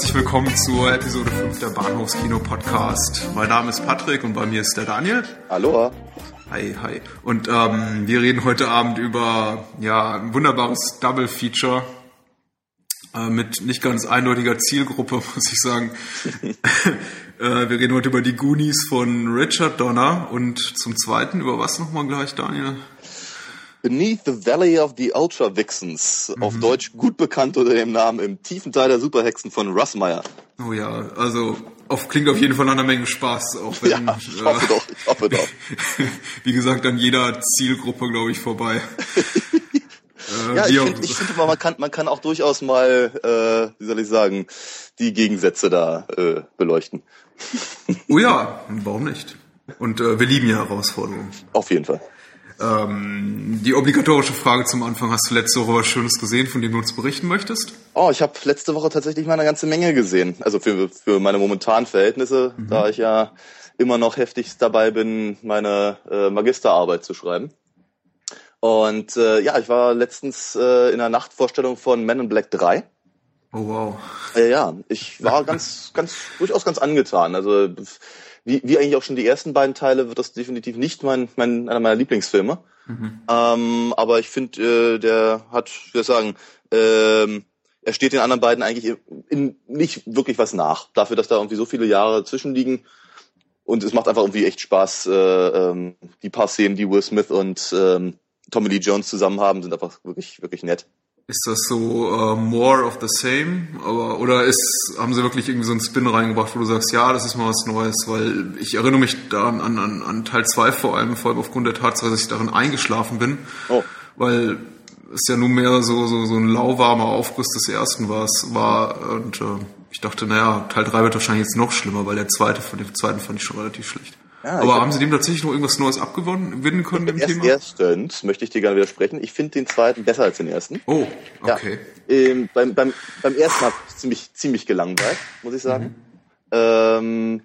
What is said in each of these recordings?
Herzlich willkommen zur Episode 5 der Bahnhofskino Podcast. Mein Name ist Patrick und bei mir ist der Daniel. Hallo. Hi, hi. Und ähm, wir reden heute Abend über ja, ein wunderbares Double Feature äh, mit nicht ganz eindeutiger Zielgruppe, muss ich sagen. äh, wir reden heute über die Goonies von Richard Donner und zum Zweiten über was nochmal gleich, Daniel? Beneath the Valley of the Ultra Vixens, mhm. auf Deutsch gut bekannt unter dem Namen im tiefen Teil der Superhexen von Russ Meyer. Oh ja, also auf, klingt auf jeden Fall nach einer Menge Spaß, auch wenn, ja, ich hoffe äh, doch, ich hoffe doch. wie gesagt, an jeder Zielgruppe, glaube ich, vorbei. äh, ja, ich finde, find, man kann, man kann auch durchaus mal, äh, wie soll ich sagen, die Gegensätze da äh, beleuchten. oh ja, warum nicht? Und äh, wir lieben ja Herausforderungen. Auf jeden Fall. Ähm, die obligatorische Frage zum Anfang. Hast du letzte Woche was Schönes gesehen, von dem du uns berichten möchtest? Oh, ich habe letzte Woche tatsächlich mal eine ganze Menge gesehen. Also für, für meine momentanen Verhältnisse, mhm. da ich ja immer noch heftig dabei bin, meine äh, Magisterarbeit zu schreiben. Und äh, ja, ich war letztens äh, in der Nachtvorstellung von Men in Black 3. Oh wow. Äh, ja, ich war ganz, ganz, durchaus ganz angetan. Also wie, wie eigentlich auch schon die ersten beiden Teile, wird das definitiv nicht mein, mein einer meiner Lieblingsfilme. Mhm. Ähm, aber ich finde, äh, der hat, wie soll ich sagen, ähm, er steht den anderen beiden eigentlich in, in nicht wirklich was nach. Dafür, dass da irgendwie so viele Jahre zwischenliegen. Und es macht einfach irgendwie echt Spaß. Äh, ähm, die paar Szenen, die Will Smith und ähm, Tommy Lee Jones zusammen haben, sind einfach wirklich, wirklich nett. Ist das so uh, more of the same? Aber, oder ist, haben sie wirklich irgendwie so einen Spin reingebracht, wo du sagst, ja, das ist mal was Neues? Weil ich erinnere mich da an, an, an Teil 2 vor allem, vor allem aufgrund der Tatsache, dass ich darin eingeschlafen bin. Oh. Weil es ja nun mehr so, so, so ein lauwarmer Aufguss des ersten war. war und äh, ich dachte, naja, Teil 3 wird wahrscheinlich jetzt noch schlimmer, weil der zweite von dem zweiten fand ich schon relativ schlecht. Ja, Aber haben Sie dem tatsächlich noch irgendwas Neues abgewinnen können im Thema? Erstens möchte ich dir gerne widersprechen. Ich finde den zweiten besser als den ersten. Oh, okay. Ja, ähm, beim, beim, beim ersten habe ich ziemlich, ziemlich gelangweilt, muss ich sagen. Mhm. Ähm,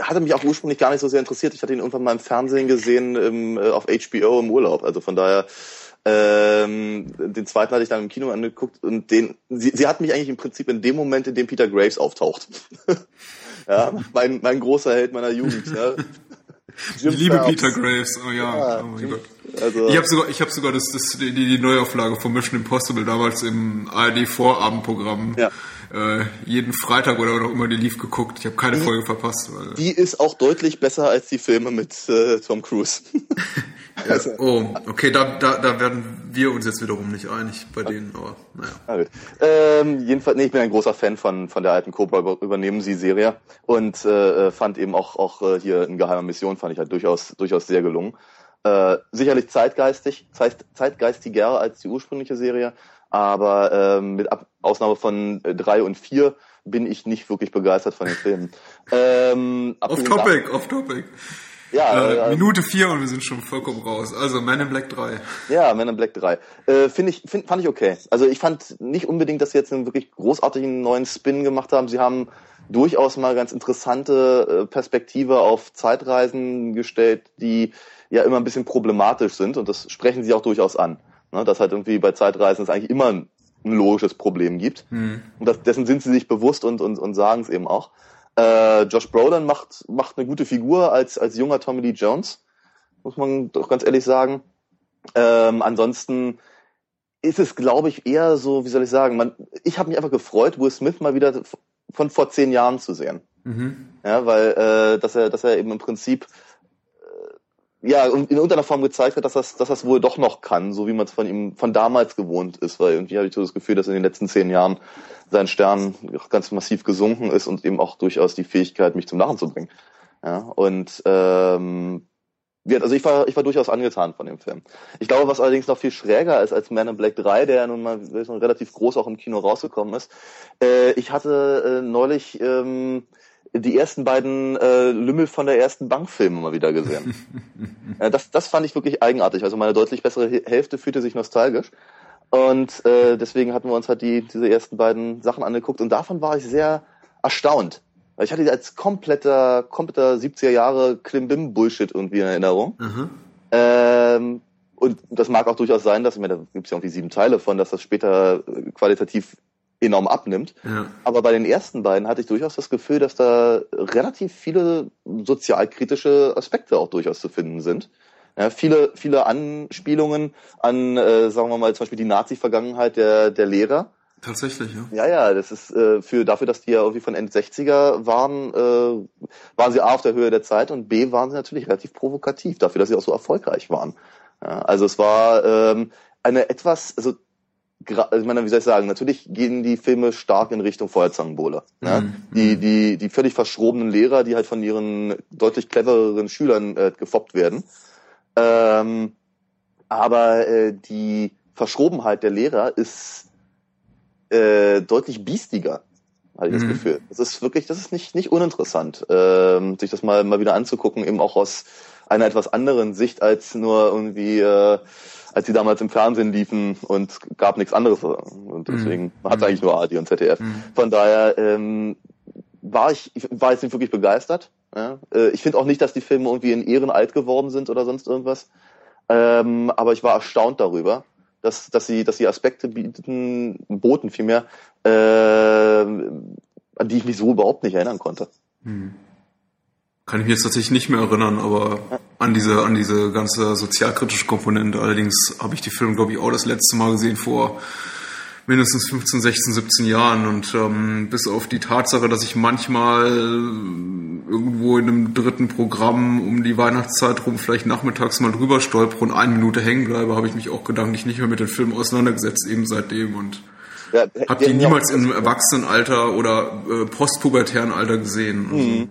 hatte mich auch ursprünglich gar nicht so sehr interessiert. Ich hatte ihn irgendwann mal im Fernsehen gesehen im, äh, auf HBO im Urlaub. Also von daher, ähm, den zweiten hatte ich dann im Kino angeguckt und den, sie, sie hat mich eigentlich im Prinzip in dem Moment, in dem Peter Graves auftaucht. Ja, mein, mein großer Held meiner Jugend. Ja. ich liebe Phelps. Peter Graves, oh ja, ja oh mein Gott. Also, ich habe sogar, ich habe sogar das, das, die, die Neuauflage von Mission Impossible damals im ARD-Vorabendprogramm ja. äh, jeden Freitag oder auch immer die lief geguckt. Ich habe keine die, Folge verpasst. Weil, die ist auch deutlich besser als die Filme mit äh, Tom Cruise. Also, oh, okay, da, da, da werden wir uns jetzt wiederum nicht einig bei denen, aber naja. Ähm, jedenfalls, nee, ich bin ein großer Fan von, von der alten Cobra übernehmen sie Serie und äh, fand eben auch, auch äh, hier in geheimer Mission fand ich halt durchaus, durchaus sehr gelungen. Äh, sicherlich zeitgeistig, zeit, zeitgeistiger als die ursprüngliche Serie, aber äh, mit Ab Ausnahme von äh, drei und vier bin ich nicht wirklich begeistert von den Filmen. Ähm, off topic, off topic. Ja, äh, äh, Minute vier und wir sind schon vollkommen raus. Also Man in Black 3. Ja, Man in Black 3. Äh, find ich, find, fand ich okay. Also ich fand nicht unbedingt, dass sie jetzt einen wirklich großartigen neuen Spin gemacht haben. Sie haben durchaus mal ganz interessante äh, Perspektive auf Zeitreisen gestellt, die ja immer ein bisschen problematisch sind und das sprechen sie auch durchaus an. Ne, dass halt irgendwie bei Zeitreisen es eigentlich immer ein, ein logisches Problem gibt. Hm. Und das, dessen sind sie sich bewusst und, und, und sagen es eben auch. Äh, Josh Brolin macht, macht eine gute Figur als, als junger Tommy Lee Jones, muss man doch ganz ehrlich sagen. Ähm, ansonsten ist es, glaube ich, eher so, wie soll ich sagen, man, ich habe mich einfach gefreut, Will Smith mal wieder von vor zehn Jahren zu sehen. Mhm. Ja, weil äh, dass er, dass er eben im Prinzip ja, in irgendeiner Form gezeigt hat, dass das, dass das wohl doch noch kann, so wie man es von ihm von damals gewohnt ist, weil irgendwie habe ich so das Gefühl, dass in den letzten zehn Jahren sein Stern ganz massiv gesunken ist und eben auch durchaus die Fähigkeit, mich zum Lachen zu bringen. Ja, und ähm, also ich war, ich war durchaus angetan von dem Film. Ich glaube, was allerdings noch viel schräger ist als Man in Black 3, der ja nun mal relativ groß auch im Kino rausgekommen ist. Äh, ich hatte äh, neulich ähm, die ersten beiden äh, Lümmel von der ersten Bankfilme mal wieder gesehen. äh, das, das fand ich wirklich eigenartig. Also meine deutlich bessere Hälfte fühlte sich nostalgisch. Und äh, deswegen hatten wir uns halt die, diese ersten beiden Sachen angeguckt und davon war ich sehr erstaunt. Weil ich hatte die als kompletter, kompletter 70er Jahre Klimbim-Bullshit irgendwie in Erinnerung. Mhm. Ähm, und das mag auch durchaus sein, dass, ich meine, da gibt es ja irgendwie sieben Teile von, dass das später qualitativ enorm abnimmt. Ja. Aber bei den ersten beiden hatte ich durchaus das Gefühl, dass da relativ viele sozialkritische Aspekte auch durchaus zu finden sind. Ja, viele, viele Anspielungen an, äh, sagen wir mal, zum Beispiel die Nazi-Vergangenheit der, der Lehrer. Tatsächlich, ja. Ja, ja, das ist äh, für dafür, dass die ja irgendwie von Ende 60er waren, äh, waren sie A auf der Höhe der Zeit und B waren sie natürlich relativ provokativ, dafür, dass sie auch so erfolgreich waren. Ja, also es war ähm, eine etwas, also ich meine, wie soll ich sagen, natürlich gehen die Filme stark in Richtung Feuerzangenbowle. Ne? Mhm. Die, die, die völlig verschrobenen Lehrer, die halt von ihren deutlich clevereren Schülern äh, gefoppt werden. Ähm, aber äh, die Verschrobenheit der Lehrer ist äh, deutlich biestiger, habe ich mhm. das Gefühl. Das ist wirklich, das ist nicht, nicht uninteressant, ähm, sich das mal, mal wieder anzugucken, eben auch aus einer etwas anderen Sicht als nur irgendwie, äh, als sie damals im Fernsehen liefen und gab nichts anderes. Und deswegen mhm. hat eigentlich nur ARD und ZDF. Mhm. Von daher ähm, war ich, ich war jetzt nicht wirklich begeistert. Ja? Äh, ich finde auch nicht, dass die Filme irgendwie in Ehren alt geworden sind oder sonst irgendwas. Ähm, aber ich war erstaunt darüber, dass, dass sie, dass sie Aspekte bieten, boten vielmehr, äh, an die ich mich so überhaupt nicht erinnern konnte. Hm. Kann ich mich jetzt tatsächlich nicht mehr erinnern, aber an diese, an diese ganze sozialkritische Komponente. Allerdings habe ich die Filme, glaube ich, auch das letzte Mal gesehen vor mindestens 15, 16, 17 Jahren und ähm, bis auf die Tatsache, dass ich manchmal irgendwo in einem dritten Programm um die Weihnachtszeit rum vielleicht nachmittags mal drüber stolper und eine Minute hängen bleibe, habe ich mich auch gedanklich nicht mehr mit den Filmen auseinandergesetzt, eben seitdem und ja, habe die niemals im Erwachsenenalter oder äh, postpubertären Alter gesehen. Also.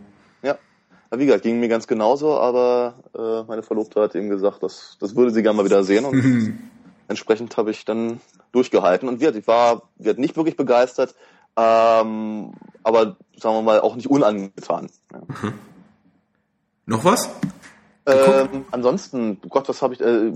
Ja, wie gesagt, ging mir ganz genauso, aber äh, meine Verlobte hat eben gesagt, dass, das würde sie gerne mal wieder sehen und mhm. entsprechend habe ich dann durchgehalten und wird, ich war, wird nicht wirklich begeistert, ähm, aber sagen wir mal auch nicht unangetan. Ja. Mhm. Noch was? Ähm, ansonsten, Gott, was habe ich, äh,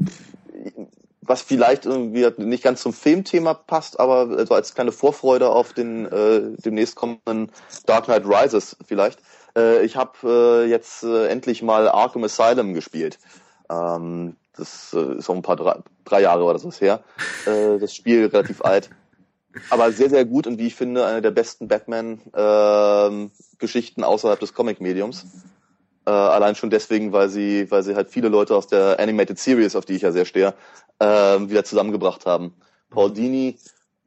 was vielleicht irgendwie nicht ganz zum Filmthema passt, aber so als kleine Vorfreude auf den äh, demnächst kommenden Dark Knight Rises vielleicht. Äh, ich habe äh, jetzt äh, endlich mal Arkham Asylum gespielt. Ähm, das äh, ist auch ein paar drei, drei Jahre oder so her. Äh, das Spiel relativ alt. Aber sehr, sehr gut und wie ich finde, eine der besten Batman-Geschichten äh, außerhalb des Comic-Mediums. Äh, allein schon deswegen, weil sie, weil sie halt viele Leute aus der Animated Series, auf die ich ja sehr stehe, äh, wieder zusammengebracht haben. Paul Dini,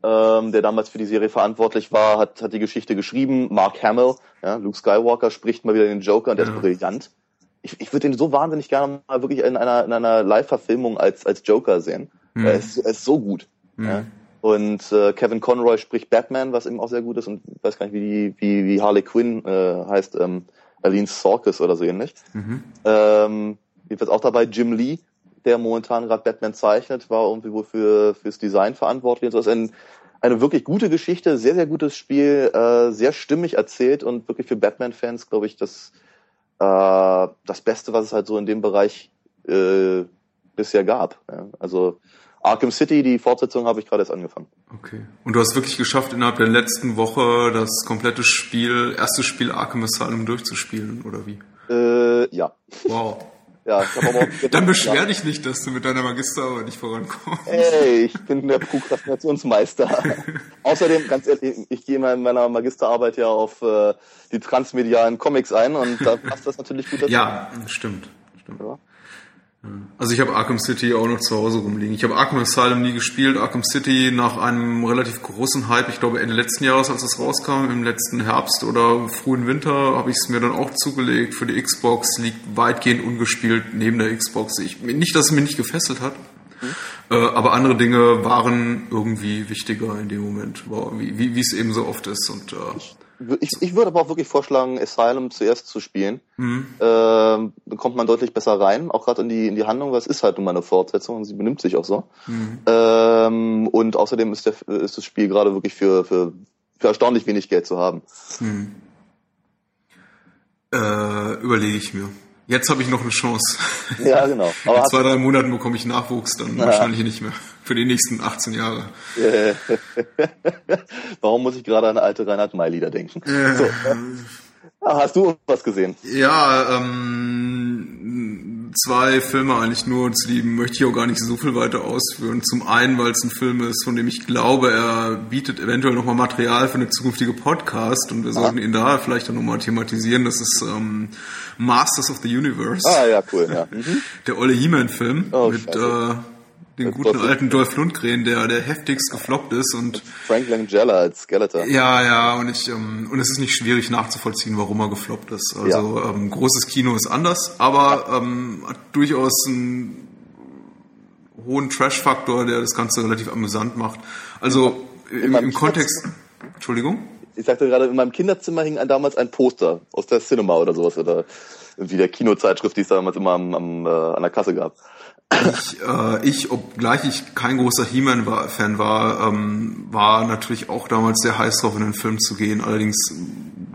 ähm, der damals für die Serie verantwortlich war, hat, hat die Geschichte geschrieben. Mark Hamill, ja, Luke Skywalker spricht mal wieder den Joker und der ja. ist brillant ich, ich würde den so wahnsinnig gerne mal wirklich in einer, in einer Live-Verfilmung als, als Joker sehen. Mhm. Er, ist, er ist so gut. Mhm. Ja. Und äh, Kevin Conroy spricht Batman, was eben auch sehr gut ist. Und ich weiß gar nicht, wie, die, wie, wie Harley Quinn äh, heißt, ähm, Aline Sorkis oder so ähnlich. Mhm. Ähm, jedenfalls auch dabei Jim Lee, der momentan gerade Batman zeichnet, war irgendwie wohl für fürs Design verantwortlich. Und so ist ein, eine wirklich gute Geschichte, sehr, sehr gutes Spiel, äh, sehr stimmig erzählt und wirklich für Batman-Fans, glaube ich, das äh, das Beste, was es halt so in dem Bereich äh, bisher gab. Ja. Also Arkham City, die Fortsetzung habe ich gerade erst angefangen. Okay. Und du hast wirklich geschafft, innerhalb der letzten Woche das komplette Spiel, erste Spiel Arkham Asylum durchzuspielen, oder wie? Äh, ja. Wow. Ja, Dann beschwer dich nicht, dass du mit deiner Magisterarbeit nicht vorankommst. Ey, ich bin der Prokrastinationsmeister. Außerdem, ganz ehrlich, ich gehe in meiner Magisterarbeit ja auf äh, die transmedialen Comics ein und da passt das natürlich gut dazu. Ja, stimmt. stimmt. Ja. Also ich habe Arkham City auch noch zu Hause rumliegen. Ich habe Arkham Asylum nie gespielt. Arkham City nach einem relativ großen Hype, ich glaube Ende letzten Jahres, als es rauskam, im letzten Herbst oder frühen Winter, habe ich es mir dann auch zugelegt für die Xbox. Liegt weitgehend ungespielt neben der Xbox. Ich, nicht, dass es mich nicht gefesselt hat. Mhm. Äh, aber andere Dinge waren irgendwie wichtiger in dem Moment, wie, wie, wie es eben so oft ist. Und äh, ich, ich würde aber auch wirklich vorschlagen, Asylum zuerst zu spielen. Mhm. Ähm, da kommt man deutlich besser rein, auch gerade in die, in die Handlung, weil es ist halt nun mal eine Fortsetzung und sie benimmt sich auch so. Mhm. Ähm, und außerdem ist, der, ist das Spiel gerade wirklich für, für, für erstaunlich wenig Geld zu haben. Mhm. Äh, überlege ich mir. Jetzt habe ich noch eine Chance. Ja, genau. Aber In zwei, drei Monaten bekomme ich Nachwuchs, dann ja. wahrscheinlich nicht mehr. Für die nächsten 18 Jahre. Warum muss ich gerade an alte Reinhard May-Lieder denken? So. Hast du was gesehen? Ja, ähm, zwei Filme eigentlich nur zu lieben, möchte ich auch gar nicht so viel weiter ausführen. Zum einen, weil es ein Film ist, von dem ich glaube, er bietet eventuell nochmal Material für eine zukünftige Podcast und wir sollten ihn da vielleicht dann nochmal thematisieren. Das ist ähm, Masters of the Universe. Ah, ja, cool, ja. Mhm. Der Olle He-Man-Film oh, mit äh, den guten alten Dolph Lundgren, der der heftigst gefloppt ist und Frank Langella als Skeletor. Ja, ja, und ich ähm, und es ist nicht schwierig nachzuvollziehen, warum er gefloppt ist. Also ja. ähm, großes Kino ist anders, aber ähm, hat durchaus einen hohen Trash-Faktor, der das Ganze relativ amüsant macht. Also im, im Kontext. Entschuldigung. Ich sagte gerade, in meinem Kinderzimmer hing damals ein Poster aus der Cinema oder sowas oder wie der Kinozeitschrift, die es damals immer am, am, äh, an der Kasse gab. Ich, äh, ich, obgleich ich kein großer He-Man-Fan war, ähm, war natürlich auch damals sehr heiß drauf, in den Film zu gehen. Allerdings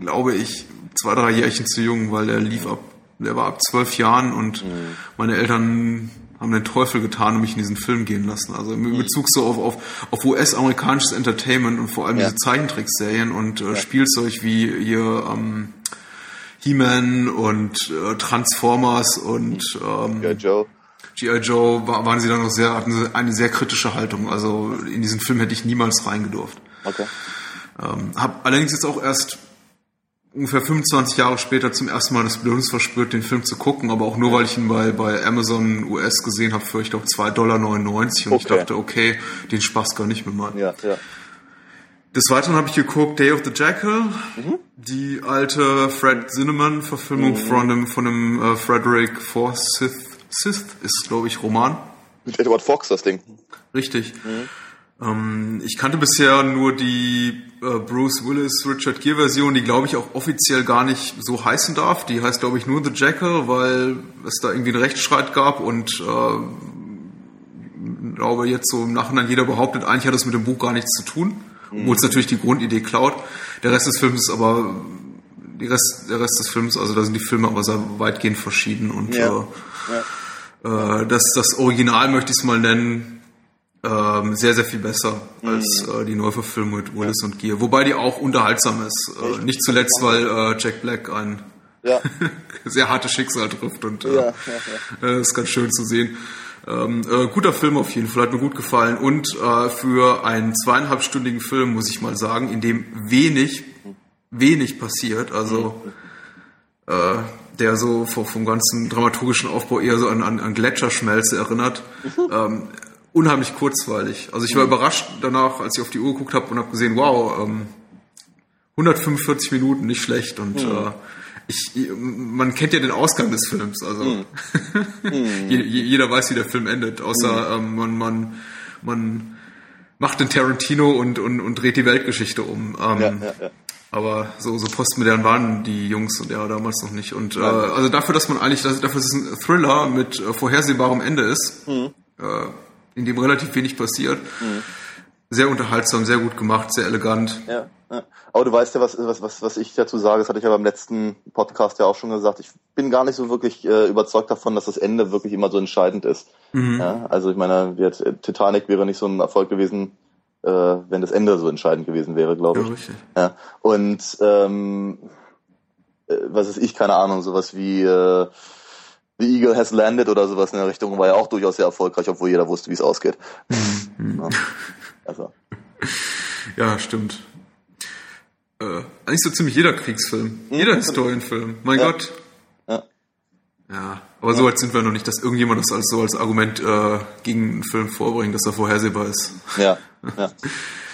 glaube ich zwei, drei Jährchen zu jung, weil der lief ab, der war ab zwölf Jahren und mhm. meine Eltern haben den Teufel getan und mich in diesen Film gehen lassen. Also in mhm. Bezug so auf, auf, auf US-amerikanisches Entertainment und vor allem ja. diese Zeichentrickserien und äh, ja. Spielzeug wie hier ähm, He-Man und äh, Transformers und ähm, ja, Joe. G.I. Joe waren sie dann noch sehr, hatten sie eine sehr kritische Haltung. Also in diesen Film hätte ich niemals reingedurft. Okay. Ähm, hab allerdings jetzt auch erst ungefähr 25 Jahre später zum ersten Mal das Bedürfnis verspürt, den Film zu gucken, aber auch nur, weil ich ihn bei, bei Amazon US gesehen habe für, ich glaube, 2,99 Dollar. Und okay. ich dachte, okay, den Spaß gar nicht mehr mal. Ja, ja. Des Weiteren habe ich geguckt Day of the Jackal, mhm. die alte Fred Zinnemann-Verfilmung mhm. von dem, von dem äh, Frederick Forsyth Sith ist, glaube ich, Roman. Mit Edward Fox, das Ding. Richtig. Mhm. Ähm, ich kannte bisher nur die äh, Bruce Willis, Richard Gere Version, die, glaube ich, auch offiziell gar nicht so heißen darf. Die heißt, glaube ich, nur The Jackal, weil es da irgendwie einen Rechtsstreit gab und äh, glaube jetzt so im Nachhinein jeder behauptet, eigentlich hat das mit dem Buch gar nichts zu tun, mhm. obwohl es natürlich die Grundidee klaut. Der Rest des Films ist aber Rest, der Rest des Films, also da sind die Filme aber sehr weitgehend verschieden und ja. Äh, ja äh, das, das Original möchte ich es mal nennen, ähm, sehr, sehr viel besser als mhm. äh, die Neuverfilmung mit Willis ja. und Gear. Wobei die auch unterhaltsam ist. Äh, nicht zuletzt, weil äh, Jack Black ein ja. sehr hartes Schicksal trifft und äh, ja, äh, ist ganz schön zu sehen. Ähm, äh, guter Film auf jeden Fall, hat mir gut gefallen. Und äh, für einen zweieinhalbstündigen Film muss ich mal sagen, in dem wenig, wenig passiert. Also mhm. äh, der so vom ganzen dramaturgischen Aufbau eher so an, an, an Gletscherschmelze erinnert. Mhm. Ähm, unheimlich kurzweilig. Also ich war mhm. überrascht danach, als ich auf die Uhr geguckt habe und habe gesehen, wow, ähm, 145 Minuten, nicht schlecht. Und mhm. äh, ich, man kennt ja den Ausgang des Films. Also mhm. mhm. jeder weiß, wie der Film endet, außer ähm, man, man, man macht den Tarantino und, und, und dreht die Weltgeschichte um. Ähm, ja, ja, ja. Aber so, so postmodern waren die Jungs und er damals noch nicht. Und äh, also dafür, dass man eigentlich, dafür, dass es ein Thriller mit äh, vorhersehbarem Ende ist, mhm. äh, in dem relativ wenig passiert, mhm. sehr unterhaltsam, sehr gut gemacht, sehr elegant. Ja, ja. Aber du weißt ja, was, was, was, was ich dazu sage, das hatte ich ja beim letzten Podcast ja auch schon gesagt. Ich bin gar nicht so wirklich äh, überzeugt davon, dass das Ende wirklich immer so entscheidend ist. Mhm. Ja, also ich meine, Titanic wäre nicht so ein Erfolg gewesen, äh, wenn das Ende so entscheidend gewesen wäre, glaube ich. Ja, richtig. Ja. Und ähm, äh, was ist ich, keine Ahnung, sowas wie äh, The Eagle has landed oder sowas in der Richtung war ja auch durchaus sehr erfolgreich, obwohl jeder wusste, wie es ausgeht. Mhm. ja. Also. ja, stimmt. Äh, eigentlich so ziemlich jeder Kriegsfilm, jeder Historienfilm. Mein ja. Gott. Ja. Ja, aber ja. so weit sind wir noch nicht, dass irgendjemand das als so als Argument äh, gegen einen Film vorbringt, dass er vorhersehbar ist. Ja, ja.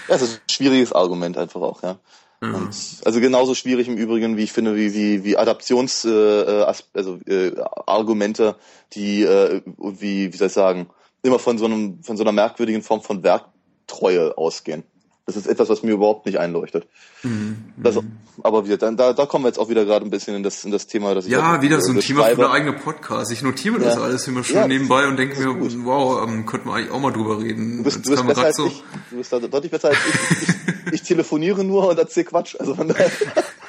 Das ist ein schwieriges Argument einfach auch, ja. Mhm. Und, also genauso schwierig im Übrigen, wie ich finde, wie, wie, wie Adaptions, äh, äh also äh, Argumente, die, äh, wie, wie soll ich sagen, immer von so einem, von so einer merkwürdigen Form von Werktreue ausgehen. Das ist etwas, was mir überhaupt nicht einleuchtet. Mhm. Das, aber wir, dann, da, da kommen wir jetzt auch wieder gerade ein bisschen in das, in das Thema, das ich Ja, wieder so ein Thema für eine eigene Podcast. Ich notiere mir ja. das alles immer schön ja, nebenbei und denke mir, gut. wow, ähm, könnten wir eigentlich auch mal drüber reden. Du bist, du bist besser als so ich. Du bist da deutlich besser als ich. ich, ich, ich telefoniere nur und erzähle Quatsch. Also von daher.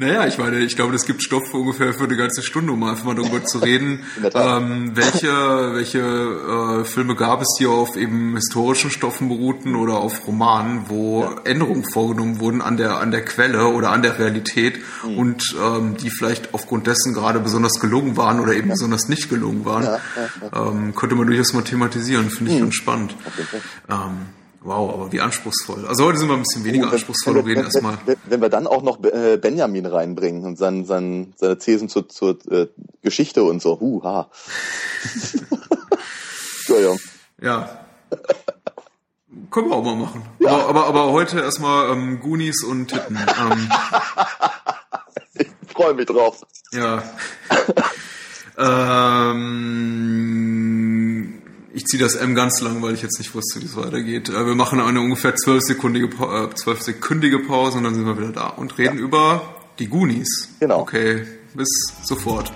Naja, ich meine, ich glaube, das gibt Stoff für ungefähr für eine ganze Stunde, um einfach mal darüber zu reden. Ähm, welche welche äh, Filme gab es, die auf eben historischen Stoffen beruhten oder auf Romanen, wo ja. Änderungen vorgenommen wurden an der an der Quelle oder an der Realität mhm. und ähm, die vielleicht aufgrund dessen gerade besonders gelungen waren oder eben ja. besonders nicht gelungen waren, ja, ähm, könnte man durchaus mal thematisieren. Finde ich mhm. ganz spannend. Ähm, Wow, aber wie anspruchsvoll. Also heute sind wir ein bisschen weniger oh, anspruchsvoll und reden erstmal. Wenn, wenn, wir dann auch noch äh, Benjamin reinbringen und sein, sein, seine Thesen zur, zur äh, Geschichte und so. Huh, ha. Entschuldigung. Ja. Können wir auch mal machen. Ja. Aber, aber, aber heute erstmal ähm, Goonies und Titten. Ähm, ich freue mich drauf. Ja. ähm, ich ziehe das M ganz lang, weil ich jetzt nicht wusste, wie es weitergeht. Äh, wir machen eine ungefähr zwölfsekündige, äh, zwölfsekündige Pause und dann sind wir wieder da und reden ja. über die Goonies. Genau. Okay, bis sofort.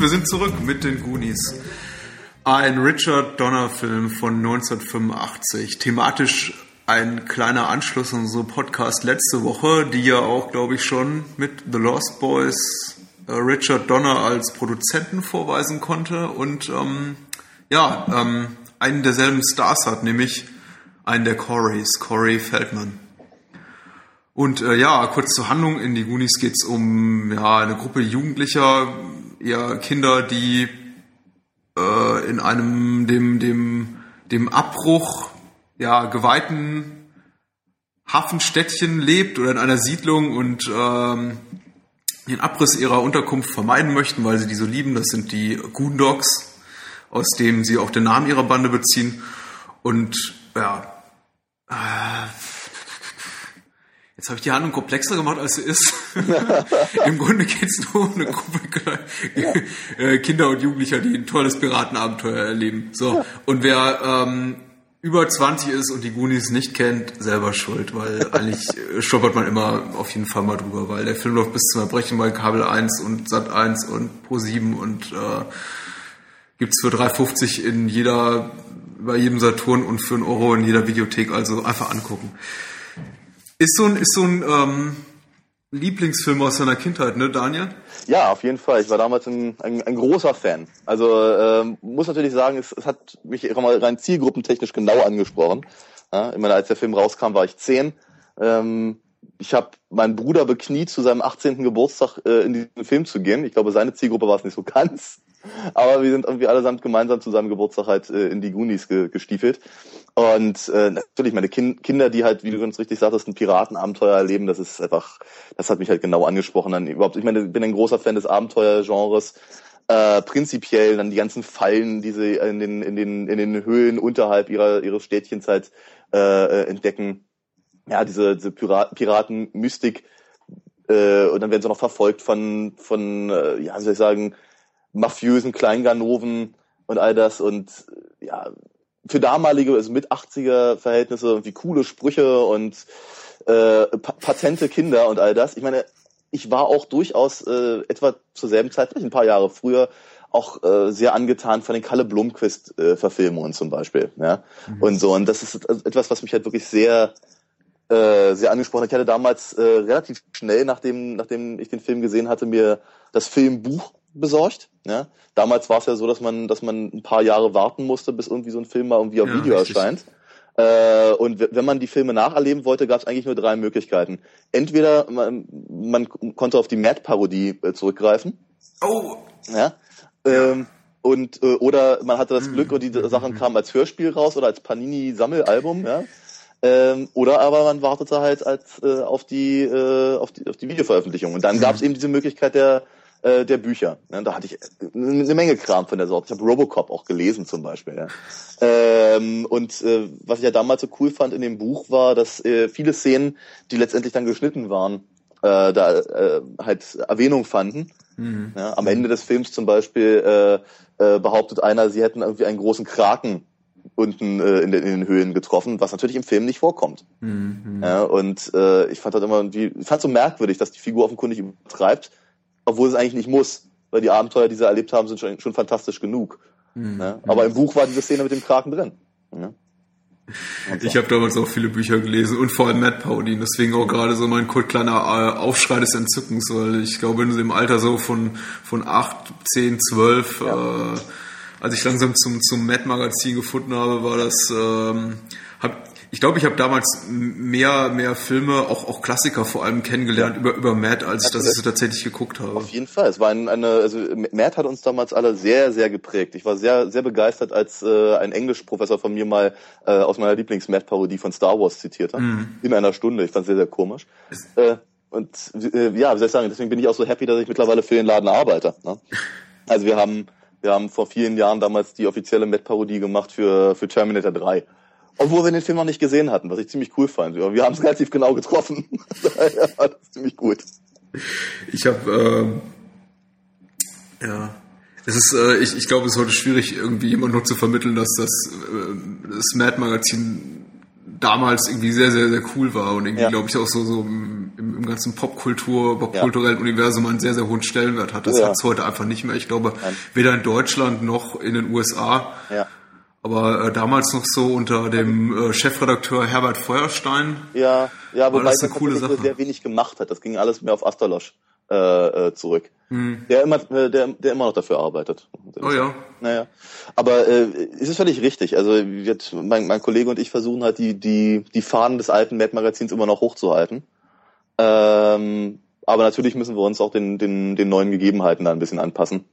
Wir sind zurück mit den Goonies. Ein Richard Donner-Film von 1985. Thematisch ein kleiner Anschluss an unsere Podcast letzte Woche, die ja auch, glaube ich, schon mit The Lost Boys äh, Richard Donner als Produzenten vorweisen konnte und ähm, ja, ähm, einen derselben Stars hat, nämlich einen der Coreys, Corey Feldman. Und äh, ja, kurz zur Handlung. In die Goonies geht es um ja, eine Gruppe Jugendlicher, ja Kinder, die äh, in einem dem dem dem Abbruch ja geweihten Hafenstädtchen lebt oder in einer Siedlung und ähm, den Abriss ihrer Unterkunft vermeiden möchten, weil sie die so lieben. Das sind die Goondogs, aus dem sie auch den Namen ihrer Bande beziehen. Und ja, äh, Jetzt habe ich die Handlung komplexer gemacht, als sie ist. Im Grunde geht es nur um eine Gruppe äh, Kinder und Jugendlicher, die ein tolles Piratenabenteuer erleben. So und wer ähm, über 20 ist und die Goonies nicht kennt, selber schuld, weil eigentlich stoppert man immer auf jeden Fall mal drüber, weil der Film läuft bis zum Erbrechen bei Kabel 1 und Sat 1 und Pro 7 und äh, gibt's für 3,50 in jeder, bei jedem Saturn und für einen Euro in jeder Videothek, also einfach angucken. Ist so ein, ist so ein ähm, Lieblingsfilm aus deiner Kindheit, ne, Daniel? Ja, auf jeden Fall. Ich war damals ein, ein, ein großer Fan. Also ähm, muss natürlich sagen, es, es hat mich rein zielgruppentechnisch genau angesprochen. Ja, ich meine, als der Film rauskam, war ich zehn. Ähm, ich habe meinen Bruder bekniet, zu seinem 18. Geburtstag äh, in diesen Film zu gehen. Ich glaube, seine Zielgruppe war es nicht so ganz. Aber wir sind irgendwie allesamt gemeinsam zu seinem Geburtstag halt äh, in die Goonies ge gestiefelt. Und äh, natürlich meine kind Kinder, die halt, wie du ganz richtig sagtest, ein Piratenabenteuer erleben, das ist einfach, das hat mich halt genau angesprochen. Dann überhaupt, ich meine, ich bin ein großer Fan des Abenteuergenres. Äh, prinzipiell dann die ganzen Fallen, die sie in den, in den, in den Höhlen unterhalb ihrer, ihres Städtchens halt äh, entdecken. Ja, diese, diese Piraten-Mystik. Äh, und dann werden sie noch verfolgt von, von äh, ja, wie soll ich sagen, mafiösen Kleinganoven und all das und ja, für damalige, also mit 80er Verhältnisse irgendwie coole Sprüche und äh, patente Kinder und all das. Ich meine, ich war auch durchaus äh, etwa zur selben Zeit, vielleicht ein paar Jahre früher, auch äh, sehr angetan von den Kalle Blomquist äh, Verfilmungen zum Beispiel, ja mhm. und so und das ist etwas, was mich halt wirklich sehr äh, sehr angesprochen. Ich hatte damals äh, relativ schnell, nachdem nachdem ich den Film gesehen hatte, mir das Filmbuch besorgt. Ja? Damals war es ja so, dass man, dass man ein paar Jahre warten musste, bis irgendwie so ein Film mal irgendwie auf ja, Video richtig. erscheint. Äh, und wenn man die Filme nacherleben wollte, gab es eigentlich nur drei Möglichkeiten. Entweder man, man konnte auf die Mad-Parodie äh, zurückgreifen. Oh! Ja. Ähm, und äh, oder man hatte das hm. Glück und die Sachen kamen als Hörspiel raus oder als Panini Sammelalbum, ja. Ähm, oder aber man wartete halt als äh, auf die äh, auf die auf die Videoveröffentlichung und dann gab es eben diese Möglichkeit der äh, der Bücher. Ja, da hatte ich eine Menge Kram von der Sorte. Ich habe Robocop auch gelesen zum Beispiel. Ja. Ähm, und äh, was ich ja damals so cool fand in dem Buch war, dass äh, viele Szenen, die letztendlich dann geschnitten waren, äh, da äh, halt Erwähnung fanden. Mhm. Ja, am Ende des Films zum Beispiel äh, äh, behauptet einer, sie hätten irgendwie einen großen Kraken unten äh, in, den, in den Höhen getroffen, was natürlich im Film nicht vorkommt. Mhm. Ja, und äh, ich fand das immer irgendwie, ich fand so merkwürdig, dass die Figur offenkundig übertreibt, obwohl es eigentlich nicht muss, weil die Abenteuer, die sie erlebt haben, sind schon, schon fantastisch genug. Mhm. Ja, aber im Buch war diese Szene mit dem Kraken drin. Ja. Ich habe damals auch viele Bücher gelesen und vor allem Matt Paudin, deswegen auch gerade so mein kleiner äh, Aufschrei des Entzückens, weil ich glaube, in dem Alter so von, von acht, zehn, zwölf, ja. äh, als ich langsam zum, zum Mad-Magazin gefunden habe, war das, ähm, hab, ich glaube, ich habe damals mehr, mehr Filme, auch, auch Klassiker vor allem kennengelernt über, über Matt, als ich das tatsächlich geguckt habe. Auf jeden Fall. Es war ein, eine, also Matt hat uns damals alle sehr, sehr geprägt. Ich war sehr, sehr begeistert, als äh, ein Englischprofessor von mir mal äh, aus meiner Lieblings-Matt-Parodie von Star Wars zitiert hat. Mhm. In einer Stunde. Ich fand es sehr, sehr komisch. Äh, und äh, ja, wie soll ich sagen, deswegen bin ich auch so happy, dass ich mittlerweile für den Laden arbeite. Ne? Also wir haben wir haben vor vielen Jahren damals die offizielle Met-Parodie gemacht für, für Terminator 3. Obwohl wir den Film noch nicht gesehen hatten, was ich ziemlich cool fand. Wir haben es relativ genau getroffen. ja, das ist ziemlich gut. Ich habe, äh, ja, es ist, äh, ich, ich glaube, es ist heute schwierig, irgendwie immer nur zu vermitteln, dass das, äh, das Mad-Magazin damals irgendwie sehr, sehr, sehr cool war und irgendwie, ja. glaube ich, auch so, so im, im ganzen Popkultur, popkulturellen ja. Universum einen sehr, sehr hohen Stellenwert hat. Das ja. hat es heute einfach nicht mehr. Ich glaube, Nein. weder in Deutschland noch in den USA. Ja. Aber äh, damals noch so unter dem äh, Chefredakteur Herbert Feuerstein. Ja, ja, wobei das eine coole Sache. sehr wenig gemacht hat. Das ging alles mehr auf Astalosch äh, äh, zurück. Hm. Der immer, äh, der, der immer noch dafür arbeitet. Oh ja. Naja. Aber äh, es ist völlig richtig. Also jetzt, mein, mein Kollege und ich versuchen halt die, die, die Fahnen des alten Mad-Magazins immer noch hochzuhalten. Ähm, aber natürlich müssen wir uns auch den, den, den neuen Gegebenheiten da ein bisschen anpassen.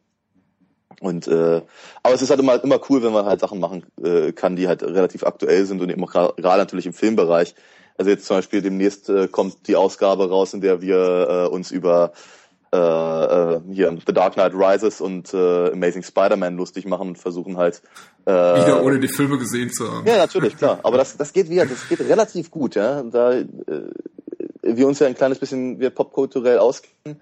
Und äh, aber es ist halt immer immer cool, wenn man halt Sachen machen äh, kann, die halt relativ aktuell sind und eben auch gerade natürlich im Filmbereich. Also jetzt zum Beispiel demnächst äh, kommt die Ausgabe raus, in der wir äh, uns über äh, äh, hier The Dark Knight Rises und äh, Amazing Spider-Man lustig machen und versuchen halt äh, wieder ohne die Filme gesehen zu haben. Ja, natürlich, klar. Aber das das geht wieder, das geht relativ gut, ja. Da äh, wir uns ja ein kleines bisschen wir popkulturell auskennen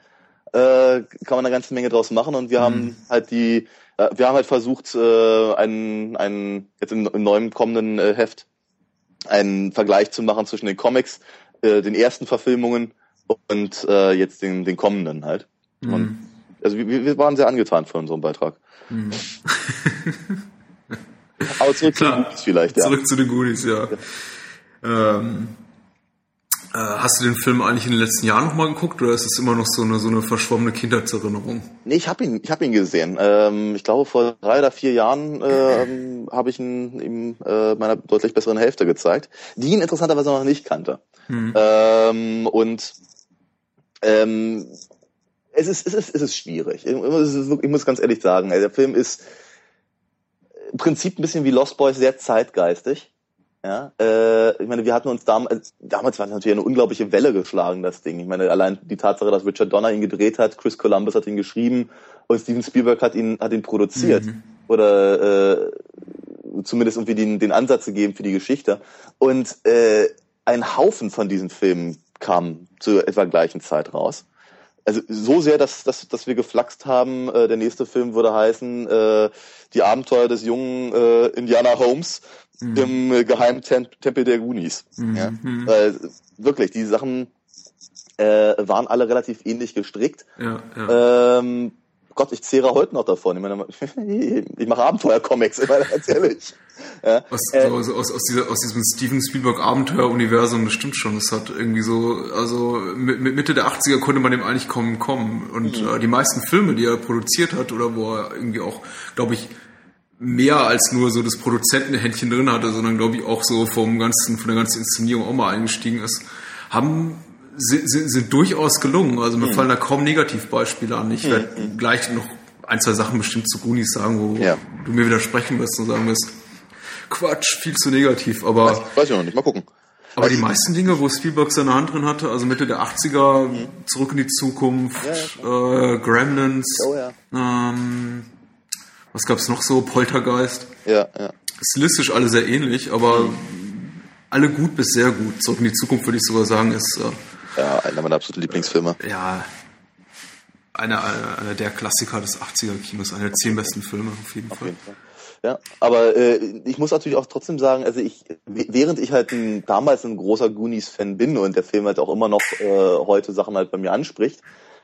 äh, kann man eine ganze Menge draus machen und wir mhm. haben halt die, äh, wir haben halt versucht, äh, einen, einen jetzt im, im neuen kommenden äh, Heft einen Vergleich zu machen zwischen den Comics, äh, den ersten Verfilmungen und äh, jetzt den, den kommenden halt. Mhm. Und also wir, wir waren sehr angetan von unserem Beitrag. Mhm. Aber zurück Klar. zu den Goonies vielleicht, ja. Zurück zu den Goonies, ja. ja. Ähm, äh, hast du den Film eigentlich in den letzten Jahren nochmal geguckt oder ist es immer noch so eine, so eine verschwommene Kindheitserinnerung? Nee, ich habe ihn, ich hab ihn gesehen. Ähm, ich glaube, vor drei oder vier Jahren ähm, habe ich ihn ihm äh, meiner deutlich besseren Hälfte gezeigt, die ihn interessanterweise noch nicht kannte. Hm. Ähm, und ähm, es ist, es ist, es ist schwierig. Ich, ich muss ganz ehrlich sagen, der Film ist im Prinzip ein bisschen wie Lost Boys sehr zeitgeistig. Ja, äh, ich meine, wir hatten uns damals, damals war natürlich eine unglaubliche Welle geschlagen, das Ding. Ich meine, allein die Tatsache, dass Richard Donner ihn gedreht hat, Chris Columbus hat ihn geschrieben und Steven Spielberg hat ihn, hat ihn produziert. Mhm. Oder äh, zumindest irgendwie den, den Ansatz gegeben für die Geschichte. Und äh, ein Haufen von diesen Filmen kam zur etwa gleichen Zeit raus. Also so sehr, dass, dass, dass wir geflaxt haben, äh, der nächste Film würde heißen äh, Die Abenteuer des jungen äh, Indiana Holmes mhm. im äh, geheimen Tempel der Goonies. Mhm. Ja? Äh, wirklich, die Sachen äh, waren alle relativ ähnlich gestrickt. Ja, ja. Ähm, Gott, ich zehre heute noch davon. Ich meine, ich mache Abenteuer-Comics, ich meine, ganz ehrlich. Ja, aus, äh, aus, aus, aus, dieser, aus diesem Steven Spielberg Abenteuer-Universum, das stimmt schon. Das hat irgendwie so, also mit, mit Mitte der 80er konnte man dem eigentlich kommen, kommen. Und mhm. äh, die meisten Filme, die er produziert hat oder wo er irgendwie auch, glaube ich, mehr als nur so das Produzentenhändchen drin hatte, sondern glaube ich auch so vom ganzen, von der ganzen Inszenierung auch mal eingestiegen ist, haben sind, sind, sind durchaus gelungen. Also mir mhm. fallen da kaum Negativbeispiele an. Ich mhm. werde gleich noch ein, zwei Sachen bestimmt zu Goonies sagen, wo ja. du mir widersprechen wirst und sagen wirst, Quatsch, viel zu negativ. Aber weiß, weiß ich noch nicht, mal gucken. Aber die meisten Dinge, wo Spielberg seine Hand drin hatte, also Mitte der 80er, mhm. Zurück in die Zukunft, ja, äh, Gremlins, oh, ja. ähm, was gab's noch so? Poltergeist. Ja, ja. Stilistisch alle sehr ähnlich, aber alle gut bis sehr gut. Zurück in die Zukunft würde ich sogar sagen, ist. Äh, ja, einer meiner absoluten Lieblingsfilme. Ja. Einer, einer der Klassiker des 80er-Kinos, einer der zehn besten Filme auf jeden auf Fall. Jeden Fall. ja. Aber äh, ich muss natürlich auch trotzdem sagen, also ich, während ich halt ein, damals ein großer Goonies-Fan bin und der Film halt auch immer noch äh, heute Sachen halt bei mir anspricht,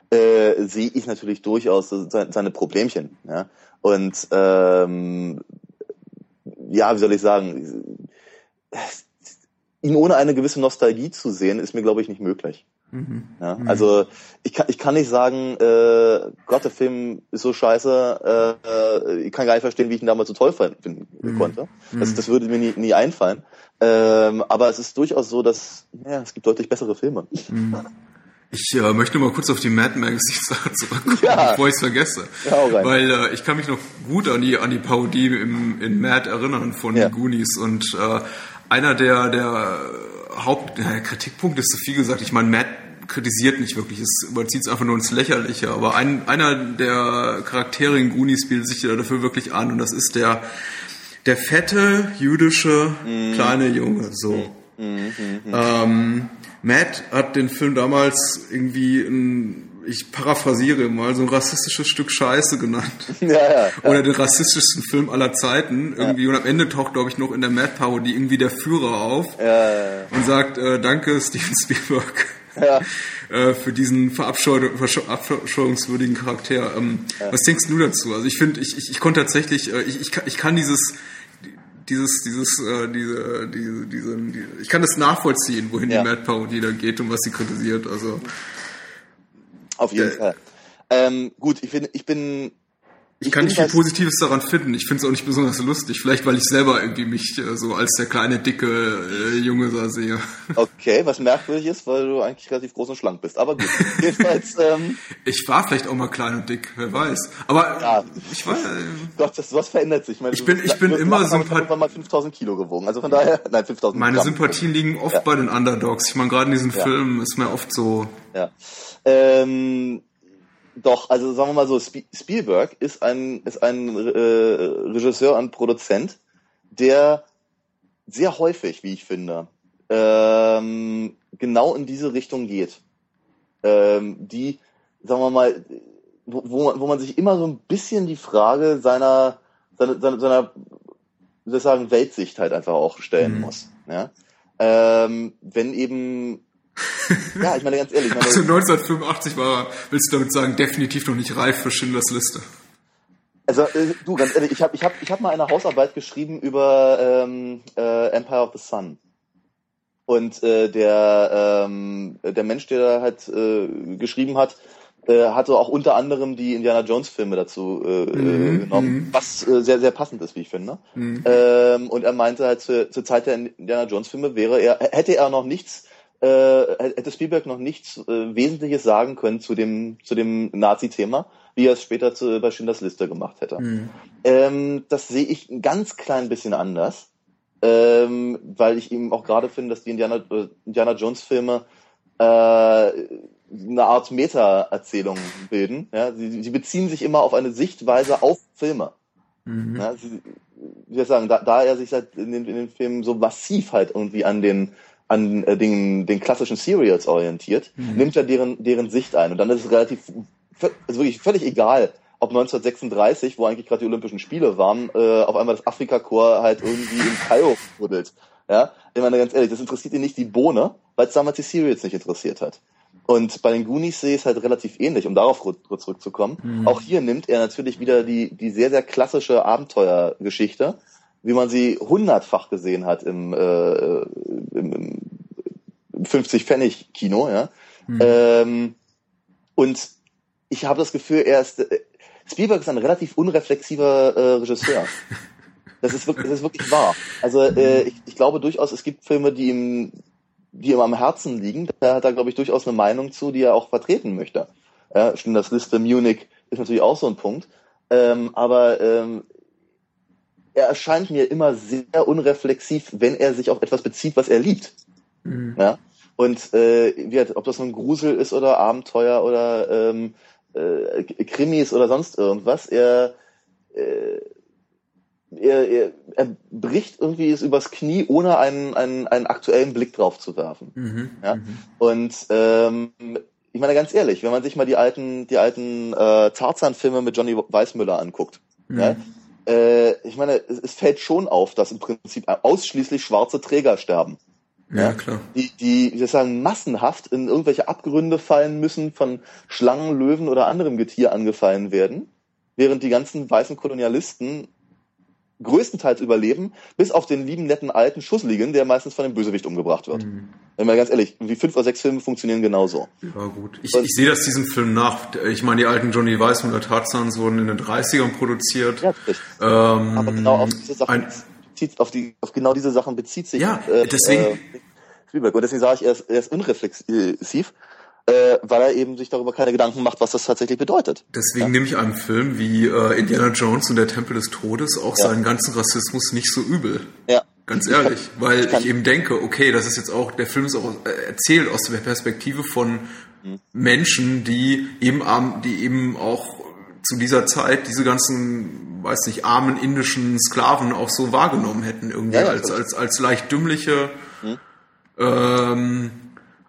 äh, sehe ich natürlich durchaus seine Problemchen. Ja? Und ähm, ja, wie soll ich sagen, ihn ohne eine gewisse Nostalgie zu sehen, ist mir, glaube ich, nicht möglich. Mhm. Ja, mhm. also ich kann, ich kann nicht sagen, äh, Gott, der Film ist so scheiße, äh, ich kann gar nicht verstehen, wie ich ihn damals so toll finden mhm. konnte. Das, mhm. das würde mir nie, nie einfallen. Ähm, aber es ist durchaus so, dass ja, es gibt deutlich bessere Filme. Mhm. Ich äh, möchte mal kurz auf die Mad Magazine-Sache zurückkommen, ja. bevor ich es vergesse. Ja, Weil äh, ich kann mich noch gut an die, an die Parodie im, in Mad erinnern von ja. Goonies und äh, einer der, der Hauptkritikpunkte ist so viel gesagt. Ich meine, Matt kritisiert nicht wirklich, es überzieht es einfach nur ins Lächerliche. Aber ein, einer der Charaktere in Goonies bietet sich dafür wirklich an und das ist der, der fette, jüdische, mhm. kleine Junge, so. Mhm, mhm, mhm. ähm, Matt hat den Film damals irgendwie ein ich paraphrasiere mal, so ein rassistisches Stück Scheiße genannt. Ja, ja, ja. Oder den rassistischsten Film aller Zeiten irgendwie. Und am Ende taucht, glaube ich, noch in der Mad-Parodie irgendwie der Führer auf und sagt, äh, danke Steven Spielberg. äh, für diesen verabscheuungswürdigen Charakter. Ähm, was denkst du dazu? Also ich finde, ich, ich, ich konnte tatsächlich, äh, ich, ich, kann, ich kann dieses dieses, dieses, äh, diese, diese, diese, ich kann das nachvollziehen, wohin ja. die Mad-Parodie da geht und was sie kritisiert. Also auf jeden äh, Fall. Ähm, gut, ich bin, ich bin ich, kann nicht viel Positives daran finden. Ich finde es auch nicht besonders lustig. Vielleicht, weil ich selber irgendwie mich äh, so als der kleine, dicke äh, Junge da sehe. Okay, was merkwürdig ist, weil du eigentlich relativ groß und schlank bist. Aber gut. Jedenfalls. Ähm, ich war vielleicht auch mal klein und dick, wer weiß. Aber ja, ich war. Äh, Gott, das, was verändert sich. Ich, meine, ich bin, ich bin immer sympathisch. mal 5000 Kilo gewogen. Also von daher, nein, 5000 Meine Gramm. Sympathien liegen oft ja. bei den Underdogs. Ich meine, gerade in diesen ja. Filmen ist mir oft so. Ja. Ähm, doch, also sagen wir mal so, Spielberg ist ein, ist ein äh, Regisseur und Produzent, der sehr häufig, wie ich finde, ähm, genau in diese Richtung geht. Ähm, die, sagen wir mal, wo, wo, man, wo man sich immer so ein bisschen die Frage seiner, seiner, seiner, seiner wie soll ich sagen, Weltsicht halt einfach auch stellen mhm. muss. Ja? Ähm, wenn eben ja, ich meine ganz ehrlich. Meine, also 1985 war, willst du damit sagen, definitiv noch nicht reif für Schindlers Liste. Also äh, du, ganz ehrlich, ich habe ich hab, ich hab mal eine Hausarbeit geschrieben über ähm, äh, Empire of the Sun. Und äh, der, ähm, der Mensch, der da halt äh, geschrieben hat, äh, hatte auch unter anderem die Indiana Jones Filme dazu äh, mhm, genommen, mhm. was äh, sehr sehr passend ist, wie ich finde. Mhm. Ähm, und er meinte halt zur, zur Zeit der Indiana Jones Filme wäre er hätte er noch nichts äh, hätte Spielberg noch nichts äh, Wesentliches sagen können zu dem, zu dem Nazi-Thema, wie er es später zu, bei Schindlers Liste gemacht hätte. Mhm. Ähm, das sehe ich ein ganz klein bisschen anders, ähm, weil ich eben auch gerade finde, dass die Indiana, äh, Indiana Jones-Filme äh, eine Art Meta-Erzählung bilden. Ja? Sie, sie beziehen sich immer auf eine Sichtweise auf Filme. Mhm. Ja, sie, wie soll ich sagen, da, da er sich halt in den, in den Filmen so massiv halt irgendwie an den an äh, den, den klassischen Serials orientiert, mhm. nimmt er deren, deren Sicht ein. Und dann ist es relativ, also wirklich völlig egal, ob 1936, wo eigentlich gerade die Olympischen Spiele waren, äh, auf einmal das Afrika-Korps halt irgendwie in Kairo buddelt. Ja, ich meine ganz ehrlich, das interessiert ihn nicht die Bohne, weil es damals die Serials nicht interessiert hat. Und bei den Goonies sehe ich es halt relativ ähnlich, um darauf kurz zurückzukommen. Mhm. Auch hier nimmt er natürlich wieder die, die sehr, sehr klassische Abenteuergeschichte wie man sie hundertfach gesehen hat im, äh, im, im 50-Pfennig-Kino, ja. Mhm. Ähm, und ich habe das Gefühl, er ist äh, Spielberg ist ein relativ unreflexiver äh, Regisseur. Das ist wirklich, das ist wirklich wahr. Also äh, ich, ich glaube durchaus, es gibt Filme, die ihm, die ihm am Herzen liegen. Da hat er, glaube ich, durchaus eine Meinung zu, die er auch vertreten möchte. Ja, das Liste Munich ist natürlich auch so ein Punkt. Ähm, aber ähm, er erscheint mir immer sehr unreflexiv, wenn er sich auf etwas bezieht, was er liebt. Mhm. Ja? Und äh, wie, ob das nun Grusel ist oder Abenteuer oder ähm, äh, Krimis oder sonst irgendwas, er, äh, er, er, er bricht irgendwie es übers Knie, ohne einen, einen, einen aktuellen Blick drauf zu werfen. Mhm. Ja? Mhm. Und ähm, ich meine ganz ehrlich, wenn man sich mal die alten, die alten äh, Tarzan-Filme mit Johnny Weissmüller anguckt, mhm. ja, äh, ich meine, es, es, fällt schon auf, dass im Prinzip ausschließlich schwarze Träger sterben. Ja, klar. Die, die, wir sagen, massenhaft in irgendwelche Abgründe fallen müssen, von Schlangen, Löwen oder anderem Getier angefallen werden, während die ganzen weißen Kolonialisten größtenteils überleben, bis auf den lieben netten alten Schussligen, der meistens von dem Bösewicht umgebracht wird. Mhm. Wenn mal ganz ehrlich, wie fünf oder sechs Filme funktionieren genauso. Ja gut. Ich, ich sehe das diesem Film nach. Ich meine, die alten Johnny Weissmuller Tarzans wurden in den 30ern produziert. Ja. Ähm, Aber genau auf diese Sachen bezieht, auf, die, auf genau diese Sachen bezieht sich. Ja, äh, deswegen. Äh, Spielberg. Und deswegen sage ich, er ist, er ist unreflexiv äh, weil er eben sich darüber keine Gedanken macht, was das tatsächlich bedeutet. Deswegen ja? nehme ich einem Film wie äh, Indiana Jones und der Tempel des Todes auch ja. seinen ganzen Rassismus nicht so übel. Ja. Ganz ehrlich, ich kann, weil ich, ich, eben denke, okay, das ist jetzt auch, der Film ist auch äh, erzählt aus der Perspektive von mhm. Menschen, die eben, die eben auch zu dieser Zeit diese ganzen, weiß nicht, armen indischen Sklaven auch so wahrgenommen hätten, irgendwie ja, als, als, als leicht dümmliche, mhm. ähm,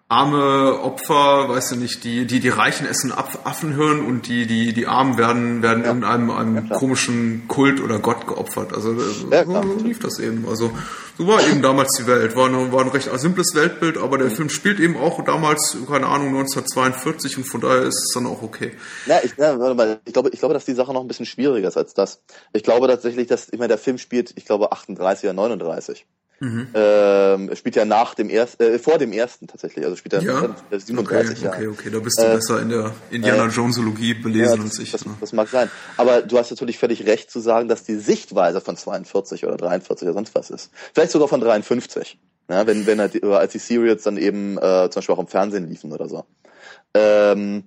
arme Opfer, weißt du nicht, die, die, die Reichen essen Affenhirn und die, die, die Armen werden, werden ja. in einem, einem ja, komischen Kult oder Gott geopfert. Also äh, ja, so lief das eben. Also so war eben damals die Welt. War, ein, war ein recht simples Weltbild, aber der mhm. Film spielt eben auch damals, keine Ahnung, 1942 und von daher ist es dann auch okay. Ja, ich, ja, warte mal, ich glaube, ich glaube, dass die Sache noch ein bisschen schwieriger ist als das. Ich glaube tatsächlich, dass, ich meine, der Film spielt, ich glaube, 38 oder 39. Mhm. Ähm, spielt ja nach dem ersten, äh, vor dem ersten tatsächlich, also spielt er ja? 37 okay, Okay, okay, da bist du äh, besser in der Indiana äh, Jonesologie belesen ja, als ich. Das, ne? das, mag sein. Aber du hast natürlich völlig recht zu sagen, dass die Sichtweise von 42 oder 43 oder sonst was ist. Vielleicht sogar von 53. Ja, wenn, wenn halt, als die Serials dann eben äh, zum Beispiel auch im Fernsehen liefen oder so. Ähm,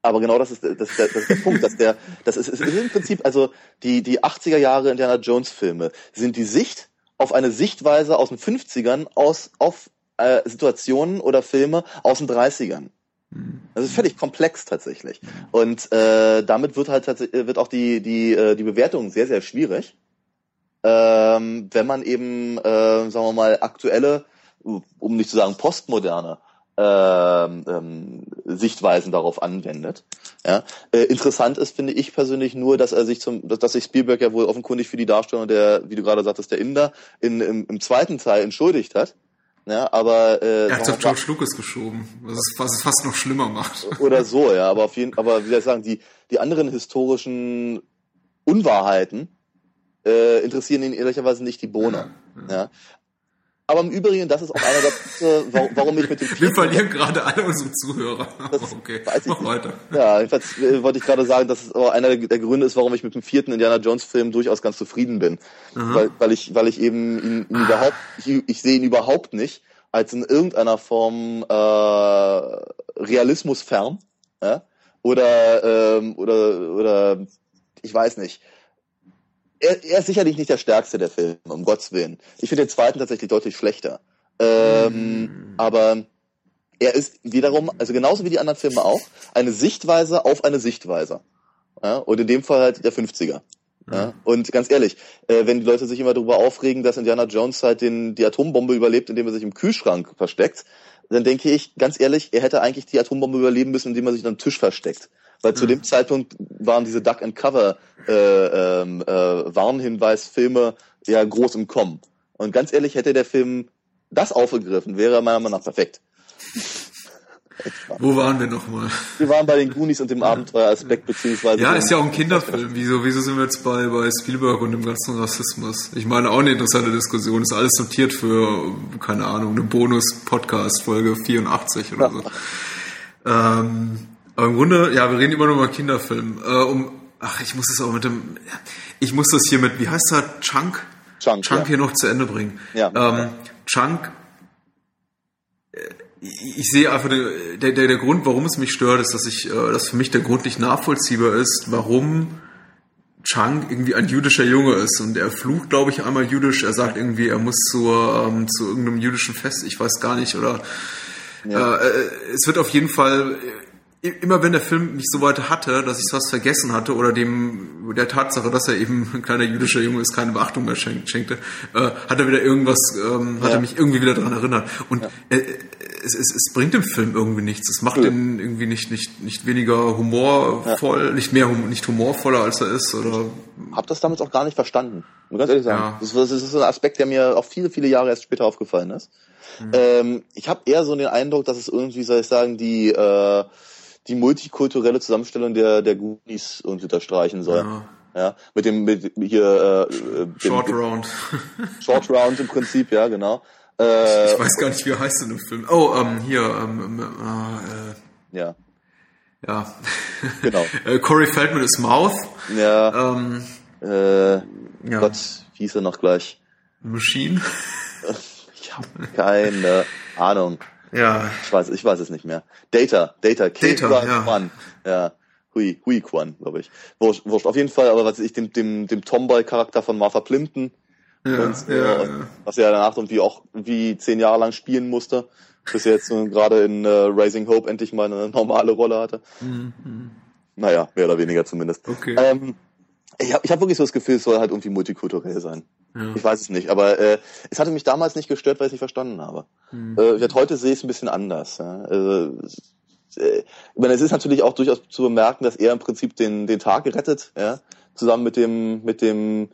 aber genau das ist, das, das, das ist der Punkt, dass der, das ist, ist im Prinzip, also die, die 80er Jahre Indiana Jones Filme sind die Sicht auf eine Sichtweise aus den 50ern aus, auf äh, Situationen oder Filme aus den 30ern. Das ist völlig komplex tatsächlich. Und äh, damit wird halt tatsächlich, wird auch die, die, äh, die Bewertung sehr, sehr schwierig. Ähm, wenn man eben, äh, sagen wir mal, aktuelle, um nicht zu sagen postmoderne ähm, ähm, Sichtweisen darauf anwendet. Ja? Äh, interessant ist, finde ich persönlich nur, dass er sich zum, dass, dass sich Spielberg ja wohl offenkundig für die Darstellung der, wie du gerade sagtest, der Inder in, im, im zweiten Teil entschuldigt hat. Ja, aber äh, er hat auf George Lucas geschoben, was es, was es fast noch schlimmer macht. Oder so, ja, aber auf jeden, aber wie soll ich sagen, die die anderen historischen Unwahrheiten äh, interessieren ihn ehrlicherweise nicht die Bohne. Ja, ja. Aber im Übrigen, das ist auch einer der Punkte, warum ich mit dem Wir verlieren gerade alle unsere Zuhörer. Das okay, mach weiter. Ja, jedenfalls äh, wollte ich gerade sagen, dass es auch einer der Gründe ist, warum ich mit dem vierten Indiana Jones Film durchaus ganz zufrieden bin. Weil, weil ich, weil ich eben ihn, ihn ah. überhaupt, ich, ich sehe ihn überhaupt nicht als in irgendeiner Form äh, Realismus fern. Ja? Oder, ähm, oder, oder ich weiß nicht er, er ist sicherlich nicht der stärkste der Filme, um Gottes Willen. Ich finde den zweiten tatsächlich deutlich schlechter. Ähm, mm. Aber er ist wiederum, also genauso wie die anderen Filme auch, eine Sichtweise auf eine Sichtweise. Ja? Und in dem Fall halt der 50er. Ja? Und ganz ehrlich, äh, wenn die Leute sich immer darüber aufregen, dass Indiana Jones halt den, die Atombombe überlebt, indem er sich im Kühlschrank versteckt, dann denke ich, ganz ehrlich, er hätte eigentlich die Atombombe überleben müssen, indem er sich unter den Tisch versteckt. Weil mhm. zu dem Zeitpunkt waren diese Duck and Cover äh, ähm, äh, Warnhinweis-Filme ja groß im Kommen. Und ganz ehrlich, hätte der Film das aufgegriffen, wäre er meiner Meinung nach perfekt. Wo waren wir nochmal? Wir waren bei den Goonies und dem Abenteueraspekt, beziehungsweise. Ja, ist ja auch ein Kinderfilm. Wieso, wieso sind wir jetzt bei, bei Spielberg und dem ganzen Rassismus? Ich meine, auch eine interessante Diskussion. Ist alles notiert für, keine Ahnung, eine Bonus-Podcast, Folge 84 oder so. ähm, aber im Grunde, ja, wir reden immer nur über Kinderfilm. Äh, um, ach, ich muss es auch mit dem, ich muss das hier mit, wie heißt er, Chunk? Chunk, Chunk ja. hier noch zu Ende bringen. Ja. Ähm, Chunk, äh, ich sehe einfach, der, der, der Grund, warum es mich stört, ist, dass ich, äh, dass für mich der Grund nicht nachvollziehbar ist, warum Chunk irgendwie ein jüdischer Junge ist und er flucht, glaube ich, einmal jüdisch. Er sagt irgendwie, er muss zur, ähm, zu irgendeinem jüdischen Fest, ich weiß gar nicht, oder ja. äh, äh es wird auf jeden Fall immer wenn der Film mich so weit hatte, dass ich was vergessen hatte oder dem der Tatsache, dass er eben ein kleiner jüdischer Junge ist, keine Beachtung mehr schenkte, äh, hat er wieder irgendwas, ähm, hat er mich irgendwie wieder daran erinnert. Und äh, es, es, es bringt dem Film irgendwie nichts. Es macht ihn irgendwie nicht nicht nicht weniger humorvoll, nicht mehr nicht humorvoller als er ist oder. Hab das damals auch gar nicht verstanden. Muss ganz ehrlich sagen. Das, das ist ein Aspekt, der mir auch viele viele Jahre erst später aufgefallen ist. Mhm. Ähm, ich habe eher so den Eindruck, dass es irgendwie, soll ich sagen, die äh, die multikulturelle Zusammenstellung der der Goonies irgendwie unterstreichen soll. Ja. Ja, mit dem mit hier äh, äh Short dem, Round. Short Round im Prinzip, ja, genau. Äh, ich weiß gar nicht, wie er heißt in dem Film. Oh, ähm, hier, ähm, äh, ja. Ja. Genau. äh, Corey Feldman ist Mouth. Ja. Ähm, äh, ja. Gott, wie hieß er noch gleich? Machine. ich habe keine Ahnung. Ja. Ich weiß, ich weiß es nicht mehr. Data, Data, Data, ja. Quan. Ja. Hui, Hui Quan, glaube ich. Wurscht, wurscht. Auf jeden Fall, aber was ich dem, dem, dem Tomboy-Charakter von Martha Plimpton, ja, und, ja, äh, ja. was er danach irgendwie auch wie zehn Jahre lang spielen musste, bis er jetzt gerade in äh, Raising Hope endlich mal eine normale Rolle hatte. Mhm. Naja, mehr oder weniger zumindest. Okay. Ähm, ich habe ich hab wirklich so das Gefühl, es soll halt irgendwie multikulturell sein. Ja. Ich weiß es nicht, aber äh, es hatte mich damals nicht gestört, weil ich es nicht verstanden habe. Mhm. Äh, heute sehe ich es ein bisschen anders. Ja. Also, äh, ich meine, es ist natürlich auch durchaus zu bemerken, dass er im Prinzip den, den Tag gerettet, ja, zusammen mit dem, mit dem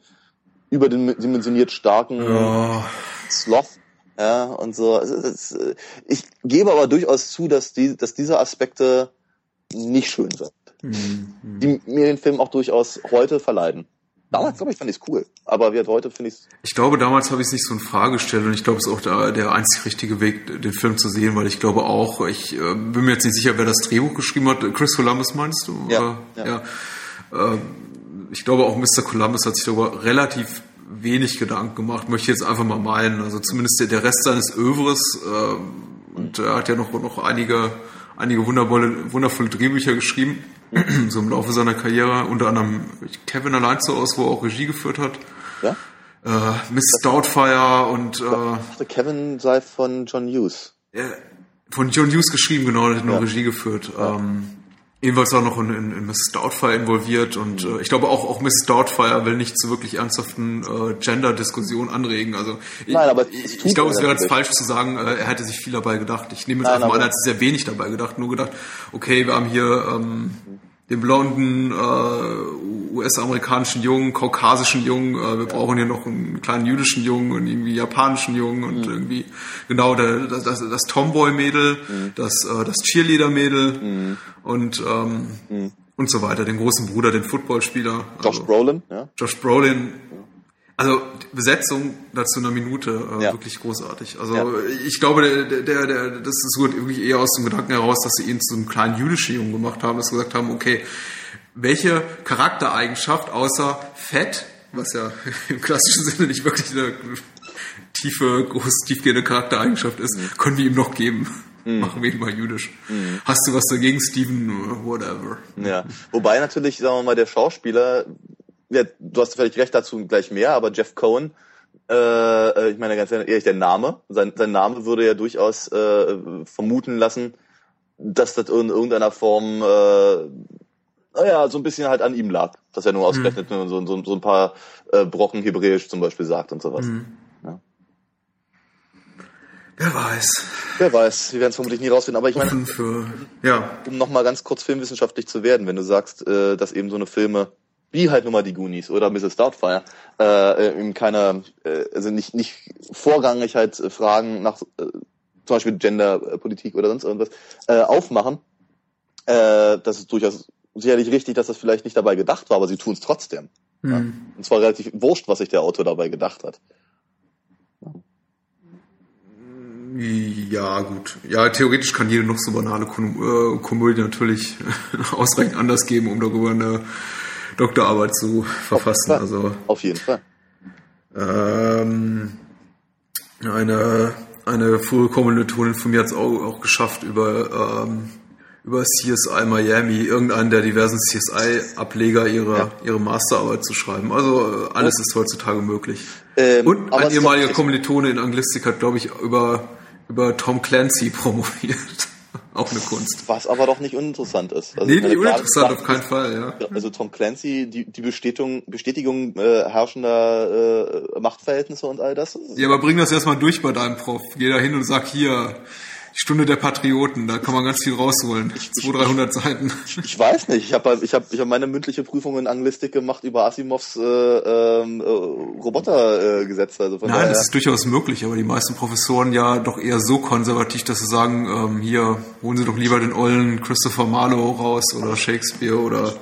überdimensioniert starken ja. Sloth, ja, und so. Also, das, ich gebe aber durchaus zu, dass die, dass diese Aspekte nicht schön sind. Mhm. Die mir den Film auch durchaus heute verleiden. Damals, glaube ich, fand ich es cool. Aber wie heute finde ich es. Ich glaube, damals habe ich es nicht so in Frage gestellt und ich glaube, es ist auch der, der einzig richtige Weg, den Film zu sehen, weil ich glaube auch, ich äh, bin mir jetzt nicht sicher, wer das Drehbuch geschrieben hat. Chris Columbus meinst du? Ja. Äh, ja. ja. Äh, ich glaube auch Mr. Columbus hat sich darüber relativ wenig Gedanken gemacht, möchte ich jetzt einfach mal meinen. Also zumindest der, der Rest seines Övres äh, und er hat ja noch, noch einige, einige wundervolle, wundervolle Drehbücher geschrieben, so im Laufe seiner Karriere, unter anderem Kevin allein zu aus, wo er auch Regie geführt hat. Ja? Äh, Miss Doubtfire und äh, Kevin sei von John Hughes. Ja, von John Hughes geschrieben, genau, der hat nur ja. Regie geführt. Ähm, Ebenfalls auch noch in, in, in Mrs. Doubtfire involviert und äh, ich glaube auch, auch Mrs. Doubtfire will nicht zu wirklich ernsthaften äh, Gender-Diskussionen anregen. Also Nein, aber ich, ich glaube, es wäre jetzt falsch zu sagen, äh, er hätte sich viel dabei gedacht. Ich nehme jetzt Nein, einfach mal an, er hat sehr wenig dabei gedacht, nur gedacht, okay, wir haben hier ähm, den blonden äh, US-amerikanischen Jungen, kaukasischen Jungen, äh, wir ja. brauchen hier noch einen kleinen jüdischen Jungen und irgendwie japanischen Jungen und mhm. irgendwie genau der, das, das, das Tomboy-Mädel, mhm. das, äh, das Cheerleader-Mädel mhm. Und ähm, mhm. und so weiter, den großen Bruder, den Footballspieler. Josh also, Brolin, ja. Josh Brolin, also Besetzung dazu einer Minute äh, ja. wirklich großartig. Also ja. ich glaube, der, der, der, das ist wirklich eher aus dem Gedanken heraus, dass sie ihn zu einem kleinen jüdischen Jungen gemacht haben, dass sie gesagt haben, okay, welche Charaktereigenschaft außer Fett, was ja im klassischen Sinne nicht wirklich eine tiefe, groß tiefgehende Charaktereigenschaft ist, mhm. können wir ihm noch geben. Mhm. Machen wir ihn mal jüdisch. Mhm. Hast du was dagegen, Steven? Whatever. Ja. Wobei natürlich, sagen wir mal, der Schauspieler ja, du hast vielleicht recht dazu gleich mehr, aber Jeff Cohen, äh, äh ich meine ganz ehrlich, der Name, sein, sein Name würde ja durchaus äh, vermuten lassen, dass das in irgendeiner Form, äh, naja, so ein bisschen halt an ihm lag, dass er nur ausgerechnet mhm. so, so, so ein paar äh, Brocken Hebräisch zum Beispiel sagt und sowas. Mhm. Wer weiß. Wer weiß, wir werden es vermutlich nie rausfinden. Aber ich meine, für, ja. um nochmal ganz kurz filmwissenschaftlich zu werden, wenn du sagst, äh, dass eben so eine Filme wie halt nun mal die Goonies oder Mrs. Doubtfire, äh, eben keine, äh, also nicht, nicht vorrangig halt Fragen nach äh, zum Beispiel Genderpolitik oder sonst irgendwas äh, aufmachen. Äh, das ist durchaus sicherlich richtig, dass das vielleicht nicht dabei gedacht war, aber sie tun es trotzdem. Mhm. Ja? Und zwar relativ wurscht, was sich der Autor dabei gedacht hat. Ja, gut. Ja, theoretisch kann jede noch so banale Kom äh, Komödie natürlich ausreichend anders geben, um darüber eine Doktorarbeit zu verfassen. Auf also auf jeden Fall. Ähm, eine eine frühe Kommilitonin von mir hat es auch, auch geschafft über ähm, über CSI Miami, irgendeinen der diversen CSI-Ableger ihre, ja. ihre Masterarbeit zu schreiben. Also alles ist heutzutage möglich. Ähm, Und ein ehemaliger Kommilitone in Anglistik hat, glaube ich, über, über Tom Clancy promoviert. auch eine Kunst. Was aber doch nicht uninteressant ist. Also, nee, nicht uninteressant, auf keinen Fall, ja. Also Tom Clancy, die, die Bestätigung, Bestätigung äh, herrschender äh, Machtverhältnisse und all das. Ja, aber bring das erstmal durch bei deinem Prof. Geh da hin und sag hier, Stunde der Patrioten, da kann man ganz viel rausholen. 200, 300 Seiten. Ich weiß nicht. Ich habe ich hab, ich hab meine mündliche Prüfung in Anglistik gemacht über Asimovs äh, ähm, äh, Robotergesetze. Äh, also Nein, das ist durchaus möglich, aber die meisten Professoren ja doch eher so konservativ, dass sie sagen, ähm, hier holen Sie doch lieber den ollen Christopher Marlowe raus oder Shakespeare oder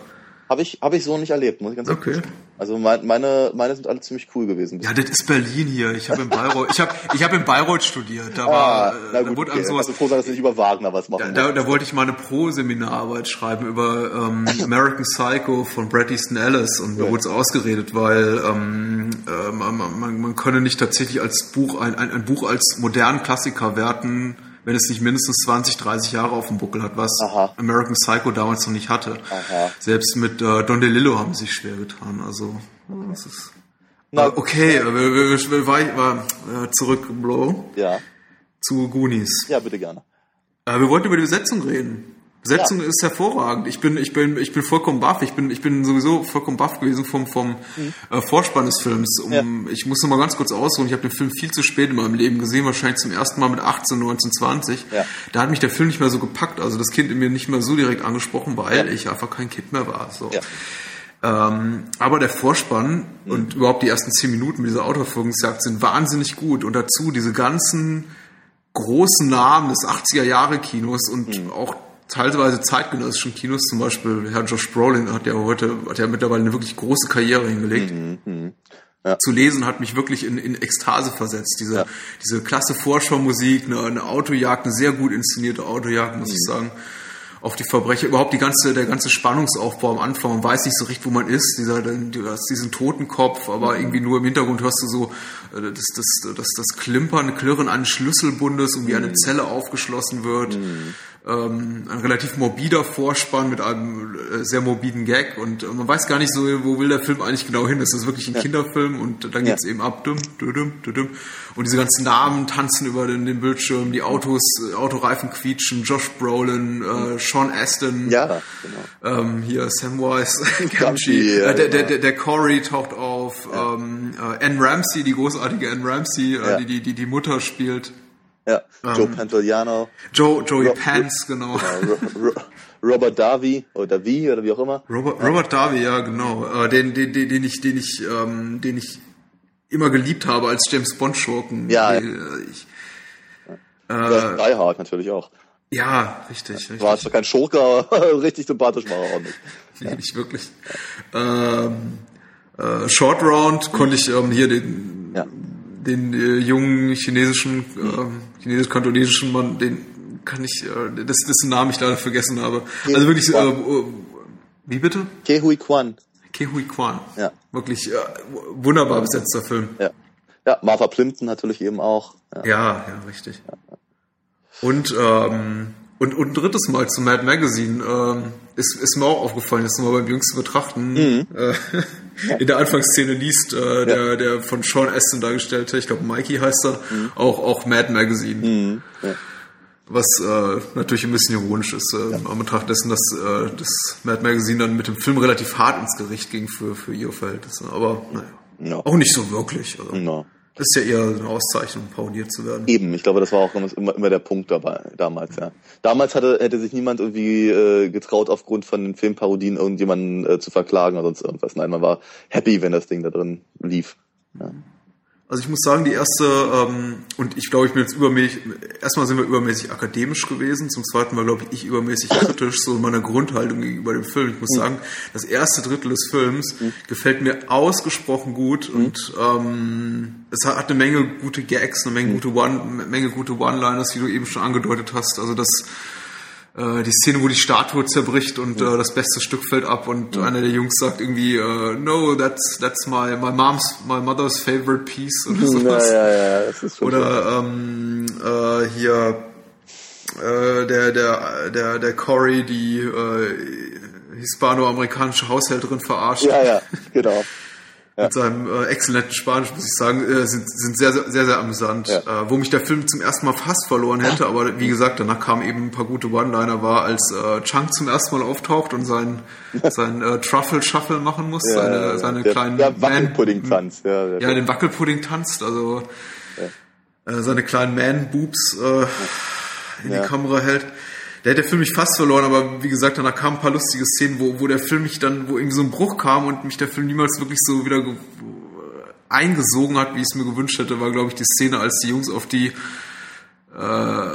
habe ich, hab ich so nicht erlebt, muss ich ganz ehrlich okay. sagen. Also mein, meine, meine sind alle ziemlich cool gewesen. Ja, das ist Berlin hier. Ich habe in Bayreuth, ich habe, ich habe in Bayreuth studiert. Da ah, war, na gut, da wurde okay. sowas. Also froh sein, dass nicht über Wagner was machen. Da, da, da wollte ich mal eine Pro-Seminararbeit schreiben über ähm, American Psycho von Bret Easton Ellis und mir ja. wurde es ausgeredet, weil ähm, äh, man, man, man könne nicht tatsächlich als Buch ein, ein, ein Buch als modernen Klassiker werten wenn es nicht mindestens 20, 30 Jahre auf dem Buckel hat, was Aha. American Psycho damals noch nicht hatte. Aha. Selbst mit äh, Don DeLillo haben sie sich schwer getan. Also, das ist. Na, äh, okay, wir, wir, wir, wir, äh, zurück, Bro. Ja. Zu Goonies. Ja, bitte gerne. Äh, wir wollten über die Besetzung reden. Besetzung ja. ist hervorragend. Ich bin, ich bin, ich bin vollkommen baff. Ich bin, ich bin sowieso vollkommen baff gewesen vom, vom mhm. äh, Vorspann des Films. Um, ja. Ich muss noch mal ganz kurz ausholen. Ich habe den Film viel zu spät in meinem Leben gesehen, wahrscheinlich zum ersten Mal mit 18, 19, 20. Ja. Da hat mich der Film nicht mehr so gepackt, also das Kind in mir nicht mehr so direkt angesprochen, weil ich einfach kein Kind mehr war. So. Ähm, aber der Vorspann mhm. und überhaupt die ersten zehn Minuten mit dieser Autoverfolgungsjagd sind wahnsinnig gut. Und dazu diese ganzen großen Namen des 80er Jahre Kinos und mhm. auch teilweise zeitgenössischen Kinos, zum Beispiel Herr Josh Brolin hat ja heute, hat ja mittlerweile eine wirklich große Karriere hingelegt. Mhm, mh. ja. Zu lesen hat mich wirklich in, in Ekstase versetzt. Diese, ja. diese klasse Vorschaumusik, eine, eine Autojagd, eine sehr gut inszenierte Autojagd, muss mhm. ich sagen auf die Verbrecher, überhaupt die ganze, der ganze Spannungsaufbau am Anfang, man weiß nicht so recht, wo man ist, dieser, du hast diesen Totenkopf, aber mhm. irgendwie nur im Hintergrund hörst du so äh, das, das, das, das Klimpern, Klirren eines Schlüsselbundes und wie eine mhm. Zelle aufgeschlossen wird. Mhm ähm, ein relativ morbider Vorspann mit einem äh, sehr morbiden Gag und äh, man weiß gar nicht so, wo will der Film eigentlich genau hin. Ist das wirklich ein ja. Kinderfilm und dann geht's ja. eben ab, dum, dum, dum, und diese ganzen Namen tanzen über den, den Bildschirm, die Autos, äh, Autoreifen quietschen, Josh Brolin, äh, Sean Aston, ja, genau. ähm, hier Samwise Gamgee, äh, der, der, der, der Corey taucht auf, ja. ähm, äh, Anne Ramsey, die großartige Anne Ramsey, äh, die, die die Mutter spielt. Ja, Joe ähm, Pantoliano. Joe, Joey Ro Pants, genau. genau. Robert Darby oder wie oder wie auch immer. Robert, Robert Darby, ja genau. Äh, den, den, den, den ich, den ich, ähm, den ich immer geliebt habe als James Bond Schurken. Ja. Äh, ich, ja. Äh, Die Hard natürlich auch. Ja, richtig. richtig. War zwar kein Schurke, aber richtig sympathisch war er auch nicht. Nee, ja. nicht wirklich. Ähm, äh, Short Round konnte ich ähm, hier den ja den äh, jungen chinesischen, äh, chinesisch-kantonesischen Mann, den kann ich, äh, das, dessen Namen ich leider vergessen habe. Ke also wirklich, äh, äh, wie bitte? Kehui Kwan. Kehui Kwan. Ja. Wirklich äh, wunderbar besetzter Film. Ja. Ja, Martha Plimpton natürlich eben auch. Ja, ja, ja richtig. Ja. Und ähm, und, und ein drittes Mal zu Mad Magazine ähm, ist, ist mir auch aufgefallen, jetzt mal beim jüngsten Betrachten, mhm. äh, in der Anfangsszene liest äh, der, ja. der von Sean Astin dargestellte, ich glaube Mikey heißt er, mhm. auch, auch Mad Magazine. Mhm. Ja. Was äh, natürlich ein bisschen ironisch ist, äh, ja. an Betracht dessen, dass äh, das Mad Magazine dann mit dem Film relativ hart ins Gericht ging für, für ihre Verhältnisse. Aber naja, no. auch nicht so wirklich. Also. No. Ist ja eher eine Auszeichnung, parodiert zu werden. Eben, ich glaube, das war auch immer, immer der Punkt dabei, damals, ja. Damals hatte, hätte sich niemand irgendwie äh, getraut, aufgrund von den Filmparodien irgendjemanden äh, zu verklagen oder sonst irgendwas. Nein, man war happy, wenn das Ding da drin lief. Ja. Also ich muss sagen, die erste, ähm, und ich glaube, ich bin jetzt übermäßig, erstmal sind wir übermäßig akademisch gewesen, zum zweiten Mal glaube ich, ich übermäßig kritisch, so in meiner Grundhaltung gegenüber dem Film. Ich muss mhm. sagen, das erste Drittel des Films mhm. gefällt mir ausgesprochen gut mhm. und ähm, es hat, hat eine Menge gute Gags, eine Menge gute One, Menge gute One-Liners, wie du eben schon angedeutet hast. Also das äh, die Szene, wo die Statue zerbricht und äh, das beste Stück fällt ab und ja. einer der Jungs sagt irgendwie, äh, no, that's that's my my mom's my mother's favorite piece oder sowas. Ja, ja, ja, das ist oder ähm, äh, hier äh, der der der der Cory die äh, hispano-amerikanische Haushälterin verarscht. Ja, ja, genau. mit seinem äh, exzellenten Spanisch, muss ich sagen, äh, sind, sind sehr, sehr, sehr, sehr amüsant. Äh, wo mich der Film zum ersten Mal fast verloren hätte, aber wie gesagt, danach kamen eben ein paar gute One-Liner, war, als äh, Chunk zum ersten Mal auftaucht und sein, sein äh, Truffle-Shuffle machen muss, seine, seine der, kleinen... Der Wackelpudding tanzt. Ja, der- Ja, den Wackelpudding tanzt, also äh, seine kleinen Man-Boobs äh, in Ja. die Kamera hält. Der hat der Film mich fast verloren, aber wie gesagt, danach kamen ein paar lustige Szenen, wo, wo der Film mich dann, wo irgendwie so ein Bruch kam und mich der Film niemals wirklich so wieder ge- eingesogen hat, wie ich es mir gewünscht hätte, war, glaube ich, die Szene, als die Jungs auf die äh,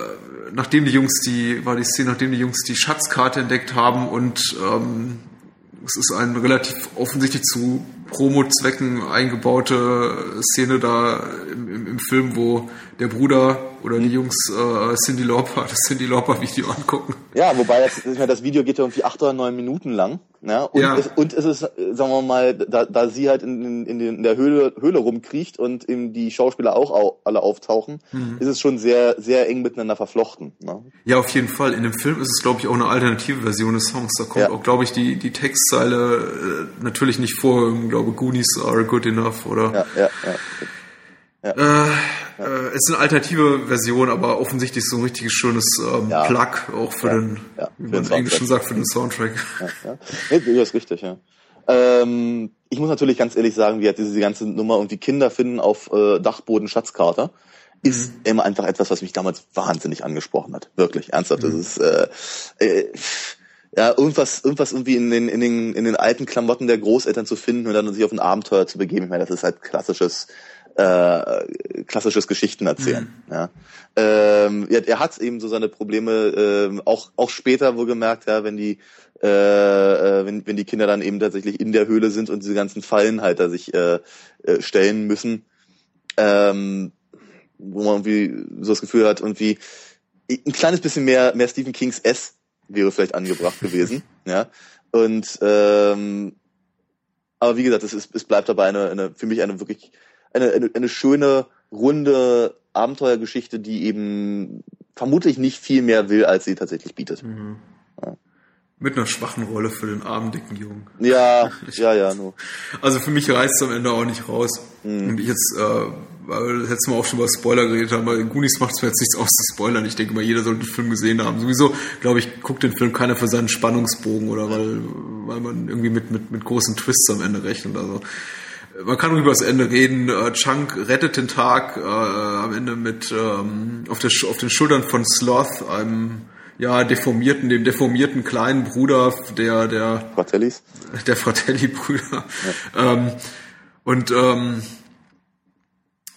nachdem die Jungs die, war die Szene, nachdem die Jungs die Schatzkarte entdeckt haben und ähm, es ist eine relativ offensichtlich zu Promo-Zwecken eingebaute Szene da im, im, im Film, wo der Bruder oder die Jungs äh, Cindy Lauper, das Cindy Lauper-Video angucken. Ja, wobei das, ich meine, das Video geht ja irgendwie acht oder neun Minuten lang. Ne? Und, Ja. es, und ist, sagen wir mal, da, da sie halt in, in, in der Höhle, Höhle rumkriecht und eben die Schauspieler auch au, alle auftauchen, Mhm. ist es schon sehr, sehr eng miteinander verflochten. Ne? Ja, auf jeden Fall. In dem Film ist es, glaube ich, auch eine alternative Version des Songs. Da kommt Ja. auch, glaube ich, die, die Textzeile äh, natürlich nicht vor. Ich glaube, Goonies are good enough oder Ja, ja, ja. Äh, äh, es ist eine alternative Version, aber offensichtlich so ein richtiges schönes ähm, Ja. Plug auch für Ja. den, Ja, wie man im Englischen Soundtrack. sagt, für den Soundtrack. Ja. Nee, du hast richtig, ja. Ähm, ich muss natürlich ganz ehrlich sagen, wie hat diese ganze Nummer irgendwie Kinder finden auf äh, Dachboden Schatzkarte ist immer einfach etwas, was mich damals wahnsinnig angesprochen hat. Wirklich, ernsthaft. Das ist äh, äh, ja irgendwas, irgendwas irgendwie in den, in den, in den alten Klamotten der Großeltern zu finden und dann sich auf ein Abenteuer zu begeben. Ich meine, das ist halt klassisches äh, klassisches Geschichten erzählen. Ja. Ähm, ja, er hat eben so seine Probleme, ähm, auch auch später wohl gemerkt, ja, wenn die äh, äh, wenn, wenn die Kinder dann eben tatsächlich in der Höhle sind und diese ganzen Fallen halt da sich äh, äh, stellen müssen, ähm, wo man irgendwie so das Gefühl hat, irgendwie ein kleines bisschen mehr mehr Stephen Kings S wäre vielleicht angebracht gewesen, ja. Und ähm, aber wie gesagt, es, ist, es bleibt dabei eine, eine für mich eine wirklich eine, eine, eine schöne, runde Abenteuergeschichte, die eben vermutlich nicht viel mehr will, als sie tatsächlich bietet. Mit einer schwachen Rolle für den armen, dicken Jungen. Ja, ja, ja, nur. Also für mich reißt es am Ende auch nicht raus. Mhm. Und ich jetzt, äh, weil wir das letzte Mal auch schon über Spoiler geredet haben, bei Goonies macht es mir jetzt nichts aus zu spoilern. Ich denke mal, jeder sollte den Film gesehen haben. Sowieso, glaube ich, guckt den Film keiner für seinen Spannungsbogen oder weil, weil man irgendwie mit, mit, mit großen Twists am Ende rechnet. Also man kann über das Ende reden. Äh, Chunk rettet den Tag äh, am Ende mit ähm, auf, der, auf den Schultern von Sloth, einem ja deformierten, dem deformierten kleinen Bruder, der der Fratellis. der Fratelli-Brüder. Ähm, und ähm,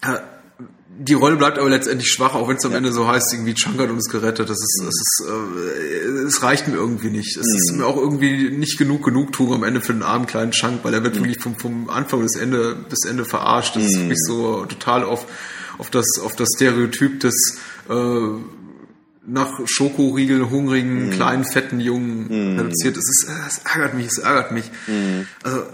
äh, die Rolle bleibt aber letztendlich schwach, auch wenn es am Ende so heißt, irgendwie Chunk hat uns gerettet. Das ist, das ist, äh, es reicht mir irgendwie nicht. Es ist mir auch irgendwie nicht genug Genugtuung am Ende für den armen kleinen Chunk, weil er wird wirklich vom, vom Anfang bis Ende bis Ende verarscht. Das ist wirklich so total auf auf das auf das Stereotyp des äh, nach Schokoriegel hungrigen, kleinen, fetten Jungen reduziert. Es, ist, es ärgert mich, es ärgert mich. Also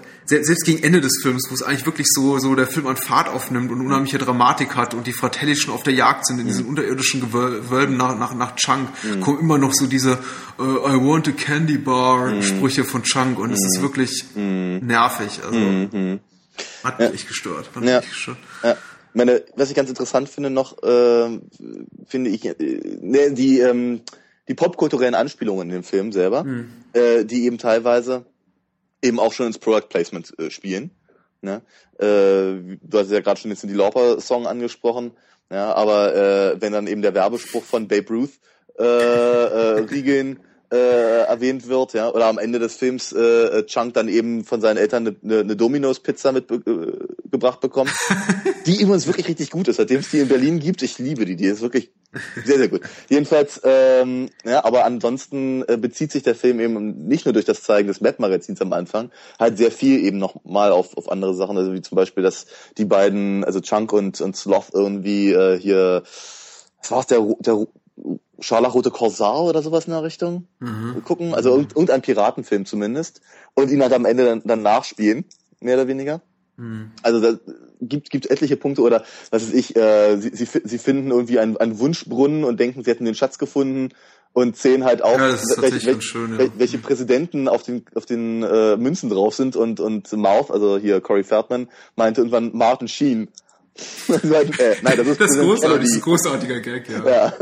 selbst gegen Ende des Films, wo es eigentlich wirklich so, so der Film an Fahrt aufnimmt und unheimliche Dramatik hat und die Fratelli schon auf der Jagd sind in diesen unterirdischen Gewöl- Gewölben nach, nach, nach Chunk, kommen immer noch so diese äh, I want a candy bar Sprüche von Chunk und es ist wirklich nervig. Also hat mich echt gestört. Hat mich Ja. echt gestört. Ja. Meine, was ich ganz interessant finde noch, ähm, finde ich, äh, ne, die, ähm, die popkulturellen Anspielungen in dem Film selber, äh, die eben teilweise eben auch schon ins Product Placement äh, spielen. Ne? Äh, du hast ja gerade schon jetzt den Lauper Song angesprochen, ja, aber äh, wenn dann eben der Werbespruch von Babe Ruth äh, äh, Riegeln äh, erwähnt wird, ja, oder am Ende des Films äh, Chunk dann eben von seinen Eltern eine, eine, eine Domino's Pizza mitgebracht bekommt, die übrigens wirklich richtig gut ist, seitdem es die in Berlin gibt. Ich liebe die, die ist wirklich sehr, sehr gut. Jedenfalls, ähm, ja, aber ansonsten äh, bezieht sich der Film eben nicht nur durch das Zeigen des Map-Magazins am Anfang, halt sehr viel eben noch mal auf, auf andere Sachen, also wie zum Beispiel, dass die beiden, also Chunk und, und Sloth irgendwie äh, hier, was war's, der, der Scharlachrote Korsar oder sowas in der Richtung gucken, also irgend- irgendein Piratenfilm zumindest, und ihn halt am Ende dann, dann nachspielen, mehr oder weniger. Mhm. Also da gibt gibt etliche Punkte oder was weiß ich, äh, sie, sie, sie finden irgendwie einen, einen Wunschbrunnen und denken, sie hätten den Schatz gefunden und sehen halt auch, Ja, welche, welche, schön, ja. wel- welche Präsidenten auf den auf den äh, Münzen drauf sind und und Mouth, also hier Corey Feldman meinte irgendwann Martin Sheen. Halt, äh, nein, das ist Das ist, Präsident großartig, das ist ein großartiger Gag, ja. Ja.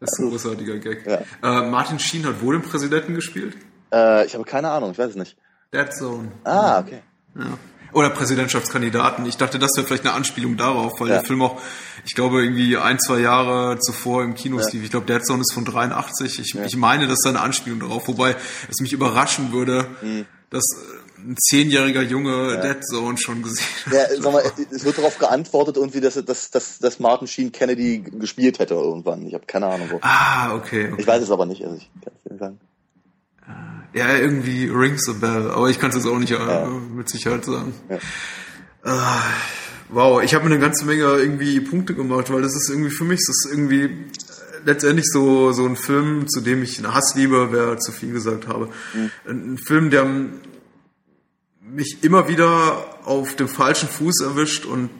Das ist ein großartiger Gag. Ja. Äh, Martin Sheen hat wo den Präsidenten gespielt? Äh, ich habe keine Ahnung, ich weiß es nicht. Dead Zone. Ah, okay. Ja. Oder Präsidentschaftskandidaten. Ich dachte, das wäre vielleicht eine Anspielung darauf, weil Ja. der Film auch, ich glaube, irgendwie ein, zwei Jahre zuvor im Kino Ja. lief. Ich glaube, Dead Zone ist von 83. Ich, ich meine, das ist eine Anspielung darauf, wobei es mich überraschen würde, Mhm. dass äh, ein zehnjähriger Junge Dead Zone schon gesehen hat. Ja, sag mal, es wird darauf geantwortet, irgendwie, dass, dass, dass, dass Martin Sheen Kennedy gespielt hätte irgendwann. Ich habe keine Ahnung wo. Ah, okay. okay. Ich weiß es aber nicht, also ich kann es nicht sagen. Ja, irgendwie rings a bell, aber ich kann es jetzt auch nicht äh, mit Sicherheit sagen. Ja. Ah, wow, ich habe mir eine ganze Menge irgendwie Punkte gemacht, weil das ist irgendwie für mich, das ist irgendwie äh, letztendlich so so ein Film, zu dem ich eine Hassliebe, wäre zu viel gesagt habe. Ein, ein Film, der mich immer wieder auf dem falschen Fuß erwischt und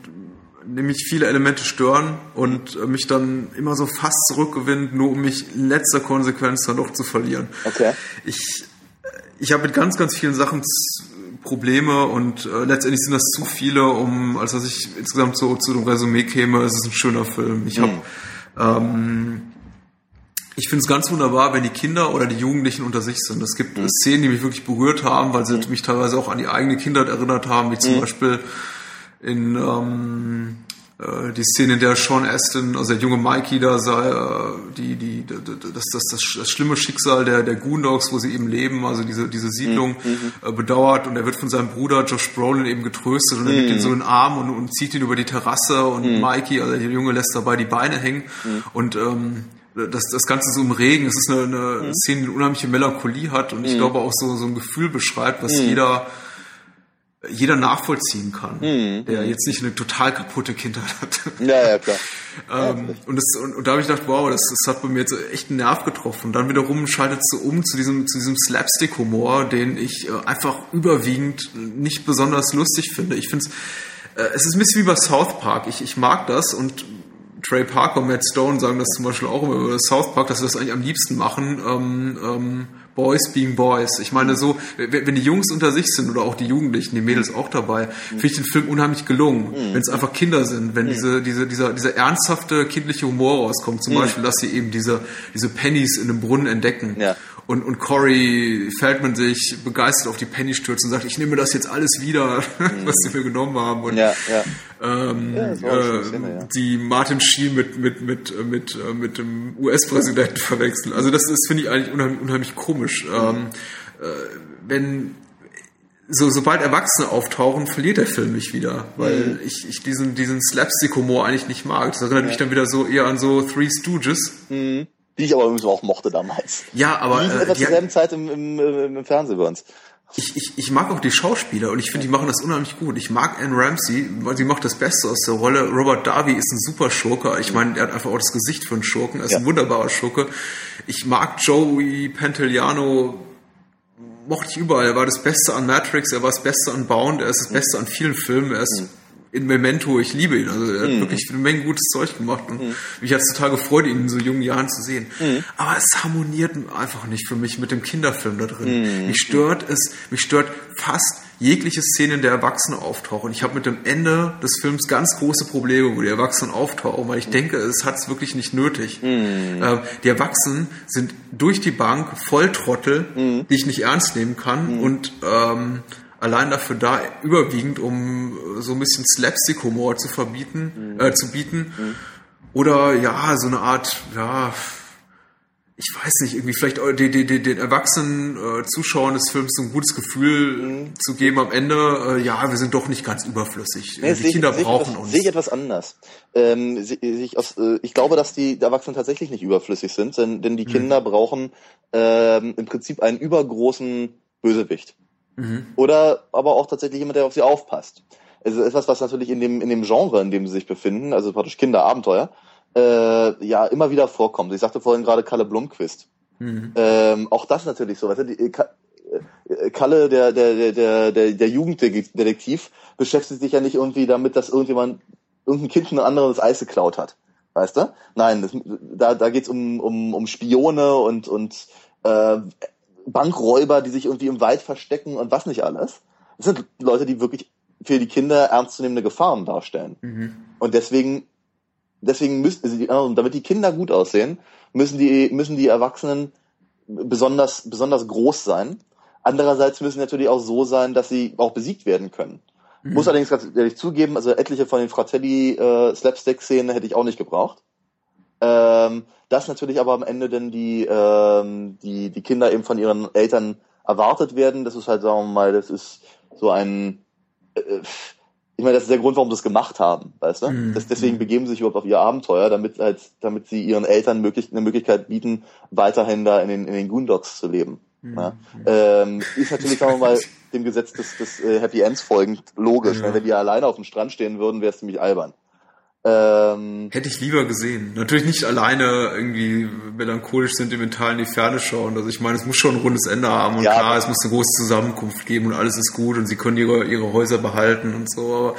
nämlich viele Elemente stören und äh, mich dann immer so fast zurückgewinnt, nur um mich in letzter Konsequenz dann doch zu verlieren. Okay. Ich, ich habe mit ganz, ganz vielen Sachen Probleme und äh, letztendlich sind das zu viele, um als dass ich insgesamt so zu dem Resümee käme. Es ist ein schöner Film. Ich habe ähm, ich finde es ganz wunderbar, wenn die Kinder oder die Jugendlichen unter sich sind. Es gibt Szenen, die mich wirklich berührt haben, weil sie mich teilweise auch an die eigene Kindheit erinnert haben, wie zum Beispiel in ähm, äh, die Szene, in der Sean Astin, also der junge Mikey da sei, äh, die, die, das, das, das, das schlimme Schicksal der, der Goondogs, wo sie eben leben, also diese, diese Siedlung äh, bedauert und er wird von seinem Bruder Josh Brolin eben getröstet und er nimmt ihn so in den Arm und, und zieht ihn über die Terrasse und Mikey, also der Junge, lässt dabei die Beine hängen und ähm, das, das Ganze so im Regen, es ist eine, eine Szene, die eine unheimliche Melancholie hat und ich glaube auch so, so ein Gefühl beschreibt, was jeder jeder nachvollziehen kann, der jetzt nicht eine total kaputte Kindheit hat. Ja, ja, klar. ähm, und, das, und, und da habe ich gedacht, wow, das, das hat bei mir jetzt echt einen Nerv getroffen. Und dann wiederum schaltet es so um zu diesem, zu diesem Slapstick-Humor, den ich äh, einfach überwiegend nicht besonders lustig finde. Ich finde es, äh, es ist ein bisschen wie bei South Park. Ich, ich mag das und Trey Parker und Matt Stone sagen das zum Beispiel auch über South Park, dass sie das eigentlich am liebsten machen. Ähm, ähm, Boys being Boys. Ich meine, so, wenn die Jungs unter sich sind oder auch die Jugendlichen, die Mädels auch dabei, finde ich den Film unheimlich gelungen. Wenn es einfach Kinder sind, wenn diese, diese, dieser, dieser ernsthafte kindliche Humor rauskommt, zum Beispiel, dass sie eben diese, diese Pennies in einem Brunnen entdecken. Ja. Und, und Corey Feldman sich begeistert auf die Penny stürzt und sagt, ich nehme das jetzt alles wieder, was sie mir genommen haben. Und Ja, ja. ähm, Ja, das äh, Szene, ja. die Martin Sheen mit mit mit äh, mit äh, mit dem US-Präsidenten verwechseln. Also das ist finde ich eigentlich unheimlich, unheimlich komisch. Ähm, äh, wenn so sobald Erwachsene auftauchen, verliert der Film mich wieder, weil Mhm. ich, ich diesen diesen Slapstick-Humor eigentlich nicht mag. Das erinnert mich dann wieder so eher an so Three Stooges. Die ich aber übrigens auch mochte damals. Ja, aber Die liefen äh, zur selben Zeit im, im, im, im Fernsehen bei uns. ich, ich, ich mag auch die Schauspieler und ich finde, die machen das unheimlich gut. Ich mag Anne Ramsey, weil sie macht das Beste aus der Rolle. Robert Darby ist ein super Schurke. Ich meine, er hat einfach auch das Gesicht für einen Schurken. Er ist Ja. ein wunderbarer Schurke. Ich mag Joey Pantoliano, mochte ich überall. Er war das Beste an Matrix, er war das Beste an Bound, er ist das Beste an vielen Filmen. Er ist in Memento, ich liebe ihn. Also er hat wirklich eine Menge gutes Zeug gemacht und mich hat es total gefreut, ihn in so jungen Jahren zu sehen. Aber es harmoniert einfach nicht für mich mit dem Kinderfilm da drin. Mich stört es, mich stört fast jegliche Szene, in der Erwachsene auftauchen. Ich habe mit dem Ende des Films ganz große Probleme, wo die Erwachsenen auftauchen, weil ich denke, es hat es wirklich nicht nötig. Ähm, die Erwachsenen sind durch die Bank Volltrottel, die ich nicht ernst nehmen kann und ähm, allein dafür da, überwiegend, um so ein bisschen Slapstick-Humor zu verbieten, äh, zu bieten. Oder ja, so eine Art, ja, ich weiß nicht, irgendwie vielleicht auch den, den, den erwachsenen äh, Zuschauern des Films so ein gutes Gefühl zu geben am Ende, äh, ja, wir sind doch nicht ganz überflüssig. Nee, die Kinder ich brauchen etwas, uns. Sehe ich etwas anders. Ähm, sehe ich, aus, äh, ich glaube, dass die Erwachsenen tatsächlich nicht überflüssig sind, denn, denn die Mhm. Kinder brauchen ähm, im Prinzip einen übergroßen Bösewicht. Mhm. Oder aber auch tatsächlich jemand, der auf sie aufpasst. Es ist etwas, was natürlich in dem, in dem Genre, in dem sie sich befinden, also praktisch Kinderabenteuer, äh, ja immer wieder vorkommt. Ich sagte vorhin gerade Kalle Blomquist. Mhm. Ähm, auch das natürlich so. Weißt du, die, äh, äh, Kalle, der, der, der, der, der Jugenddetektiv, beschäftigt sich ja nicht irgendwie damit, dass irgendjemand, irgendein Kind ein anderes Eis geklaut hat. Weißt du? Nein, das, da, da geht's um, um, um Spione und, und äh, Bankräuber, die sich irgendwie im Wald verstecken und was nicht alles. Das sind Leute, die wirklich für die Kinder ernstzunehmende Gefahren darstellen. Mhm. Und deswegen, deswegen müssen, damit die Kinder gut aussehen, müssen die, müssen die Erwachsenen besonders, besonders groß sein. Andererseits müssen sie natürlich auch so sein, dass sie auch besiegt werden können. Mhm. Muss allerdings ganz ehrlich zugeben, also etliche von den Fratelli äh, Slapstick-Szenen hätte ich auch nicht gebraucht. Ähm, dass natürlich aber am Ende dann die, ähm, die, die Kinder eben von ihren Eltern erwartet werden, das ist halt, sagen wir mal, das ist so ein, äh, ich meine, das ist der Grund, warum sie es gemacht haben, weißt du? Mhm. Das, deswegen mhm. begeben sie sich überhaupt auf ihr Abenteuer, damit halt, damit sie ihren Eltern möglich, eine Möglichkeit bieten, weiterhin da in den, in den Goondocks zu leben. Mhm. Ja? Ähm, ist natürlich, sagen wir mal, dem Gesetz des, des äh, Happy Ends folgend logisch. Ja. Wenn die alleine auf dem Strand stehen würden, wäre es ziemlich albern. Ähm, Hätte ich lieber gesehen. Natürlich nicht alleine irgendwie melancholisch sentimental in die Ferne schauen. Also ich meine, es muss schon ein rundes Ende haben und ja, klar, es muss eine große Zusammenkunft geben und alles ist gut und sie können ihre, ihre Häuser behalten und so. Aber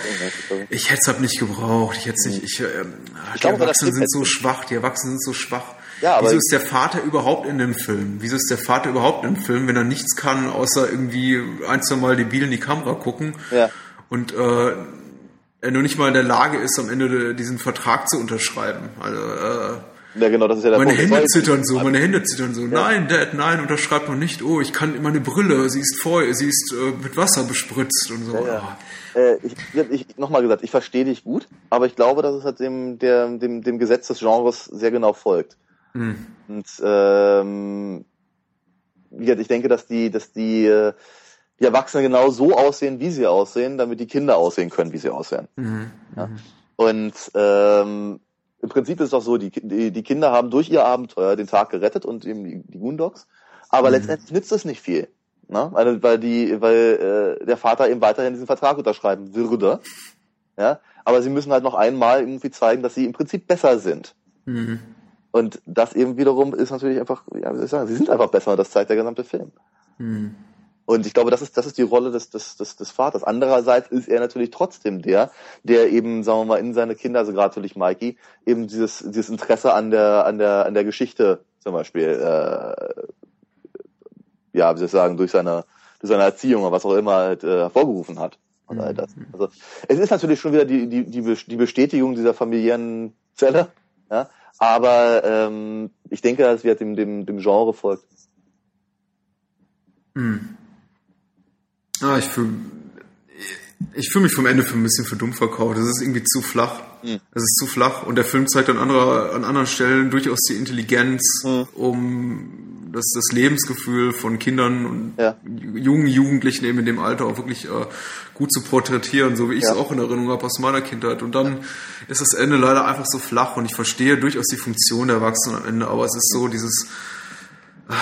ich hätte es halt nicht gebraucht. Ich hätte es nicht. Ich, äh, ich die glaube, Erwachsenen sind so schwach. Die Erwachsenen sind so schwach. Ja, aber Wieso ist der Vater überhaupt in dem Film? Wieso ist der Vater überhaupt im Film, wenn er nichts kann, außer irgendwie ein, zwei Mal debil in die Kamera gucken? Ja. Und äh, er nur nicht mal in der Lage ist, am Ende diesen Vertrag zu unterschreiben. Also, äh, ja, genau, das ist ja der Meine Punkt. Hände zittern so, meine Hände zittern so. Ja. Nein, Dad, nein, unterschreibt noch nicht. Oh, ich kann meine Brille, sie ist voll, sie ist äh, mit Wasser bespritzt und so. Ja, ja. Oh. Äh, ich, ich nochmal gesagt, ich verstehe dich gut, aber ich glaube, dass es halt dem, der, dem, dem Gesetz des Genres sehr genau folgt. Mhm. Und ähm, ich denke, dass die, dass die äh, die Erwachsenen genau so aussehen, wie sie aussehen, damit die Kinder aussehen können, wie sie aussehen. Mhm. Ja? Mhm. Und ähm, im Prinzip ist es doch so, die, die, die Kinder haben durch ihr Abenteuer den Tag gerettet und eben die, die Goondocks, aber mhm. letztendlich nützt es nicht viel. Ne? Weil, weil, die, weil äh, der Vater eben weiterhin diesen Vertrag unterschreiben würde. Ja? Aber sie müssen halt noch einmal irgendwie zeigen, dass sie im Prinzip besser sind. Mhm. Und das eben wiederum ist natürlich einfach, ja, wie soll ich sagen, sie sind einfach besser, das zeigt der gesamte Film. Mhm. Und ich glaube, das ist, das ist die Rolle des, des, des, des Vaters. Andererseits ist er natürlich trotzdem der, der eben, sagen wir mal, in seine Kinder, also gerade natürlich Mikey, eben dieses, dieses Interesse an der, an der, an der Geschichte zum Beispiel, äh, ja, wie soll ich sagen, durch seine, durch seine Erziehung oder was auch immer halt, äh, hervorgerufen hat. Und all das. Mhm. Also, es ist natürlich schon wieder die, die, die, die Bestätigung dieser familiären Zelle, ja, aber ähm, ich denke, dass wir dem, dem, dem Genre folgt. Mhm. Ah, ich fühle ich fühle mich vom Ende für ein bisschen für dumm verkauft. Das ist irgendwie zu flach. Mhm. Es ist zu flach und der Film zeigt an, anderer, an anderen Stellen durchaus die Intelligenz, mhm. um das, das Lebensgefühl von Kindern und ja. jungen Jugendlichen eben in dem Alter auch wirklich äh, gut zu porträtieren, so wie ich es auch in Erinnerung habe aus meiner Kindheit. Und dann ist das Ende leider einfach so flach und ich verstehe durchaus die Funktion der Erwachsenen am Ende, aber es ist so dieses... Äh,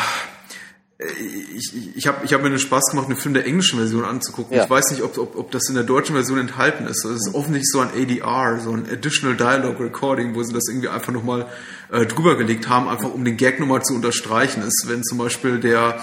ich, ich, habe ich hab mir den Spaß gemacht, einen Film der englischen Version anzugucken. Ja. Ich weiß nicht, ob, ob, ob das in der deutschen Version enthalten ist. Das ist offensichtlich so ein ADR, so ein Additional Dialogue Recording, wo sie das irgendwie einfach nochmal äh, drüber gelegt haben, einfach um den Gag nochmal zu unterstreichen. Ist, wenn zum Beispiel der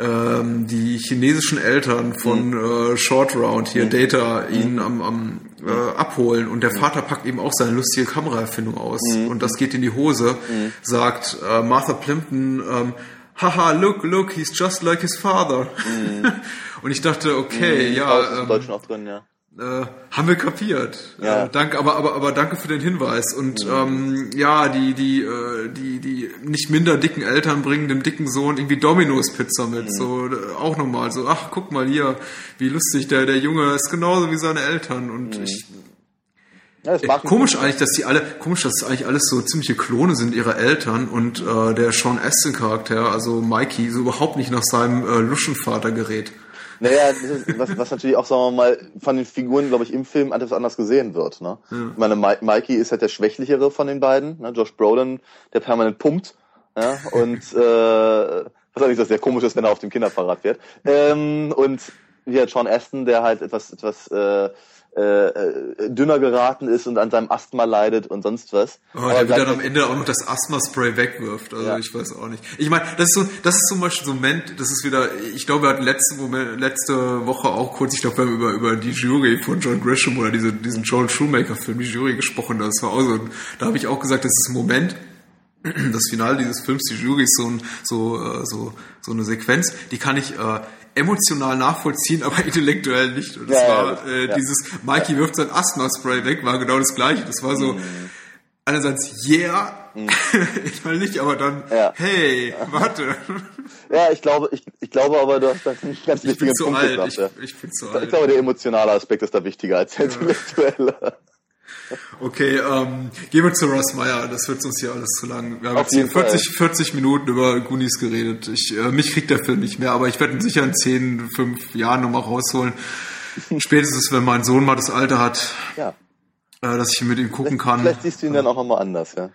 ähm, die chinesischen Eltern von mhm. äh, Short Round hier, mhm. Data, ihn mhm. am, am äh, abholen und der mhm. Vater packt eben auch seine lustige Kameraerfindung aus mhm. und das geht in die Hose, mhm. sagt äh, Martha Plimpton, ähm, haha, look, look, he's just like his father. Mm. Und ich dachte, okay, mm, ja. Ähm, Deutschen auch drin, ja. Äh, haben wir kapiert. Ja. Äh, danke, aber, aber, aber danke für den Hinweis. Und mhm. ähm, ja, die, die, äh, die, die nicht minder dicken Eltern bringen dem dicken Sohn irgendwie Domino's Pizza mit. Mhm. So äh, auch nochmal so, ach, guck mal hier, wie lustig, der, der Junge ist genauso wie seine Eltern. Und mhm. ich ja, komisch eigentlich, dass die alle, komisch, dass eigentlich alles so ziemliche Klone sind ihrer Eltern und äh, der Sean Astin Charakter, also Mikey, so überhaupt nicht nach seinem äh, Luschenvater gerät. Naja, ist, was, was natürlich auch, sagen wir mal, von den Figuren, glaube ich, im Film etwas anders gesehen wird. Ne? Ja. Ich meine, Ma Mikey ist halt der schwächlichere von den beiden, ne? Josh Brolin, der permanent pumpt. Ja? Und äh, was eigentlich das sehr komisch ist, wenn er auf dem Kinderfahrrad fährt. Ähm, und ja, Sean Aston, der halt etwas, etwas äh, äh, äh, dünner geraten ist und an seinem Asthma leidet und sonst was. Oh, der wird dann am Ende auch noch das Asthma-Spray wegwirft. Also ja. ich weiß auch nicht. Ich meine, das ist so, das ist zum Beispiel so ein Moment, das ist wieder, ich glaube, wir hatten letzte, letzte Woche auch kurz, ich glaube, wir haben über, über die Jury von John Grisham oder diese, diesen Joel Shoemaker-Film, die Jury gesprochen. Das war auch so, da habe ich auch gesagt, das ist ein Moment, das Finale dieses Films, die Jury ist so, ein, so, äh, so, so eine Sequenz, die kann ich äh, emotional nachvollziehen, aber intellektuell nicht. Und das ja, war äh, ja. dieses Mikey wirft sein Asthma-Spray weg, war genau das gleiche. Das war so mhm. einerseits yeah, mhm. inhaltlich, aber dann ja. hey, warte. Ja, ich glaube, ich, ich glaube aber, du hast da einen ganz ich wichtigen Punkt alt. gesagt. Ich, ich bin zu alt. Ich glaube, der emotionale Aspekt ist da wichtiger als der intellektuelle. Okay, ähm, gehen wir zu Ross Meyer. Das wird uns hier alles zu lang. Wir haben Auf jetzt 40, 40 Minuten über Goonies geredet. Ich, äh, mich kriegt der Film nicht mehr, aber ich werde ihn sicher in 10, 5 Jahren nochmal rausholen. Spätestens, wenn mein Sohn mal das Alter hat, ja. äh, dass ich mit ihm gucken vielleicht, kann. Vielleicht siehst du ihn dann auch nochmal anders, ja.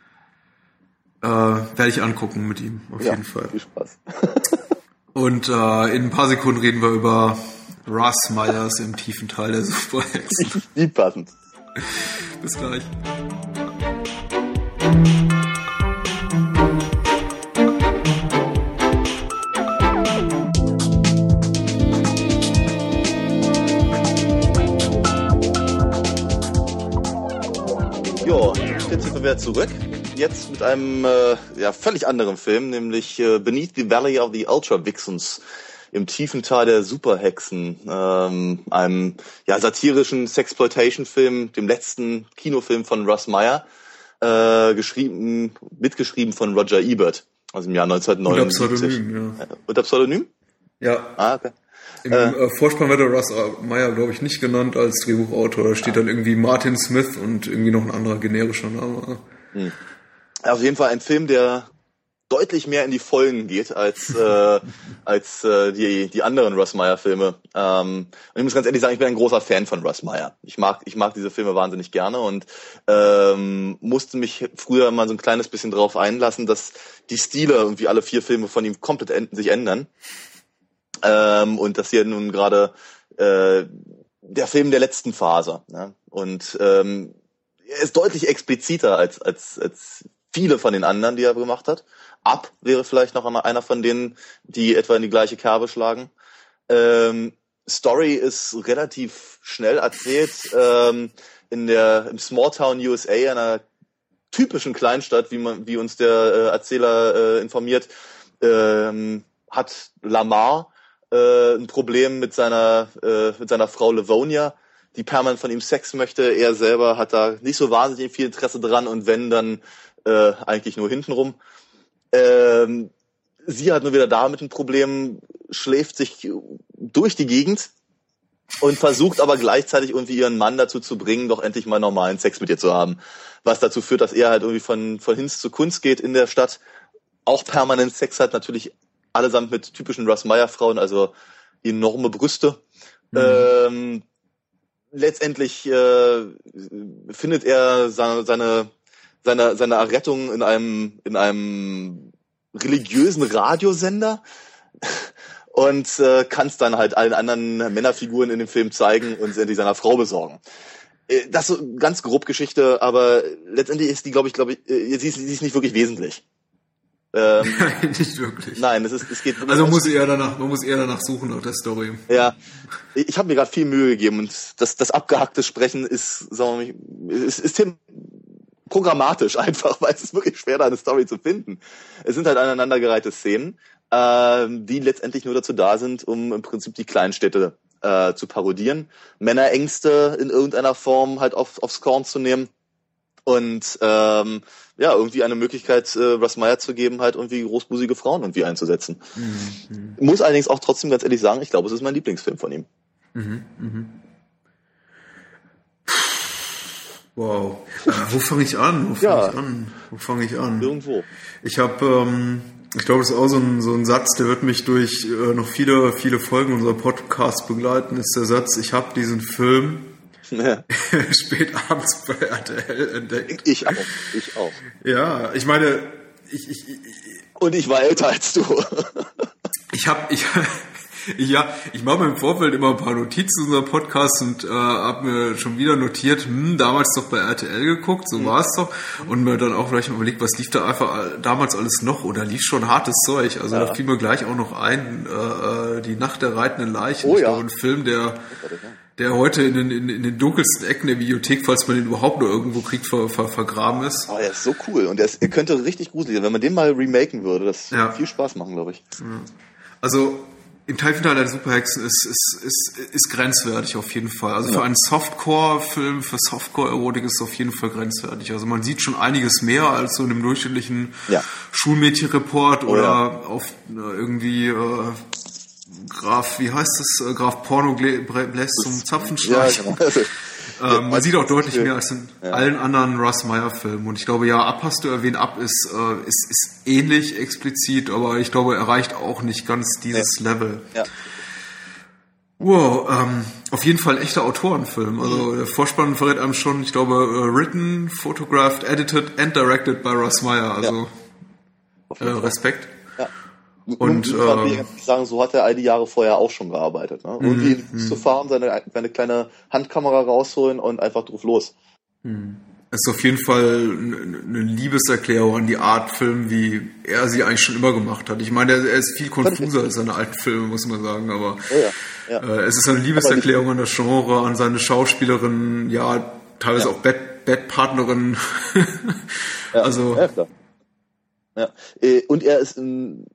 Äh, werde ich angucken mit ihm, auf ja, jeden Fall. Viel Spaß. Und äh, in ein paar Sekunden reden wir über Russ Myers im tiefen Teil der Superhexen. Wie passend. Bis gleich. Jo, jetzt sind wir zurück. Jetzt mit einem äh, ja, völlig anderen Film, nämlich äh, Beneath the Valley of the Ultra Vixens im tiefen Tal der Superhexen, ähm, einem ja, satirischen Sexploitation-Film, dem letzten Kinofilm von Russ Meyer, äh, geschrieben, mitgeschrieben von Roger Ebert aus dem Jahr 1979. Unter Pseudonym, ja. Äh, unter Pseudonym? Ja. Ah, okay. Im äh, äh Vorspann wird der Russ Meyer, glaube ich, nicht genannt als Drehbuchautor. Da steht dann irgendwie Martin Smith und irgendwie noch ein anderer generischer Name. Hm. Auf jeden Fall ein Film, der deutlich mehr in die Vollen geht als äh, als äh, die die anderen Russ Meyer Filme. Ähm, und ich muss ganz ehrlich sagen, ich bin ein großer Fan von Russ Meyer. Ich mag ich mag diese Filme wahnsinnig gerne und ähm, musste mich früher mal so ein kleines bisschen drauf einlassen, dass die Stile irgendwie alle vier Filme von ihm komplett sich ändern. Ähm, und das hier nun gerade äh, der Film der letzten Phase. Ne? Und ähm, er ist deutlich expliziter als als als viele von den anderen, die er gemacht hat. Ab wäre vielleicht noch einer von denen, die etwa in die gleiche Kerbe schlagen. Ähm, Story ist relativ schnell erzählt. Ähm, in der im Smalltown USA, einer typischen Kleinstadt, wie man, wie uns der äh, Erzähler äh, informiert, ähm, hat Lamar äh, ein Problem mit seiner äh, mit seiner Frau Livonia, die permanent von ihm Sex möchte. Er selber hat da nicht so wahnsinnig viel Interesse dran und wenn dann äh, eigentlich nur hintenrum. Ähm, sie hat nur wieder damit ein Problem, schläft sich durch die Gegend und versucht aber gleichzeitig irgendwie ihren Mann dazu zu bringen, doch endlich mal normalen Sex mit ihr zu haben. Was dazu führt, dass er halt irgendwie von, von Hinz zu Kunst geht in der Stadt, auch permanent Sex hat, natürlich allesamt mit typischen Russ Meyer Frauen, also enorme Brüste. Mhm. Ähm, letztendlich äh, findet er seine, seine seiner, seiner Errettung in einem, in einem religiösen Radiosender und äh, kann es dann halt allen anderen Männerfiguren in dem Film zeigen und endlich seiner Frau besorgen. Äh, das ist so ganz grob Geschichte, aber letztendlich ist die, glaube ich, glaube ich, äh, sie ist, sie ist nicht wirklich wesentlich. Ähm, nein, nicht wirklich. Nein, es ist, es geht. Also muss eher danach, man muss eher danach suchen nach der Story. Ja, ich habe mir gerade viel Mühe gegeben und das, das abgehackte Sprechen ist, sagen wir mal, ist, ist Tim programmatisch einfach, weil es ist wirklich schwer, da eine Story zu finden. Es sind halt aneinandergereihte Szenen, äh, die letztendlich nur dazu da sind, um im Prinzip die Kleinstädte äh, zu parodieren, Männerängste in irgendeiner Form halt auf, aufs Korn zu nehmen und ähm, ja, irgendwie eine Möglichkeit, äh, Russ Meyer zu geben, halt irgendwie großbusige Frauen irgendwie einzusetzen. Mhm. Muss allerdings auch trotzdem ganz ehrlich sagen, ich glaube, es ist mein Lieblingsfilm von ihm. Mhm, mh. Wow. Äh, wo fange ich an? Wo fange ja. ich an? Wo fange ich an? Irgendwo. Ich habe, ähm, ich glaube, das ist auch so ein, so ein Satz, der wird mich durch äh, noch viele, viele Folgen unserer Podcasts begleiten, ist der Satz, ich habe diesen Film ja. spät abends bei RTL entdeckt. Ich auch. Ich auch. Ja, ich meine, ich, ich, ich und ich war älter als du. ich habe ich, Ja, ich mache mir im Vorfeld immer ein paar Notizen unserer Podcast und äh, habe mir schon wieder notiert, hm, damals doch bei RTL geguckt, so mhm. war es doch. Und mir dann auch vielleicht mal überlegt, was lief da einfach damals alles noch oder lief schon hartes Zeug. Also ja. da fiel mir gleich auch noch ein, äh, äh die Nacht der reitenden Leichen. Oh, ich ja. glaube, ein Film, der der heute in den, in, in den dunkelsten Ecken der Bibliothek, falls man den überhaupt nur irgendwo kriegt, ver, ver, vergraben ist. Aber er ist so cool und er, ist, er könnte richtig gruselig sein. Wenn man den mal remaken würde, das ja. viel Spaß machen, glaube ich. Also im Teilfinale der Superhexen ist, ist, ist, ist grenzwertig auf jeden Fall. Also ja. für einen Softcore-Film, für Softcore-Erotik ist es auf jeden Fall grenzwertig. Also man sieht schon einiges mehr als so in einem durchschnittlichen ja. Schulmädchenreport oder ja. auf äh, irgendwie äh, Graf, wie heißt es, äh, Graf Porno bläst zum Zapfenstreich. Ja, genau. Ähm, man sieht auch deutlich mehr als in ja. allen anderen Russ Meyer Filmen. Und ich glaube, ja, Ab hast du erwähnt, Ab ist, äh, ist, ist ähnlich explizit, aber ich glaube, er erreicht auch nicht ganz dieses nee. Level. Ja. Wow, ähm, auf jeden Fall ein echter Autorenfilm. Also mhm. der Vorspann verrät einem schon, ich glaube, uh, written, photographed, edited and directed by Russ Meyer. Also ja. äh, Respekt. Und äh, sagen, so hat er all die Jahre vorher auch schon gearbeitet. Ne? Irgendwie mm, zu fahren, seine, seine kleine Handkamera rausholen und einfach drauf los. Mm. Es ist auf jeden Fall eine Liebeserklärung an die Art Film, wie er sie eigentlich schon immer gemacht hat. Ich meine, er ist viel konfuser als seine alten Filme, muss man sagen, aber ja, ja, ja. Äh, es ist eine Liebeserklärung an das Genre, an seine Schauspielerin, ja, teilweise auch Bett, Bettpartnerin. also. Ja, klar. Ja. Äh, und er ist ein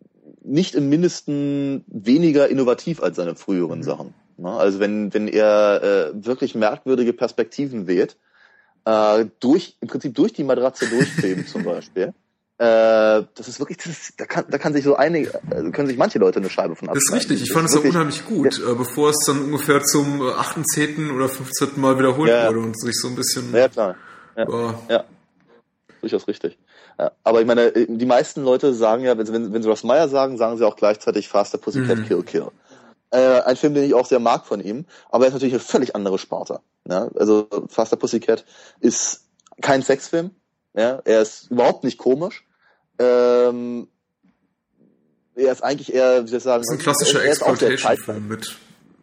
nicht im Mindesten weniger innovativ als seine früheren mhm. Sachen. Ne? Also wenn, wenn er äh, wirklich merkwürdige Perspektiven wählt, äh, durch, im Prinzip durch die Matratze durchkleben zum Beispiel, äh, das ist wirklich, das ist, da kann, da kann sich so einige, also können sich manche Leute eine Scheibe von abschneiden. Das ist richtig, ich fand es auch unheimlich gut, ja. Äh, bevor es dann ungefähr zum 8., 10. oder 15. Mal wiederholt ja. wurde und sich so ein bisschen. Ja, klar. Ja, ja. durchaus richtig. Ja, aber ich meine, äh, die meisten Leute sagen ja, wenn, wenn, wenn sie Ross Meyer sagen, sagen sie auch gleichzeitig Faster Pussycat mhm. Kill Kill. Äh, ein Film, den ich auch sehr mag von ihm, aber er ist natürlich eine völlig andere Sparte. Ja? Also Faster Pussycat ist kein Sexfilm, ja? er ist überhaupt nicht komisch. Ähm, er ist eigentlich eher, wie soll ich sagen, das ist ein klassischer Exploitation-Film mit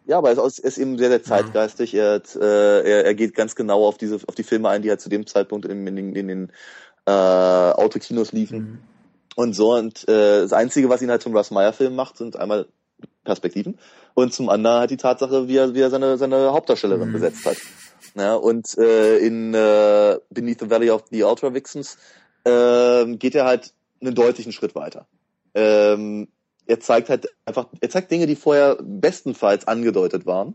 ja, aber er ist, er ist eben sehr, sehr zeitgeistig. Ja. Er, äh, er, er geht ganz genau auf diese, auf die Filme ein, die halt zu dem Zeitpunkt in, in, in, in den äh, Autokinos liefen. Mhm. Und so, und äh, das Einzige, was ihn halt zum Russ Meyer-Film macht, sind einmal Perspektiven und zum anderen halt die Tatsache, wie er, wie er seine, seine Hauptdarstellerin mhm. besetzt hat. Ja, und äh, in äh, Beneath the Valley of the Ultra Vixens äh, geht er halt einen deutlichen Schritt weiter. Ähm, er zeigt halt einfach, er zeigt Dinge, die vorher bestenfalls angedeutet waren.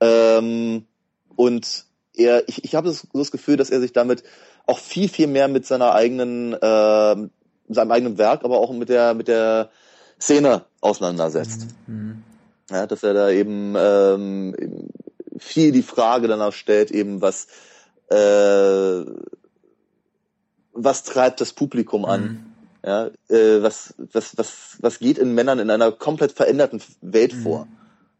Ähm, und er, ich, ich habe das, das Gefühl, dass er sich damit auch viel, viel mehr mit seiner eigenen, äh, seinem eigenen Werk, aber auch mit der, mit der Szene auseinandersetzt. Mhm. Ja, dass er da eben ähm, viel die Frage danach stellt, eben was, äh, was treibt das Publikum an? Mhm. Ja, äh, was, was, was, was geht in Männern in einer komplett veränderten Welt mhm. vor?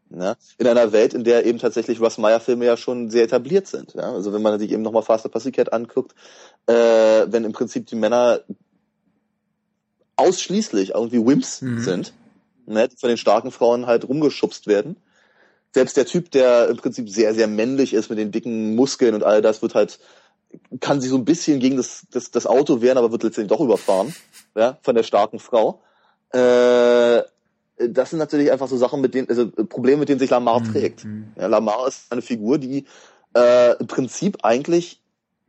Ne? In einer Welt, in der eben tatsächlich Russ Meyer Filme ja schon sehr etabliert sind. Ja? Also wenn man sich eben nochmal Faster Pussycat anguckt, äh, wenn im Prinzip die Männer ausschließlich irgendwie Wimps mhm. sind, ne? die von den starken Frauen halt rumgeschubst werden. Selbst der Typ, der im Prinzip sehr, sehr männlich ist mit den dicken Muskeln und all das, wird halt, kann sich so ein bisschen gegen das, das, das Auto wehren, aber wird letztendlich doch überfahren, ja, von der starken Frau. Äh, das sind natürlich einfach so Sachen, mit denen, also Probleme, mit denen sich Lamar mhm. trägt. Ja, Lamar ist eine Figur, die äh, im Prinzip eigentlich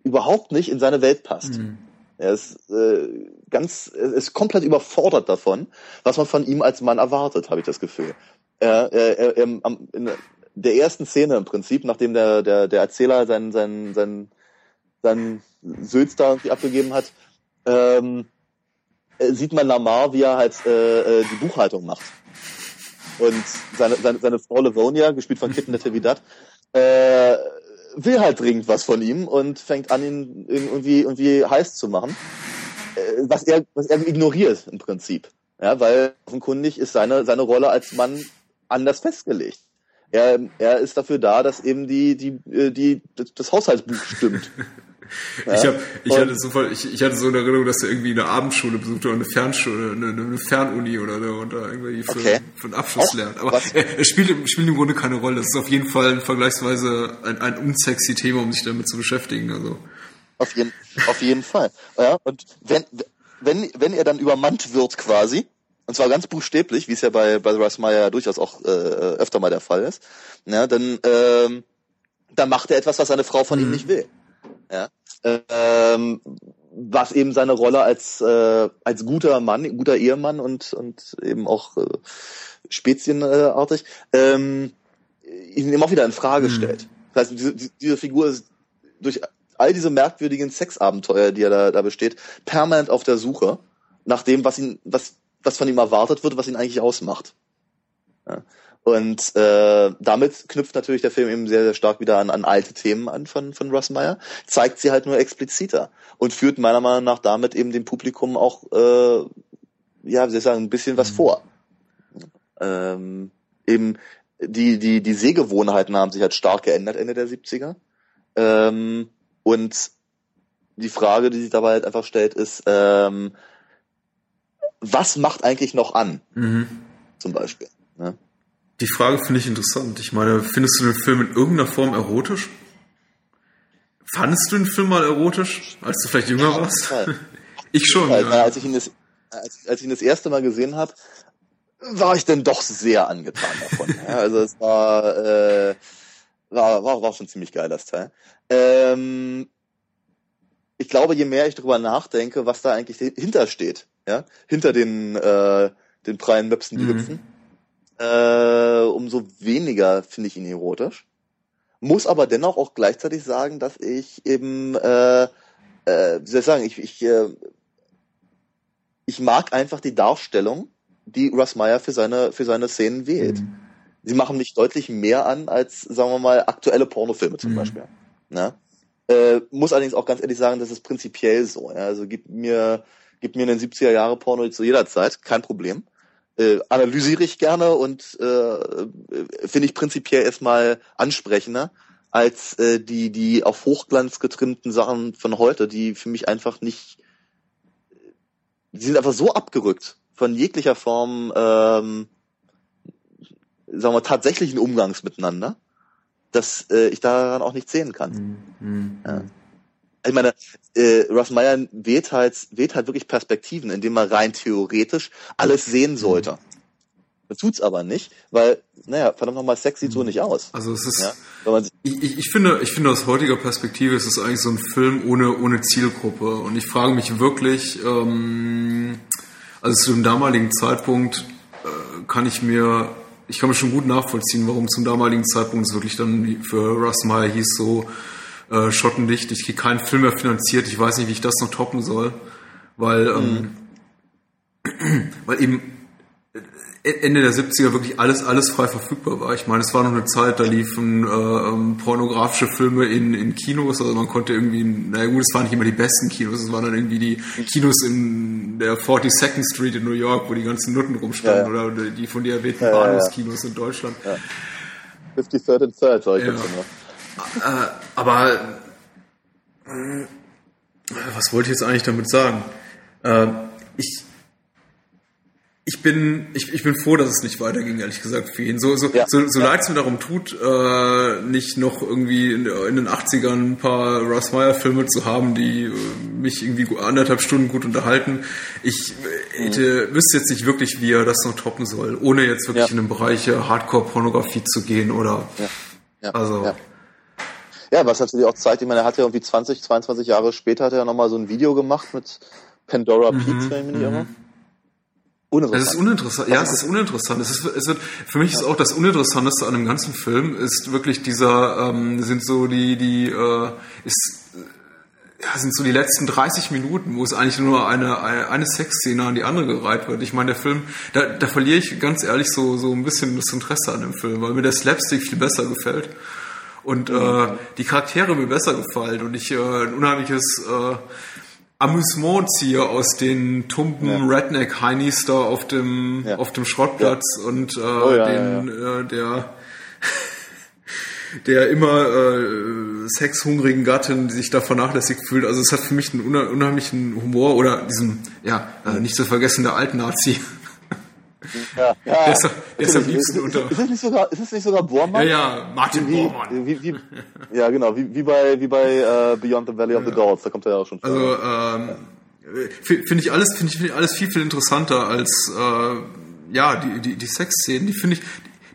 überhaupt nicht in seine Welt passt. Mhm. Er ist äh, ganz, ist komplett überfordert davon, was man von ihm als Mann erwartet, habe ich das Gefühl. Er, er, er, er, in der ersten Szene im Prinzip, nachdem der, der, der Erzähler seinen, seinen, seinen, seinen Sülz da irgendwie abgegeben hat, ähm, äh, sieht man Lamar, wie er halt äh, äh, die Buchhaltung macht. Und seine, seine, seine Frau Livonia, gespielt von Kitten Natividad, äh, will halt dringend was von ihm und fängt an, ihn irgendwie, irgendwie heiß zu machen. Äh, was er, was er ignoriert im Prinzip. Ja, weil offenkundig ist seine, seine Rolle als Mann anders festgelegt. Er, er ist dafür da, dass eben die, die, äh, die, das Haushaltsbuch stimmt. Ja? Ich, hab, ich, hatte so, ich, ich hatte so eine Erinnerung, dass er irgendwie eine Abendschule besucht oder eine Fernschule, eine, eine Fernuni oder, oder irgendwie für, okay. für einen Abschluss Auch? lernt. Aber er, er spielt, spielt im Grunde keine Rolle. Das ist auf jeden Fall ein vergleichsweise ein, ein unsexy Thema, um sich damit zu beschäftigen. Also. Auf jeden, auf jeden Fall. Ja, und wenn, wenn, wenn er dann übermannt wird quasi, und zwar ganz buchstäblich, wie es ja bei, bei Russ Meyer durchaus auch äh, öfter mal der Fall ist, ja, dann, ähm, dann macht er etwas, was seine Frau von mhm. ihm nicht will. Ja? Ähm, was eben seine Rolle als, äh, als guter Mann, guter Ehemann und, und eben auch äh, spezienartig ähm, ihn immer wieder in Frage mhm. stellt. Das heißt, diese, diese Figur ist durch all diese merkwürdigen Sexabenteuer, die er da, da besteht, permanent auf der Suche nach dem, was ihn, was was von ihm erwartet wird, was ihn eigentlich ausmacht. Ja. Und äh, damit knüpft natürlich der Film eben sehr, sehr stark wieder an, an alte Themen an von, von Russ Meyer, zeigt sie halt nur expliziter und führt meiner Meinung nach damit eben dem Publikum auch, äh, ja, wie soll ich sagen, ein bisschen was mhm. vor. Ähm, eben die, die, die Sehgewohnheiten haben sich halt stark geändert Ende der 70er. Ähm, und die Frage, die sich dabei halt einfach stellt, ist, ähm, was macht eigentlich noch an? Mhm. Zum Beispiel. Ne? Die Frage finde ich interessant. Ich meine, findest du den Film in irgendeiner Form erotisch? Fandest du den Film mal erotisch, als du vielleicht jünger ja, warst? ich schon. Ja. Als, ich ihn das, als, als ich ihn das erste Mal gesehen habe, war ich dann doch sehr angetan davon. ja, also es war, äh, war, war, war schon ziemlich geil, das Teil. Ähm, ich glaube, je mehr ich darüber nachdenke, was da eigentlich hintersteht, ja, hinter den, äh, den prallen Möpsen, die mhm. hüpfen, äh, umso weniger finde ich ihn erotisch. Muss aber dennoch auch gleichzeitig sagen, dass ich eben, äh, äh, wie soll ich sagen, ich, ich, äh, ich mag einfach die Darstellung, die Russ Meyer für seine, für seine Szenen wählt. Mhm. Sie machen mich deutlich mehr an als, sagen wir mal, aktuelle Pornofilme zum mhm. Beispiel. Ne? Äh, muss allerdings auch ganz ehrlich sagen, das ist prinzipiell so. Ja? Also gib mir, gib mir einen 70er Jahre Porno zu jeder Zeit, kein Problem. Äh, analysiere ich gerne und äh, finde ich prinzipiell erstmal ansprechender als äh, die die auf Hochglanz getrimmten Sachen von heute, die für mich einfach nicht, die sind einfach so abgerückt von jeglicher Form, ähm, sagen wir tatsächlichen Umgangs miteinander dass äh, ich daran auch nichts sehen kann. Mhm. Ja. Ich meine, äh, Russ Meyer wählt halt, wählt halt wirklich Perspektiven, indem man rein theoretisch alles sehen mhm. sollte. Das tut's aber nicht, weil, naja, verdammt nochmal, Sex sieht so mhm. nicht aus. Also es ist, ja? ich, ich, ich, finde, ich finde aus heutiger Perspektive ist es eigentlich so ein Film ohne, ohne Zielgruppe. Und ich frage mich wirklich, ähm, also zu dem damaligen Zeitpunkt äh, kann ich mir ich kann mir schon gut nachvollziehen, warum zum damaligen Zeitpunkt es wirklich dann für Russ Meyer hieß so äh, Schottenlicht, ich kriege keinen Film mehr finanziert, ich weiß nicht, wie ich das noch toppen soll, weil, ähm, mhm. weil eben Ende der 70er wirklich alles, alles frei verfügbar war. Ich meine, es war noch eine Zeit, da liefen äh, ähm, pornografische Filme in, in Kinos, also man konnte irgendwie, naja gut, es waren nicht immer die besten Kinos, es waren dann irgendwie die Kinos in der 42nd Street in New York, wo die ganzen Nutten rumstanden, ja, ja. oder die von dir erwähnten ja, Bahnhofskinos in Deutschland. Ja. 53rd and 3rd, sag ich ja. jetzt immer. Äh, aber äh, was wollte ich jetzt eigentlich damit sagen? Äh, ich ich bin, ich, ich bin froh, dass es nicht weiterging, ehrlich gesagt, für ihn. So, so, ja. so, so ja. leid es mir darum tut, äh, nicht noch irgendwie in, in, den 80ern ein paar Russ Meyer Filme zu haben, die äh, mich irgendwie anderthalb Stunden gut unterhalten. Ich äh, hätte, mhm. wüsste jetzt nicht wirklich, wie er das noch toppen soll, ohne jetzt wirklich ja. in den Bereich Hardcore-Pornografie zu gehen oder, ja. also. Ja. Was natürlich auch zeigt, ich meine, er hat ja irgendwie 20, 22 Jahre später hat er ja nochmal so ein Video gemacht mit Pandora mhm, Peaks, wenn ich mich nicht irre. Mhm. Uninteressant. Es ist uninteressant. Ja, es ist uninteressant. Es ist, es wird, für mich ist auch das Uninteressanteste an dem ganzen Film ist wirklich dieser, ähm, sind so die, die, äh, ist, ja, sind so die letzten 30 Minuten, wo es eigentlich nur eine, eine, eine Sexszene an die andere gereiht wird. Ich meine, der Film, da, da verliere ich ganz ehrlich so, so ein bisschen das Interesse an dem Film, weil mir der Slapstick viel besser gefällt. Und äh, die Charaktere mir besser gefallen und ich äh, ein unheimliches äh, Amüsement ziehe aus den tumpen ja. Redneck-Heinis da auf dem, ja. auf dem Schrottplatz ja. und äh, oh, den, Äh, der der immer äh, sexhungrigen Gattin, die sich da vernachlässigt fühlt. Also es hat für mich einen unheimlichen Humor oder diesen, ja, äh, nicht zu vergessen, der Altnazi. Ja, ja, der ist, der ist am liebsten ist, unter. Ist es nicht sogar, ist es nicht sogar Bormann? Ja, ja, Martin wie, Bormann. Wie, wie, ja, genau, wie, wie bei, wie bei uh, Beyond the Valley of the Dolls, da kommt er ja auch schon vor. Also, ähm, finde ich alles, finde ich, find ich alles viel, viel interessanter als, äh, ja, die, die, die Sexszenen, die finde ich,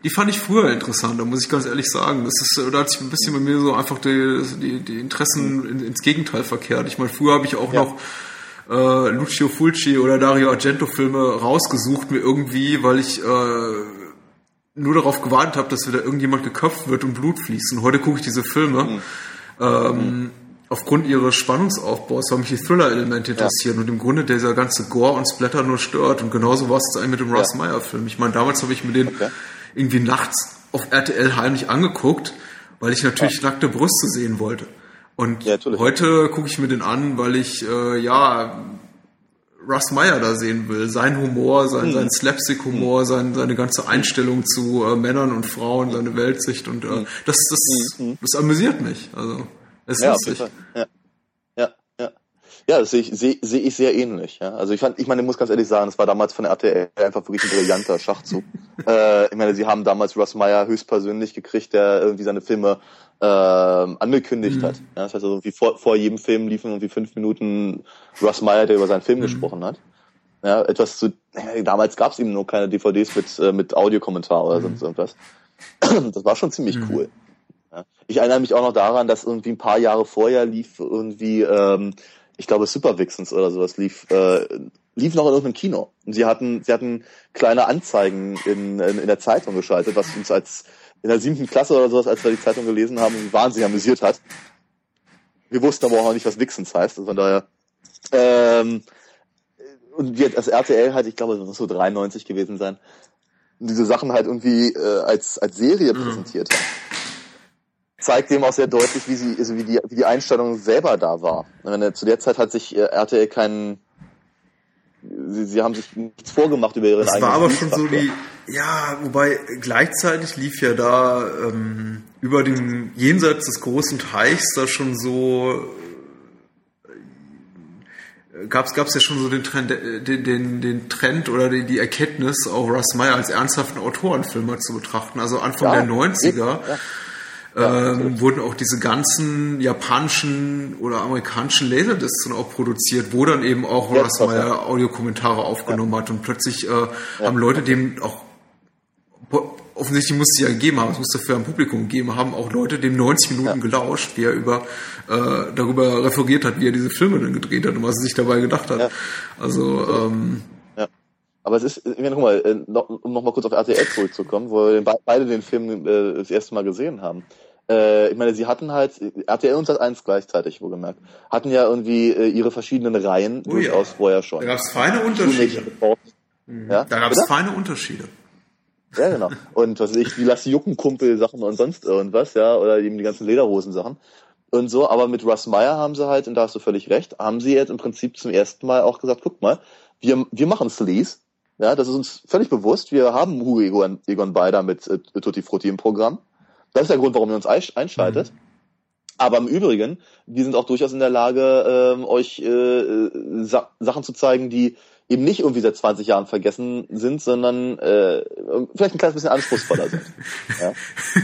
die fand ich früher interessanter, muss ich ganz ehrlich sagen. Das ist, da hat sich ein bisschen bei mir so einfach die, die, die Interessen in, ins Gegenteil verkehrt. Ich meine, früher habe ich auch ja. noch äh, Lucio Fulci oder Dario Argento Filme rausgesucht mir irgendwie, weil ich äh, nur darauf gewartet habe, dass wieder irgendjemand geköpft wird und Blut fließt. Und heute gucke ich diese Filme. Mhm. Ähm, mhm. Aufgrund ihres Spannungsaufbaus, weil mich die Thriller-Elemente interessieren ja. und im Grunde dieser ganze Gore und Splatter nur stört. Und genauso war es jetzt eigentlich mit dem Russ ja. Meyer-Film. Ich meine, damals habe ich mir den okay irgendwie nachts auf RTL heimlich angeguckt, weil ich natürlich ja. nackte Brüste sehen wollte. Und ja, heute gucke ich mir den an, weil ich äh, ja Russ Meyer da sehen will. Sein Humor, sein, hm. sein Slapstick-Humor, hm. sein, seine ganze Einstellung zu äh, Männern und Frauen, seine Weltsicht und äh, hm. das, das, hm. das amüsiert mich. Also es ist ja, lustig. Ja. Ja, das sehe ich, sehe, sehe ich sehr ähnlich. Ja. Also ich fand, ich meine, ich muss ganz ehrlich sagen, es war damals von der RTL einfach wirklich ein brillanter Schachzug. äh, ich meine, sie haben damals Russ Meyer höchstpersönlich gekriegt, der irgendwie seine Filme äh, angekündigt mhm. hat. Ja, das heißt also, irgendwie vor, vor jedem Film liefen irgendwie fünf Minuten Russ Meyer, der über seinen Film mhm. gesprochen hat. Ja, etwas zu, äh, damals gab es eben nur keine DVDs mit, äh, mit Audiokommentar oder mhm. sonst irgendwas. das war schon ziemlich mhm. cool. Ja. Ich erinnere mich auch noch daran, dass irgendwie ein paar Jahre vorher lief irgendwie ähm, ich glaube Super Vixens oder sowas lief, äh, lief noch in irgendeinem Kino. Und sie hatten, sie hatten kleine Anzeigen in, in, in der Zeitung geschaltet, was uns als in der siebten Klasse oder sowas, als wir die Zeitung gelesen haben, wahnsinnig amüsiert hat. Wir wussten aber auch noch nicht, was Vixens heißt. Also von daher, ähm, und wir, das RTL halt, ich glaube, das muss so 93 gewesen sein, diese Sachen halt irgendwie äh, als, als Serie mhm. präsentiert haben zeigt dem auch sehr deutlich, wie sie, also wie die, wie die Einstellung selber da war. Meine, zu der Zeit hat sich äh, RTL keinen, sie, sie haben sich nichts vorgemacht über ihre Das war aber schon so die, ja, wobei gleichzeitig lief ja da ähm, über den jenseits des großen Teichs da schon so gab es ja schon so den Trend, äh, den, den, den Trend oder die, die Erkenntnis, auch Russ Meyer als ernsthaften Autorenfilmer zu betrachten. Also Anfang ja, der 90er ja ähm, wurden auch diese ganzen japanischen oder amerikanischen Laserdiscs dann auch produziert, wo dann eben auch ja, Meyer ja. Audiokommentare aufgenommen ja. hat und plötzlich äh, haben Leute dem auch offensichtlich muss es ja gegeben haben, es muss dafür ein Publikum gegeben haben, auch Leute dem 90 Minuten gelauscht, wie er über äh, darüber referiert hat, wie er diese Filme dann gedreht hat und was er sich dabei gedacht hat. Also ähm, aber es ist, ich meine, guck mal, äh, noch, um nochmal kurz auf RTL zurückzukommen, wo wir beide den Film äh, das erste Mal gesehen haben. Äh, ich meine, sie hatten halt, RTL und Sat1 gleichzeitig, wohlgemerkt, hatten ja irgendwie äh, ihre verschiedenen Reihen oh, durchaus ja. vorher schon. Da gab es feine Unterschiede. Mhm. Ja? Da gab es feine Unterschiede. Ja, genau. Und was weiß ich, die Lass Jucken Kumpel Sachen und sonst irgendwas, ja, oder eben die ganzen Lederhosen Sachen und so, aber mit Russ Meyer haben sie halt, und da hast du völlig recht, haben sie jetzt im Prinzip zum ersten Mal auch gesagt, guck mal, wir, wir machen Sleaze, ja, das ist uns völlig bewusst. Wir haben Hugo Egon, Egon Beider mit äh, Tutti Frutti im Programm. Das ist der Grund, warum ihr uns einschaltet. Mhm. Aber im Übrigen, wir sind auch durchaus in der Lage, ähm, euch äh, Sa Sachen zu zeigen, die eben nicht irgendwie seit 20 Jahren vergessen sind, sondern äh, vielleicht ein kleines bisschen anspruchsvoller sind. ja?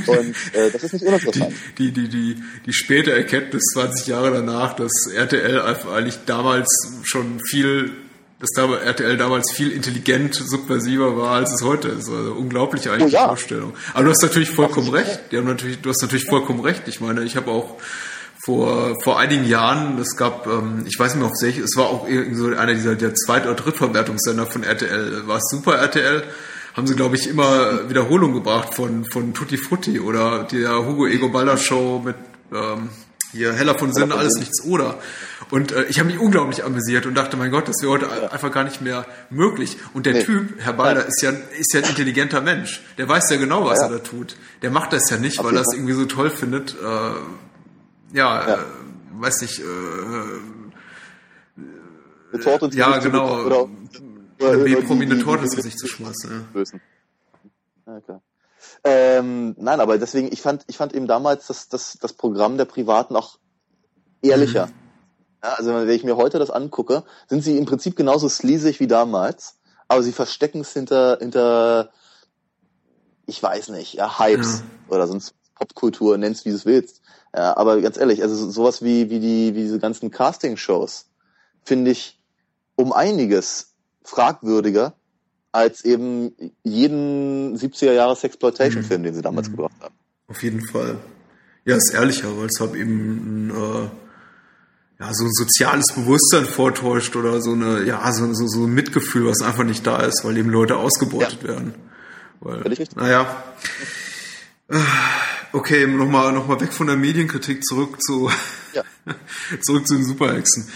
Und äh, das ist nicht uninteressant. Die, die, die, die, die späte Erkenntnis 20 Jahre danach, dass RTL eigentlich damals schon viel dass da RTL damals viel intelligent subversiver war, als es heute ist. Also unglaublich eigentlich oh, ja. Vorstellung. Aber du hast natürlich vollkommen recht. Die haben natürlich, du hast natürlich vollkommen recht. Ich meine, ich habe auch vor, vor einigen Jahren, es gab, ähm, ich weiß nicht mehr auf welche, es war auch so einer dieser der Zweit- oder Drittverwertungssender von RTL. War es Super RTL? Haben sie, glaube ich, immer Wiederholung gebracht von, von Tutti Frutti oder der Hugo Ego Baller Show mit ähm, hier Heller von Sinn, alles nichts oder. Und äh, ich habe mich unglaublich amüsiert und dachte, mein Gott, das wäre heute ja. einfach gar nicht mehr möglich. Und der nee. Typ, Herr Balder, ist ja, ist ja ein intelligenter Mensch. Der weiß ja genau, was ja, ja. er da tut. Der macht das ja nicht, Auf weil er es irgendwie so toll findet. Äh, ja, Äh, weiß nicht. Äh, eine Torte ins ja, genau. Oder, oder, eine B-Promi eine Torte ins Gesicht zu schmeißen. Ja. Ja, klar. Ähm, nein, aber deswegen, ich fand, ich fand eben damals das, das, das Programm der Privaten auch ehrlicher. Mhm. Ja, also wenn ich mir heute das angucke, sind sie im Prinzip genauso sleazig wie damals, aber sie verstecken es hinter, hinter, ich weiß nicht, ja, Hypes ja. oder sonst Popkultur, nennst wie du es willst. Ja, aber ganz ehrlich, also sowas wie, wie die, wie diese ganzen Casting-Shows finde ich um einiges fragwürdiger als eben jeden 70er Jahre Sexploitation-Film, mhm. den sie damals mhm. gebracht haben. Auf jeden Fall. Ja, ist ehrlicher, weil es halt eben äh, ja, so ein soziales Bewusstsein vortäuscht oder so eine, ja, so, so, so ein Mitgefühl, was einfach nicht da ist, weil eben Leute ausgebeutet ja. werden. Weil, naja. Okay, nochmal noch mal weg von der Medienkritik zurück zu, ja. zurück zu den Superhexen.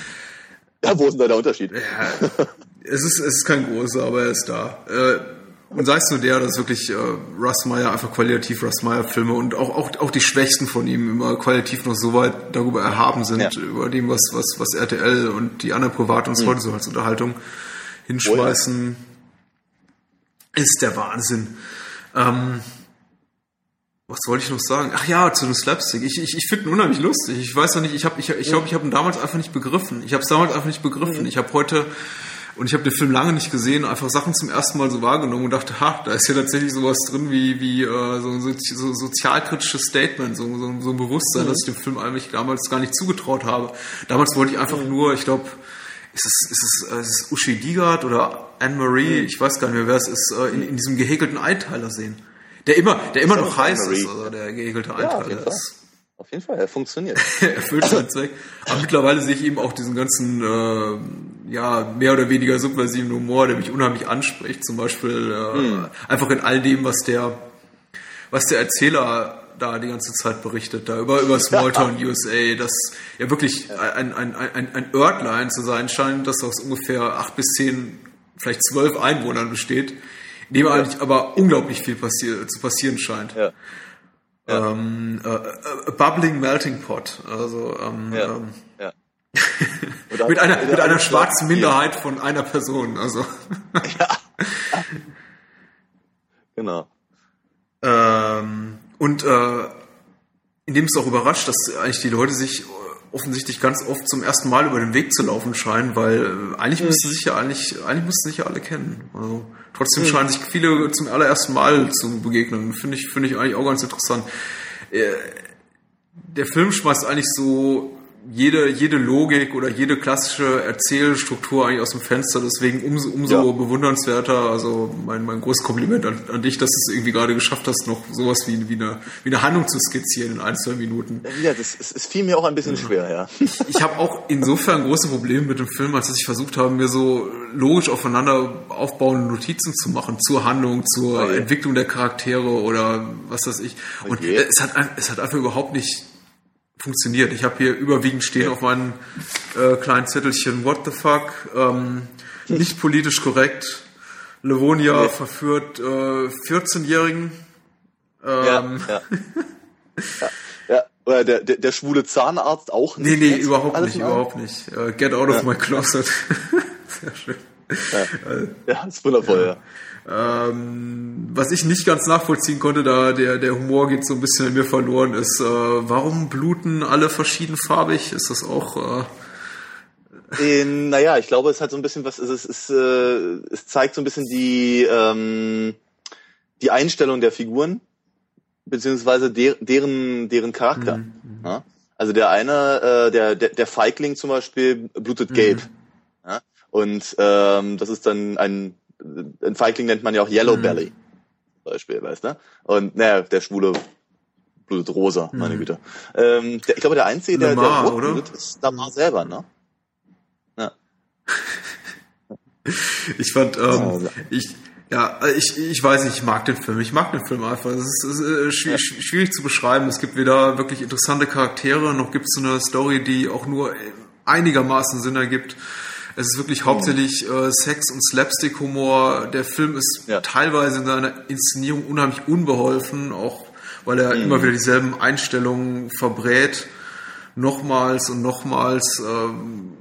Ja, wo ist denn da der Unterschied? Ja, es ist, es ist kein großer, aber er ist da. Äh, und sei es nur der, dass wirklich äh, Russ Meyer einfach qualitativ Russ Meyer Filme und auch, auch, auch die Schwächsten von ihm immer qualitativ noch so weit darüber erhaben sind, ja. über dem, was, was, was RTL und die anderen Privat uns mhm. heute so als Unterhaltung hinschmeißen, oh ja. ist der Wahnsinn. Ähm, was wollte ich noch sagen? Ach ja, zu dem Slapstick. Ich, ich, ich finde ihn unheimlich lustig. Ich weiß noch nicht, ich habe ich, ich glaube, ich habe ihn damals einfach nicht begriffen. Ich habe es damals einfach nicht begriffen. Mhm. Ich habe heute und ich habe den Film lange nicht gesehen, einfach Sachen zum ersten Mal so wahrgenommen und dachte, ha, da ist ja tatsächlich sowas drin wie, wie äh, so ein so, so sozialkritisches Statement, so, so, so ein Bewusstsein, mhm. dass ich dem Film eigentlich damals gar nicht zugetraut habe. Damals wollte ich einfach mhm. nur, ich glaube, ist es, ist es, äh, ist es Uschi Digard oder Anne-Marie, mhm. ich weiß gar nicht mehr, wer es ist, äh, in, in diesem gehäkelten Einteiler sehen. Der immer, der immer noch heiß ist, also der gehäkelte Einteiler ja, ist. Auf jeden Fall, er funktioniert. er erfüllt seinen Zweck. Aber mittlerweile sehe ich eben auch diesen ganzen, äh, ja, mehr oder weniger subversiven Humor, der mich unheimlich anspricht. Zum Beispiel äh, hm. einfach in all dem, was der, was der Erzähler da die ganze Zeit berichtet, da über, über Smalltown. USA, das ja wirklich ein, ein, ein, ein Örtlein zu sein scheint, das aus ungefähr acht bis zehn, vielleicht zwölf Einwohnern besteht, in dem eigentlich aber unglaublich viel passier zu passieren scheint. Ja. Ja. Ähm, äh, äh, Bubbling Melting Pot. Also ähm, ja. Ähm, ja. mit einer mit einer schwarzen Minderheit von einer Person. Also ja. genau. Ähm, und äh, indem es auch überrascht, dass eigentlich die Leute sich offensichtlich ganz oft zum ersten Mal über den Weg zu laufen scheinen, weil äh, eigentlich mhm. müssten sich ja eigentlich, eigentlich müssten sich ja alle kennen. Also trotzdem mhm. scheinen sich viele zum allerersten Mal zu begegnen. Finde ich, finde ich eigentlich auch ganz interessant. Äh, der Film schmeißt eigentlich so jede, jede Logik oder jede klassische Erzählstruktur eigentlich aus dem Fenster. Deswegen umso, umso ja. bewundernswerter. Also mein, mein großes Kompliment an, an dich, dass du es irgendwie gerade geschafft hast, noch sowas wie, wie, eine, wie eine Handlung zu skizzieren in ein, zwei Minuten. Ja, das, es, es fiel mir auch ein bisschen schwer, ja. Ich, ich habe auch insofern große Probleme mit dem Film, als dass ich versucht habe, mir so logisch aufeinander aufbauende Notizen zu machen zur Handlung, zur okay. Entwicklung der Charaktere oder was weiß ich. Und okay. es, hat, es hat einfach überhaupt nicht funktioniert. Ich habe hier überwiegend stehen auf meinem äh, kleinen Zettelchen What the fuck, ähm, nicht politisch korrekt. Livonia verführt äh, 14-Jährigen. Ähm, ja, ja. ja. Oder der, der, der schwule Zahnarzt auch nicht. Nee, nee, überhaupt nicht, überhaupt nicht. Uh, get out of my closet. Sehr schön. Ja, ja ist wundervoll, ja. Ähm, was ich nicht ganz nachvollziehen konnte, da der, der Humor geht so ein bisschen in mir verloren, ist, äh, warum bluten alle verschiedenfarbig? Ist das auch... Äh, äh, naja, ich glaube, es hat so ein bisschen was, es, ist, äh, es zeigt so ein bisschen die, ähm, die Einstellung der Figuren, beziehungsweise der, deren, deren Charakter. Mhm. Ja? Also der eine, äh, der, der, der Feigling zum Beispiel, blutet mhm. gelb. Ja? Und ähm, das ist dann ein ein Feigling nennt man ja auch Yellow mhm. Belly. Zum Beispiel, weißt du? Und naja, der Schwule blutet rosa, mhm. meine Güte. Ähm, der, ich glaube, der Einzige, der, Lamar, der rot blutet, ist Lamar selber, ne? Ja. ich fand, ähm, ich, ja, ich, ich weiß nicht, ich mag den Film. Ich mag den Film einfach. Es ist, es ist äh, schwierig, schwierig, zu beschreiben. Es gibt weder wirklich interessante Charaktere, noch gibt es so eine Story, die auch nur einigermaßen Sinn ergibt. Es ist wirklich hauptsächlich äh, Sex und Slapstick-Humor. Der Film ist ja. teilweise in seiner Inszenierung unheimlich unbeholfen, auch weil er mhm. immer wieder dieselben Einstellungen verbrät. Nochmals und nochmals ähm,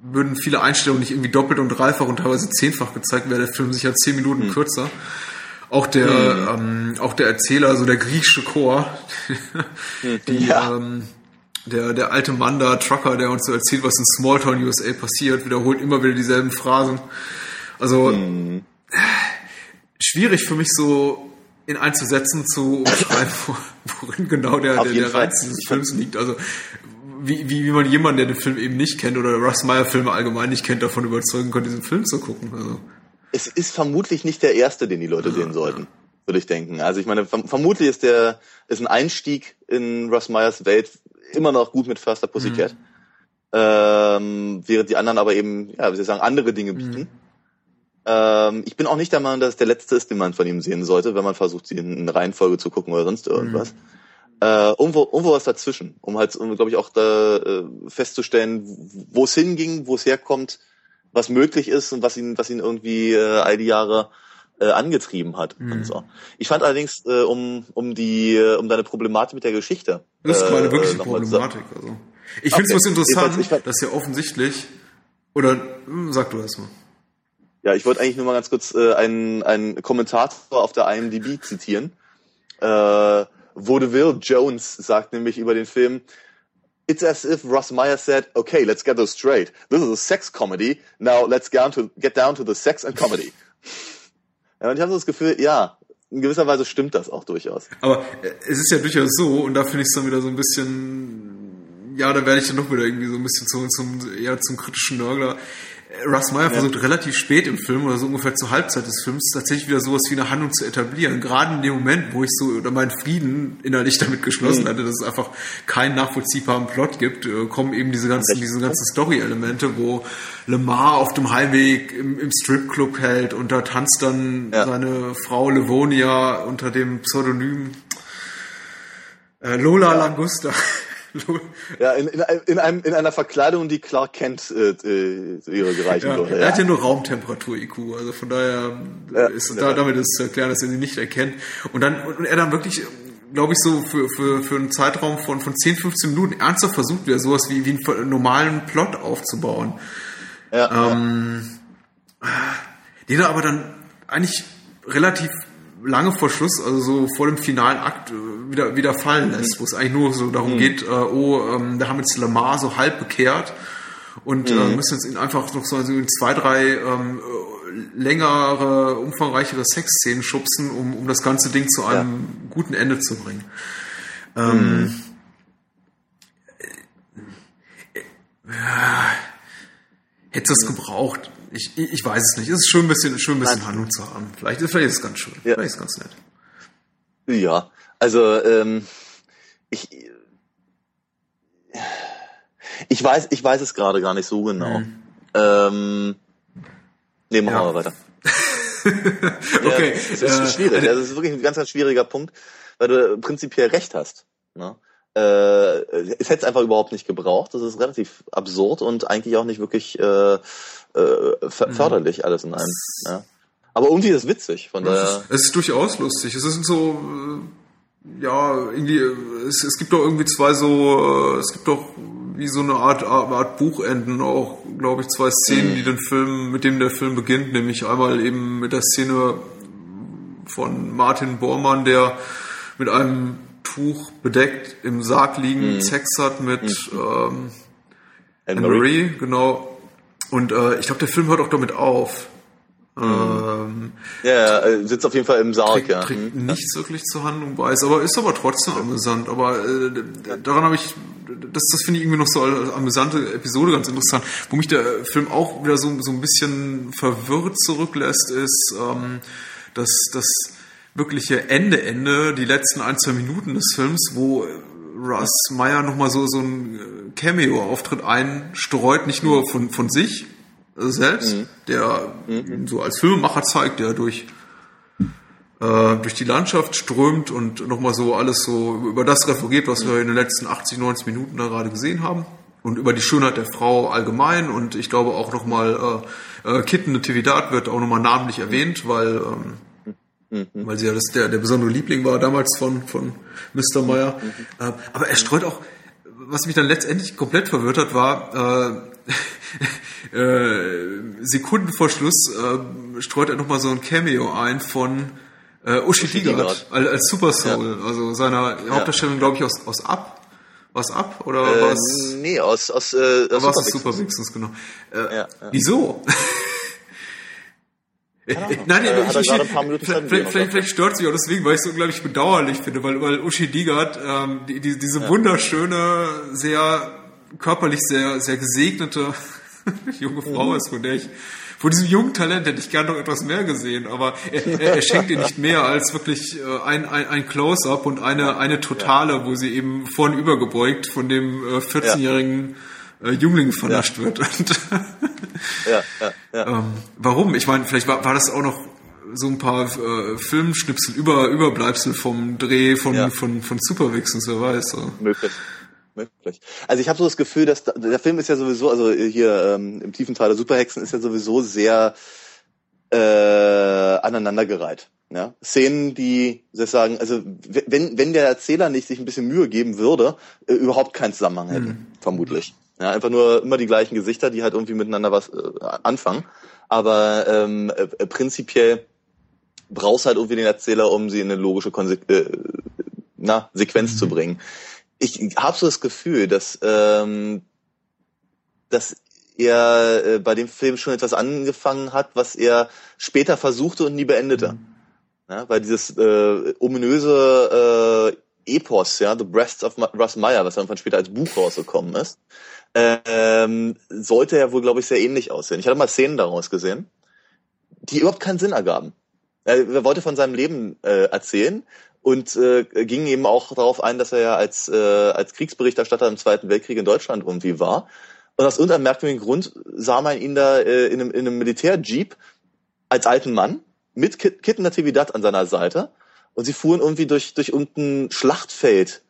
würden viele Einstellungen nicht irgendwie doppelt und dreifach und teilweise zehnfach gezeigt, wäre der Film sicher zehn Minuten mhm. kürzer. Auch der, mhm. ähm, auch der Erzähler, also der griechische Chor, die, ja. ähm, der, der alte Mann da, Trucker, der uns so erzählt, was in Smalltown USA passiert, wiederholt immer wieder dieselben Phrasen. Also mhm. schwierig für mich so in einzusetzen zu umschreiben, worin genau der, der, der Reiz dieses Films liegt. Also wie, wie, wie man jemanden, der den Film eben nicht kennt oder Russ Meyer Filme allgemein nicht kennt, davon überzeugen kann, diesen Film zu gucken. Also. Es ist vermutlich nicht der erste, den die Leute ja, sehen sollten, würde ich denken. Also ich meine, vermutlich ist der ist ein Einstieg in Russ Meyers Welt immer noch gut mit Förster Pussycat. Mhm. Ähm, während die anderen aber eben, ja, wie soll ich sagen, andere Dinge bieten. Mhm. Ähm, ich bin auch nicht der Meinung, dass es der letzte ist, den man von ihm sehen sollte, wenn man versucht, sie in Reihenfolge zu gucken oder sonst irgendwas. Mhm. Äh, irgendwo, irgendwo was dazwischen, um halt, um, glaube ich, auch da äh, festzustellen, wo es hinging, wo es herkommt, was möglich ist und was ihn, was ihn irgendwie äh, all die Jahre äh, angetrieben hat mhm. und so. Ich fand allerdings äh, um um die äh, um deine Problematik mit der Geschichte. Das ist meine äh, wirkliche Problematik. Also ich finde es okay. interessant, ich, ich, dass ja offensichtlich oder hm, sag du erst mal. Ja, ich wollte eigentlich nur mal ganz kurz äh, einen einen Kommentator auf der IMDb zitieren. Äh, Vaudeville Jones sagt nämlich über den Film, It's as if Russ Meyer said, okay, let's get this straight. This is a sex comedy. Now let's get down to, get down to the sex and comedy. ja, und ich habe so das Gefühl, ja, in gewisser Weise stimmt das auch durchaus. Aber äh, es ist ja durchaus so, und da finde ich es dann wieder so ein bisschen, ja, da werde ich dann noch wieder irgendwie so ein bisschen zum, zum, ja, zum kritischen Nörgler. Russ Meyer ja. versucht relativ spät im Film oder so ungefähr zur Halbzeit des Films tatsächlich wieder sowas wie eine Handlung zu etablieren. Gerade in dem Moment, wo ich so oder meinen Frieden innerlich damit geschlossen mhm. hatte, dass es einfach keinen nachvollziehbaren Plot gibt, äh, kommen eben diese ganzen, diese ganzen Story-Elemente, wo Lemar auf dem Heimweg im, im Stripclub hält und da tanzt dann ja. seine Frau Livonia unter dem Pseudonym äh, Lola Langusta. ja, in, in, in, einem, in einer Verkleidung, die Clark Kent äh, äh ihre gereichen ja, würde. Er ja. hat ja nur Raumtemperatur-IQ, also von daher ja, ist da, damit ist zu erklären, dass er sie nicht erkennt. Und dann und er dann wirklich glaube ich, so für, für, für einen Zeitraum von, von 10, 15 Minuten ernsthaft versucht, wieder sowas wie, wie einen normalen Plot aufzubauen. Ja, ähm, ja. Den er aber dann eigentlich relativ lange vor Schluss, also so vor dem finalen Akt, äh, wieder, wieder fallen lässt, mhm. wo es eigentlich nur so darum mhm. geht, äh, oh, ähm, da haben jetzt Lamar so halb bekehrt und äh, mhm. äh, müssen jetzt ihn einfach noch so in zwei, drei ähm, äh, längere, umfangreichere Sexszenen schubsen, um, um das ganze Ding zu einem ja. guten Ende zu bringen. Ähm, mhm. äh, hätte es gebraucht? Ich, ich weiß es nicht. Es ist schon ein bisschen, schon ein bisschen Handlung zu haben. Vielleicht ist, vielleicht ist es ganz schön. Ja. Vielleicht ist es ganz nett. Ja, also ähm, ich ich weiß, ich weiß es gerade gar nicht so genau. Mhm. Ähm, nee, machen ja. wir weiter. okay. Ja, das ist äh, schwierig. Also, das ist wirklich ein ganz, ganz schwieriger Punkt, weil du prinzipiell recht hast. Ne? Äh, es hätte es einfach überhaupt nicht gebraucht. Das ist relativ absurd und eigentlich auch nicht wirklich äh, äh, förderlich, mhm. alles in einem. Ja. Aber irgendwie ist es witzig. Von daher. Es ist, es ist durchaus lustig. Es ist so, äh, ja, irgendwie, es, es gibt doch irgendwie zwei so, äh, es gibt doch wie so eine Art, Art Buchenden auch, glaube ich, zwei Szenen, mhm. die den Film, mit dem der Film beginnt, nämlich einmal eben mit der Szene von Martin Bormann, der mit einem Tuch bedeckt im Sarg liegen, mhm. Sex hat mit mhm. ähm, Anne-Marie, genau, und äh, ich glaube, der Film hört auch damit auf. Ähm, ja, er sitzt auf jeden Fall im Sarg, trägt, ja. Trägt mhm. nichts wirklich zur Handlung bei, aber, ist aber trotzdem amüsant. Aber äh, daran habe ich, das, das finde ich irgendwie noch so als amüsante Episode ganz interessant. Wo mich der Film auch wieder so, so ein bisschen verwirrt zurücklässt, ist ähm, dass das wirkliche Ende, Ende, die letzten ein, zwei Minuten des Films, wo Russ Meyer nochmal so, so ein äh, Cameo-Auftritt einstreut, nicht nur von, von sich selbst, mhm. der mhm. so als Filmemacher zeigt, der durch, äh, durch die Landschaft strömt und nochmal so alles so über das referiert, was wir in den letzten 80, 90 Minuten da gerade gesehen haben. Und über die Schönheit der Frau allgemein und ich glaube auch nochmal äh, äh, Kitten Natividad wird auch nochmal namentlich erwähnt, weil ähm, Mhm. Weil sie ja das, der, der besondere Liebling war damals von, von Mr. Meyer. Mhm. Äh, aber er streut auch, was mich dann letztendlich komplett verwirrt hat, war, äh, äh, Sekunden vor Schluss äh, streut er nochmal so ein Cameo ein von Äh, Uschi, Uschi als, als Super Soul, ja. also seiner Hauptdarstellung, glaube ich, aus, aus Ab. Was ab oder äh, was? Nee, aus aus äh, aus was ist Super genau. Äh, ja, ja. Wieso? Nein, nein, äh, ich, ich, vielleicht, vielleicht, vielleicht stört sich auch deswegen, weil ich es so unglaublich bedauerlich finde, weil, weil Uschi Digard ähm, die, die, diese ja. wunderschöne, sehr körperlich sehr, sehr gesegnete junge Frau mhm. ist, von der ich von diesem jungen Talent hätte ich gerne noch etwas mehr gesehen, aber er, er, er schenkt ihr nicht mehr als wirklich äh, ein, ein, ein Close-up und eine, eine Totale, ja. wo sie eben vorn übergebeugt von dem äh, 14-jährigen äh, Jungling vernascht ja. wird. ja, ja, ja. Ähm, warum? Ich meine, vielleicht war, war das auch noch so ein paar äh, Filmschnipsel über Überbleibsel vom Dreh von ja. von von Superwixens, wer weiß. So. Möglich möglich. Also ich habe so das Gefühl, dass da, der Film ist ja sowieso, also hier ähm, im tiefen Teil der Superhexen ist ja sowieso sehr äh, aneinandergereiht. Ja? Szenen, die sozusagen, also wenn, wenn der Erzähler nicht sich ein bisschen Mühe geben würde, äh, überhaupt keinen Zusammenhang hätten, mhm. vermutlich. Ja, einfach nur immer die gleichen Gesichter, die halt irgendwie miteinander was äh, anfangen. Aber ähm, äh, prinzipiell brauchst halt irgendwie den Erzähler, um sie in eine logische Konse äh, na, Sequenz mhm. zu bringen ich habe so das Gefühl, dass, ähm, dass er äh, bei dem Film schon etwas angefangen hat, was er später versuchte und nie beendete. Mhm. Ja, weil dieses äh, ominöse äh, Epos, ja, The Breasts of Russ Meyer, was dann später als Buch rausgekommen ist, ähm, sollte ja wohl, glaube ich, sehr ähnlich aussehen. Ich hatte mal Szenen daraus gesehen, die überhaupt keinen Sinn ergaben. Er wollte von seinem Leben äh, erzählen, und äh, ging eben auch darauf ein, dass er ja als, äh, als Kriegsberichterstatter im Zweiten Weltkrieg in Deutschland irgendwie war. Und aus irgendeinem merkwürdigen Grund sah man ihn da äh, in einem, in einem Militärjeep als alten Mann mit Kit Natividad an seiner Seite und sie fuhren irgendwie durch, durch irgendein Schlachtfeld.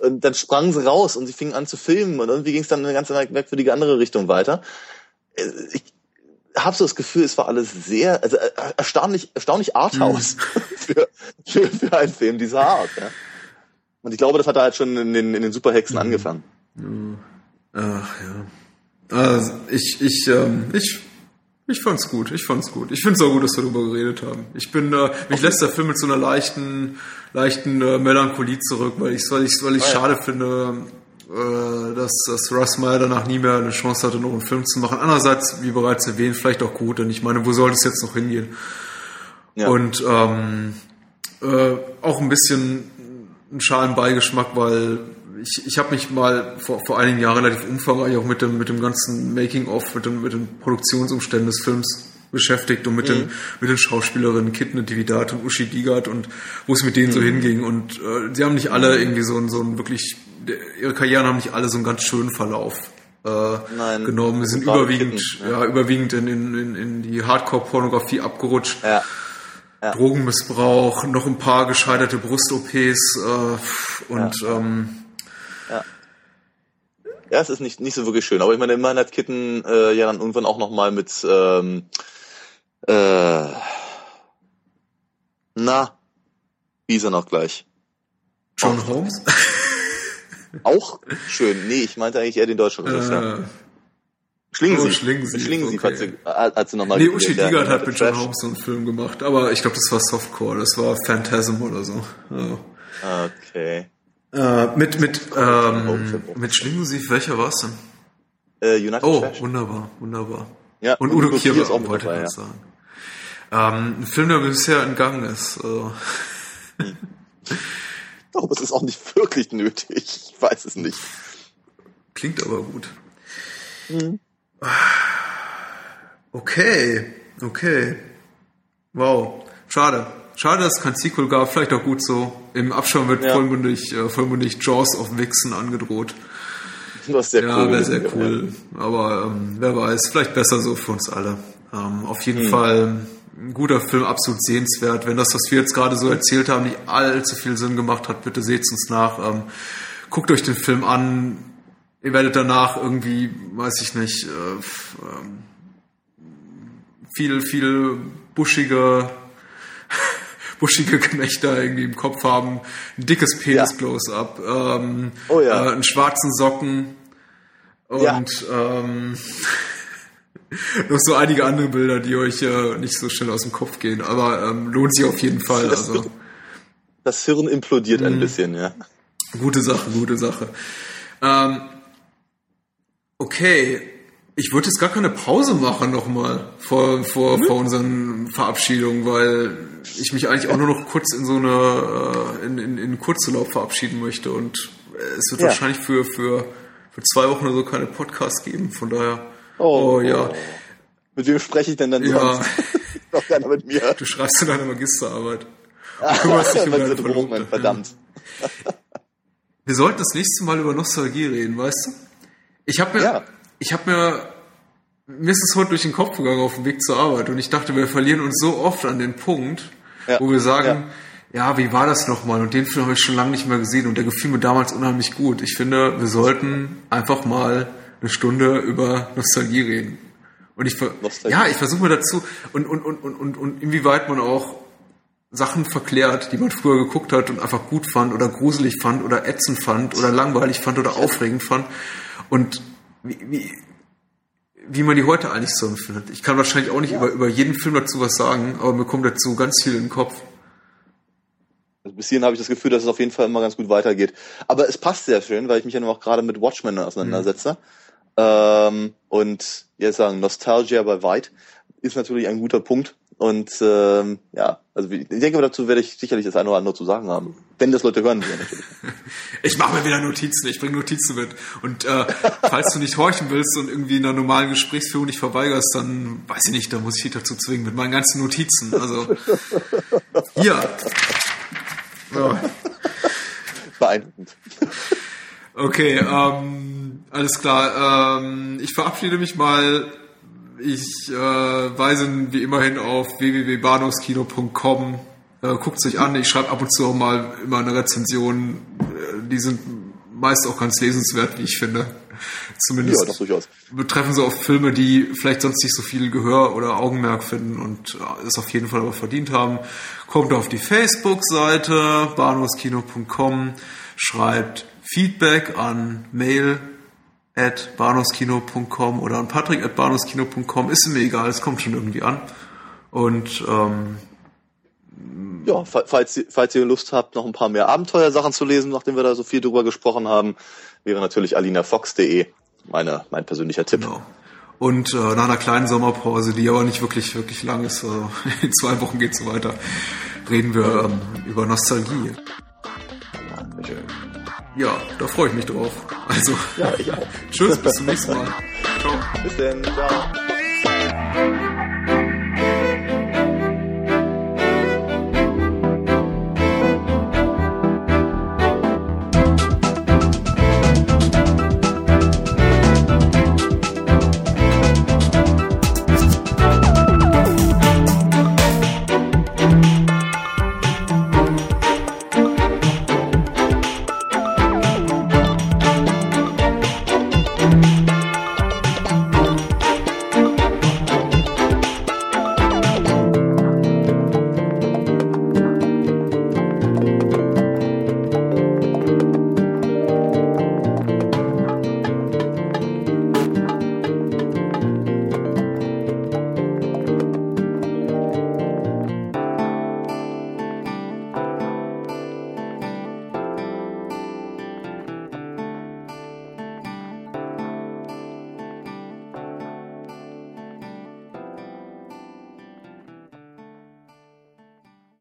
Und dann sprangen sie raus und sie fingen an zu filmen und irgendwie ging es dann in eine ganz merkwürdige andere Richtung weiter. Äh, ich, habe so das Gefühl, es war alles sehr, also äh, erstaunlich, erstaunlich Arthouse mhm. für, für, für einen Film dieser Art. Ja. Und ich glaube, das hat er halt schon in den, in den Superhexen mhm. angefangen. Ach ja. Also ich, ich, ähm, ich, ich fand's gut. Ich fand's gut. Ich find's auch gut, dass wir darüber geredet haben. Ich bin, äh, mich lässt der Film mit so einer leichten, leichten äh, Melancholie zurück, weil ich, weil ich, weil ich oh, ja. schade finde, äh, dass, dass Russ Meyer danach nie mehr eine Chance hatte, noch einen Film zu machen. Andererseits, wie bereits erwähnt, vielleicht auch gut, denn ich meine, wo soll es jetzt noch hingehen? Ja. Und ähm, äh, auch ein bisschen einen schalen Beigeschmack, weil ich, ich habe mich mal vor, vor einigen Jahren relativ umfangreich auch mit dem, mit dem ganzen Making-of, mit, dem, mit den Produktionsumständen des Films beschäftigt und mit, mhm. den, mit den Schauspielerinnen Kit Natividad und Uschi Digard und wo es mit denen mhm. so hinging. Und äh, sie haben nicht alle irgendwie so, so ein wirklich ihre Karrieren haben nicht alle so einen ganz schönen Verlauf äh, Nein, genommen. Sie sind überwiegend, Kitten, ja. ja. überwiegend in, in, in die Hardcore-Pornografie abgerutscht. Ja. Ja. Drogenmissbrauch, noch ein paar gescheiterte Brust-OPs äh, und ja. Ähm, ja. ja, es ist nicht, nicht so wirklich schön. Aber ich meine, immerhin hat Kitten äh, ja dann irgendwann auch nochmal mit ähm, äh, na, wie ist er noch gleich? John Holmes? Auch schön. Nee, ich meinte eigentlich eher den deutschen Regisseur. Äh, Schlingensief. Oh, Schlingensief. Schlingensief okay. hat, sie, hat sie nochmal Nee, Uschi Digard hat mit John Holmes so einen Film gemacht, aber ich glaube, das war Softcore, das war Phantasm oder so. Oh. Okay. Äh, mit mit ähm, mit Schlingensief, welcher war es denn? Äh, United oh, Trash. wunderbar, wunderbar. Ja, und Udo Kier ist auch wollte dabei, ja. sagen. Ähm, ein Film, der bisher entgangen ist. Also. Hm. glaube, es ist auch nicht wirklich nötig. Ich weiß es nicht. Klingt aber gut. Mhm. Okay, okay. Wow. Schade. Schade, dass es kein Sequel gab. Vielleicht auch gut so. Im Abschaum wird ja. vollmundig, äh, vollmundig Jaws of Vixen angedroht. Das sehr ja, wäre sehr cool. Ja. Aber ähm, wer weiß, vielleicht besser so für uns alle. Ähm, auf jeden mhm. Fall ein guter Film, absolut sehenswert. Wenn das, was wir jetzt gerade so erzählt haben, nicht allzu viel Sinn gemacht hat, bitte seht uns nach. Ähm, guckt euch den Film an. Ihr werdet danach irgendwie, weiß ich nicht, äh, ähm, viel, viel buschige, buschige Gemächter irgendwie im Kopf haben, ein dickes Penis-Close-up, ähm, oh ja. äh, einen schwarzen Socken und ja. ähm, noch so einige andere Bilder, die euch äh, nicht so schnell aus dem Kopf gehen, aber ähm, lohnt sich auf jeden Fall. Das, Also das Hirn implodiert Mhm. ein bisschen, ja. gute Sache, gute Sache. Ähm, okay, ich würde jetzt gar keine Pause machen nochmal vor, vor, vor unseren Verabschiedungen, weil ich mich eigentlich auch nur noch kurz in so eine äh, in, in, in Kurzurlaub verabschieden möchte und es wird Ja. wahrscheinlich für, für, für zwei Wochen oder so keine Podcasts geben, von daher. Oh. oh ja. Mit wem spreche ich denn dann Ja. sonst? Doch keiner mit mir. Du schreibst in deine Magisterarbeit. Du kümmerst dich um deine Drohungen, verdammt. Wir sollten das nächste Mal über Nostalgie reden, weißt du? Ich habe mir, Ja. Ich habe mir, mir ist es heute durch den Kopf gegangen auf dem Weg zur Arbeit und ich dachte, wir verlieren uns so oft an den Punkt, Ja. wo wir sagen, ja. wie war das nochmal? Und den Film habe ich schon lange nicht mehr gesehen und der gefiel mir damals unheimlich gut. Ich finde, wir sollten einfach mal eine Stunde über Nostalgie reden. Und ich, ja, ich versuche mir dazu und, und, und, und, und, und inwieweit man auch Sachen verklärt, die man früher geguckt hat und einfach gut fand oder gruselig fand oder ätzend fand oder langweilig fand oder aufregend fand und wie, wie, wie man die heute eigentlich so empfindet. Ich kann wahrscheinlich auch nicht über, über jeden Film dazu was sagen, aber mir kommt dazu ganz viel in den Kopf. Also bis hierhin habe ich das Gefühl, dass es auf jeden Fall immer ganz gut weitergeht. Aber es passt sehr schön, weil ich mich ja nun auch gerade mit Watchmen auseinandersetze. Ähm, und jetzt sagen, Nostalgia bei White ist natürlich ein guter Punkt. Und ähm, ja, also ich denke, dazu werde ich sicherlich das eine oder andere zu sagen haben. Wenn das Leute hören wollen, natürlich. Ich mache mir wieder Notizen, ich bringe Notizen mit. Und äh, falls du nicht horchen willst und irgendwie in einer normalen Gesprächsführung nicht verweigerst, dann weiß ich nicht, da muss ich dich dazu zwingen mit meinen ganzen Notizen. Also ja. ja. Beeindruckend. Okay, ähm, alles klar. Ähm, ich verabschiede mich mal. Ich äh, weise wie immerhin auf www.bahnhofskino.com. Äh, Guckt sich an. Ich schreibe ab und zu auch mal immer eine Rezension. Äh, die sind meist auch ganz lesenswert, wie ich finde. Zumindest Ja, doch durchaus. betreffen sie oft Filme, die vielleicht sonst nicht so viel Gehör oder Augenmerk finden und äh, es auf jeden Fall aber verdient haben. Kommt auf die Facebook-Seite bahnhofskino.com, schreibt Feedback an mail at bahnhofskino.com oder an patrick at bahnhofskino.com. Ist mir egal, es kommt schon irgendwie an. Und ähm, Ja, fa- falls, ihr- falls ihr Lust habt, noch ein paar mehr Abenteuersachen zu lesen, nachdem wir da so viel drüber gesprochen haben, wäre natürlich alinafox.de meine, mein persönlicher Tipp. Genau. Und äh, nach einer kleinen Sommerpause, die aber nicht wirklich, wirklich lang ist, also in zwei Wochen geht's so weiter, reden wir ähm, über Nostalgie. Ja, da freue ich mich drauf. Also, Ja, ich auch. tschüss, bis zum nächsten Mal. Ciao. Bis denn. Ciao.